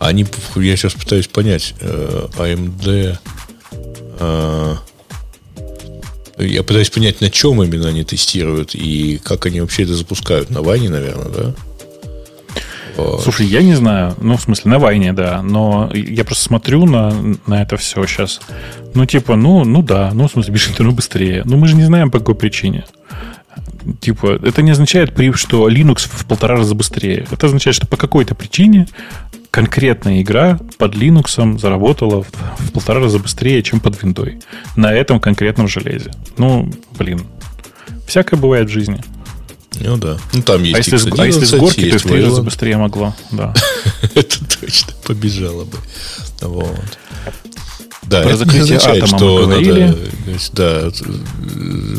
они, я сейчас пытаюсь понять, э, AMD, э, я пытаюсь понять, на чем именно они тестируют и как они вообще это запускают. На Вайне, наверное, да? Слушай, я не знаю. Ну, в смысле, на войне, да. Но я просто смотрю на, на это все сейчас. Ну, типа, ну, ну да. Ну, в смысле, бежит оно быстрее. Ну, мы же не знаем, по какой причине. Типа, это не означает, что Linux в полтора раза быстрее. Это означает, что по какой-то причине конкретная игра под Linux заработала в, в полтора раза быстрее, чем под Windows. На этом конкретном железе. Ну, блин. Всякое бывает в жизни. Ну да. Ну там есть А если, с, а если с горки, то в три раза быстрее могло. Да. Это точно побежало бы. Вот. Да, Про закрытие означает, атома что мы говорили. надо, да,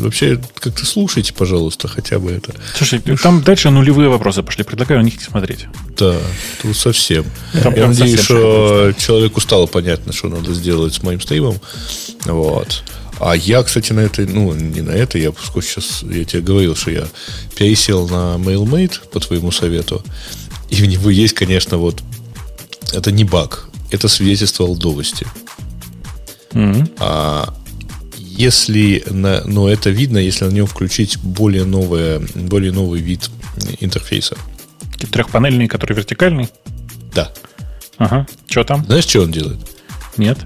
вообще как-то слушайте, пожалуйста, хотя бы это. Слушай, там дальше нулевые вопросы пошли. Предлагаю на них не смотреть. Да, тут совсем. Там Я надеюсь, совсем что человеку стало понятно, что надо сделать с моим стримом. Вот. А я, кстати, на этой, ну, не на это, я поскольку сейчас, я тебе говорил, что я пересел на MailMate по твоему совету, и в него есть, конечно, вот, это не баг, это свидетельство алдовости. Мгм. А если, на, но это видно, если на нем включить более, новое, более новый вид интерфейса. Трехпанельный, который вертикальный. Да. Ага. Что там? Знаешь, что он делает? Нет.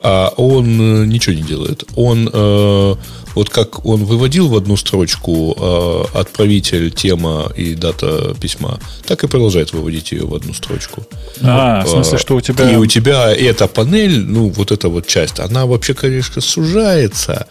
А он э, ничего не делает. Он э, вот как он выводил в одну строчку э, отправитель, тема и дата письма, так и продолжает выводить ее в одну строчку. А, в смысле, А, что у тебя... И у тебя эта панель, ну, вот эта вот часть, она вообще, конечно, сужается.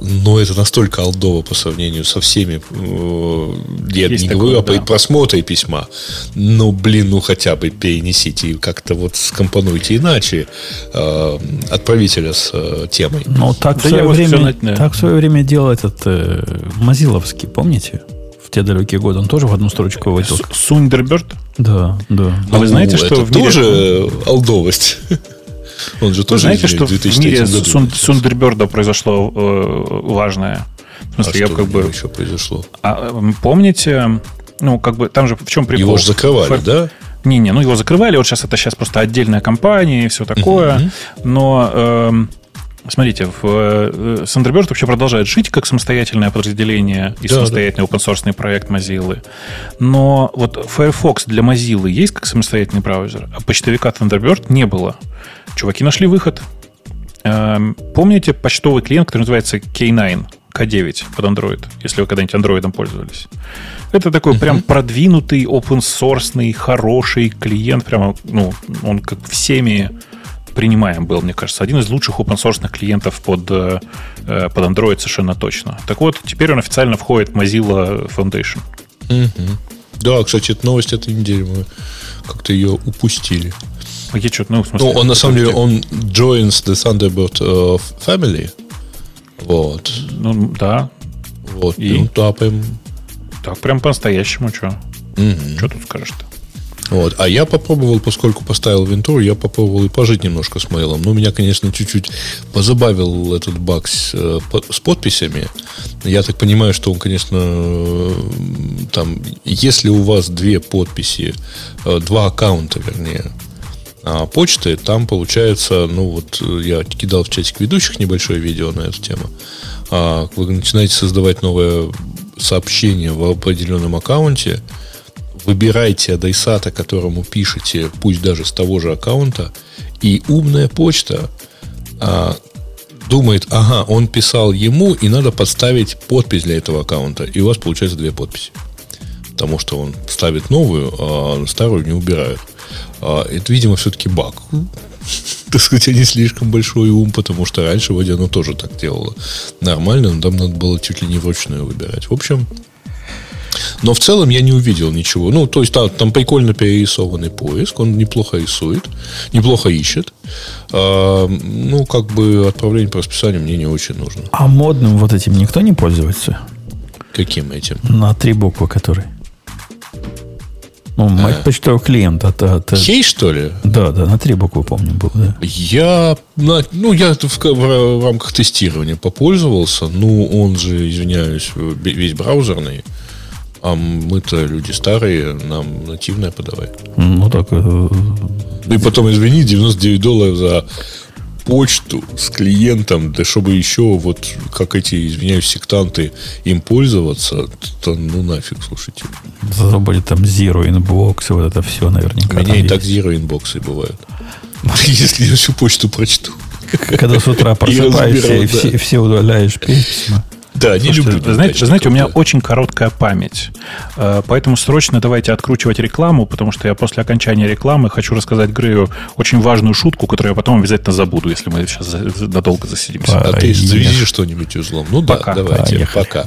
Но это настолько алдово по сравнению со всеми. э, Я Есть не такое, говорю о да. просмотре письма. Ну, блин, ну хотя бы перенесите и как-то вот скомпонуйте иначе э, отправителя с э, темой. Ну, так, Да в, свое время, так в свое время делал этот э, Мазиловский, помните? В те далекие годы. Он тоже в одну строчку выводил. Сундерберт? Да, да. А вы знаете, Ну, что это в мире- тоже алдовость. Он же Вы тоже знаете, что в 2003 мире году. Сундерберда произошло э, важное? В А смысле, я что как бы... еще произошло? А, помните, ну, как бы, там же в чем прикол? Его же закрывали, Фэр- да? Не-не, ну его закрывали, вот сейчас это сейчас просто отдельная компания и все такое. Но эм, смотрите, в, э, Thunderbird вообще продолжает жить как самостоятельное подразделение и Да, самостоятельный open проект Mozilla. Но вот Firefox для Mozilla есть как самостоятельный браузер, а почтовика Thunderbird не было. Чуваки нашли выход. Эм, помните почтовый клиент, который называется K9, K9 под Android, если вы когда-нибудь Android пользовались? Это такой прям продвинутый, open source, хороший клиент. Прямо, ну, он как всеми принимаем был, мне кажется. Один из лучших open source клиентов под, э, э, под Android совершенно точно. Так вот, теперь он официально входит в Mozilla Foundation. Мгм. Да, кстати, эта новость этой недели мы как-то ее упустили. А Я что, ну, в смысле, Ну, он на самом деле, он joins the Thunderbird э, family. Вот. Ну, да. Вот. И? Ну, да, прям. Так, прям по-настоящему, что? Мгм. Что тут скажешь-то? Вот. А я попробовал, поскольку поставил винтуру, я попробовал и пожить немножко с мейлом. Ну, меня, конечно, чуть-чуть позабавил этот баг с, э, с подписями. Я так понимаю, что он, конечно, э, там, если у вас две подписи, э, два аккаунта, вернее, а, почты, там получается, ну вот я кидал в чатик ведущих небольшое видео на эту тему. А, Вы начинаете создавать новое сообщение в определенном аккаунте, выбирайте адресата, которому пишете, пусть даже с того же аккаунта, и умная почта а, думает, ага, он писал ему, и надо подставить подпись для этого аккаунта, и у вас получается две подписи. Потому что он ставит новую, а старую не убирают. А, это, видимо, все-таки баг. Так сказать, не слишком большой ум, потому что раньше вроде оно тоже так делало. Нормально, но там надо было чуть ли не вручную выбирать. В общем, но в целом я не увидел ничего. Ну, то есть там, там прикольно перерисованный поиск, он неплохо рисует, неплохо ищет. А, ну, как бы отправление по расписанию мне не очень нужно. А модным вот этим никто не пользуется? Каким этим? На три буквы который. Ну, мать почтовый клиент. от- от- Хей, что ли? да, да, на три буквы помню был, да. Я, на- ну, я в, в- в рамках тестирования попользовался. Ну, он же, извиняюсь, весь браузерный. А мы-то люди старые, нам нативное подавай. Ну, так, э, И потом, извини, 99 долларов за почту с клиентом, да чтобы еще вот, как эти, извиняюсь, сектанты им пользоваться, то ну нафиг, слушайте. зато будет там Zero Inbox, вот это все наверняка. У меня и так есть. zero инбоксы бывают. Если я всю почту прочту. Когда с утра просыпаешься и все удаляешь письма. Да, не Слушайте, люблю. знаете, знаете, у меня очень короткая память. Э, Поэтому срочно давайте откручивать рекламу, потому что я после окончания рекламы хочу рассказать Грею очень важную шутку, которую я потом обязательно забуду, если мы сейчас надолго засидимся. Па- А ты завези что-нибудь узлом. Ну да, Пока. давайте, Поехали. пока.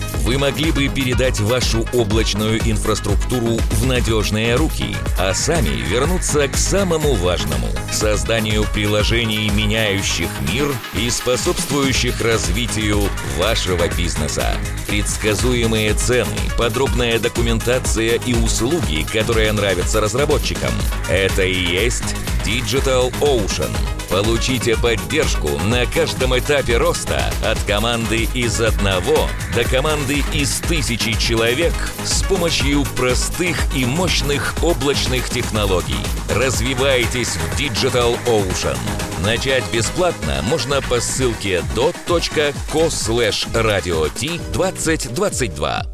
вы могли бы передать вашу облачную инфраструктуру в надежные руки, а сами вернуться к самому важному – созданию приложений, меняющих мир и способствующих развитию вашего бизнеса. Предсказуемые цены, подробная документация и услуги, которые нравятся разработчикам – это и есть Digital Ocean. Получите поддержку на каждом этапе роста от команды из одного до команды команды из тысячи человек с помощью простых и мощных облачных технологий. Развивайтесь в Digital Ocean. Начать бесплатно можно по ссылке dot.co/radio.t2022.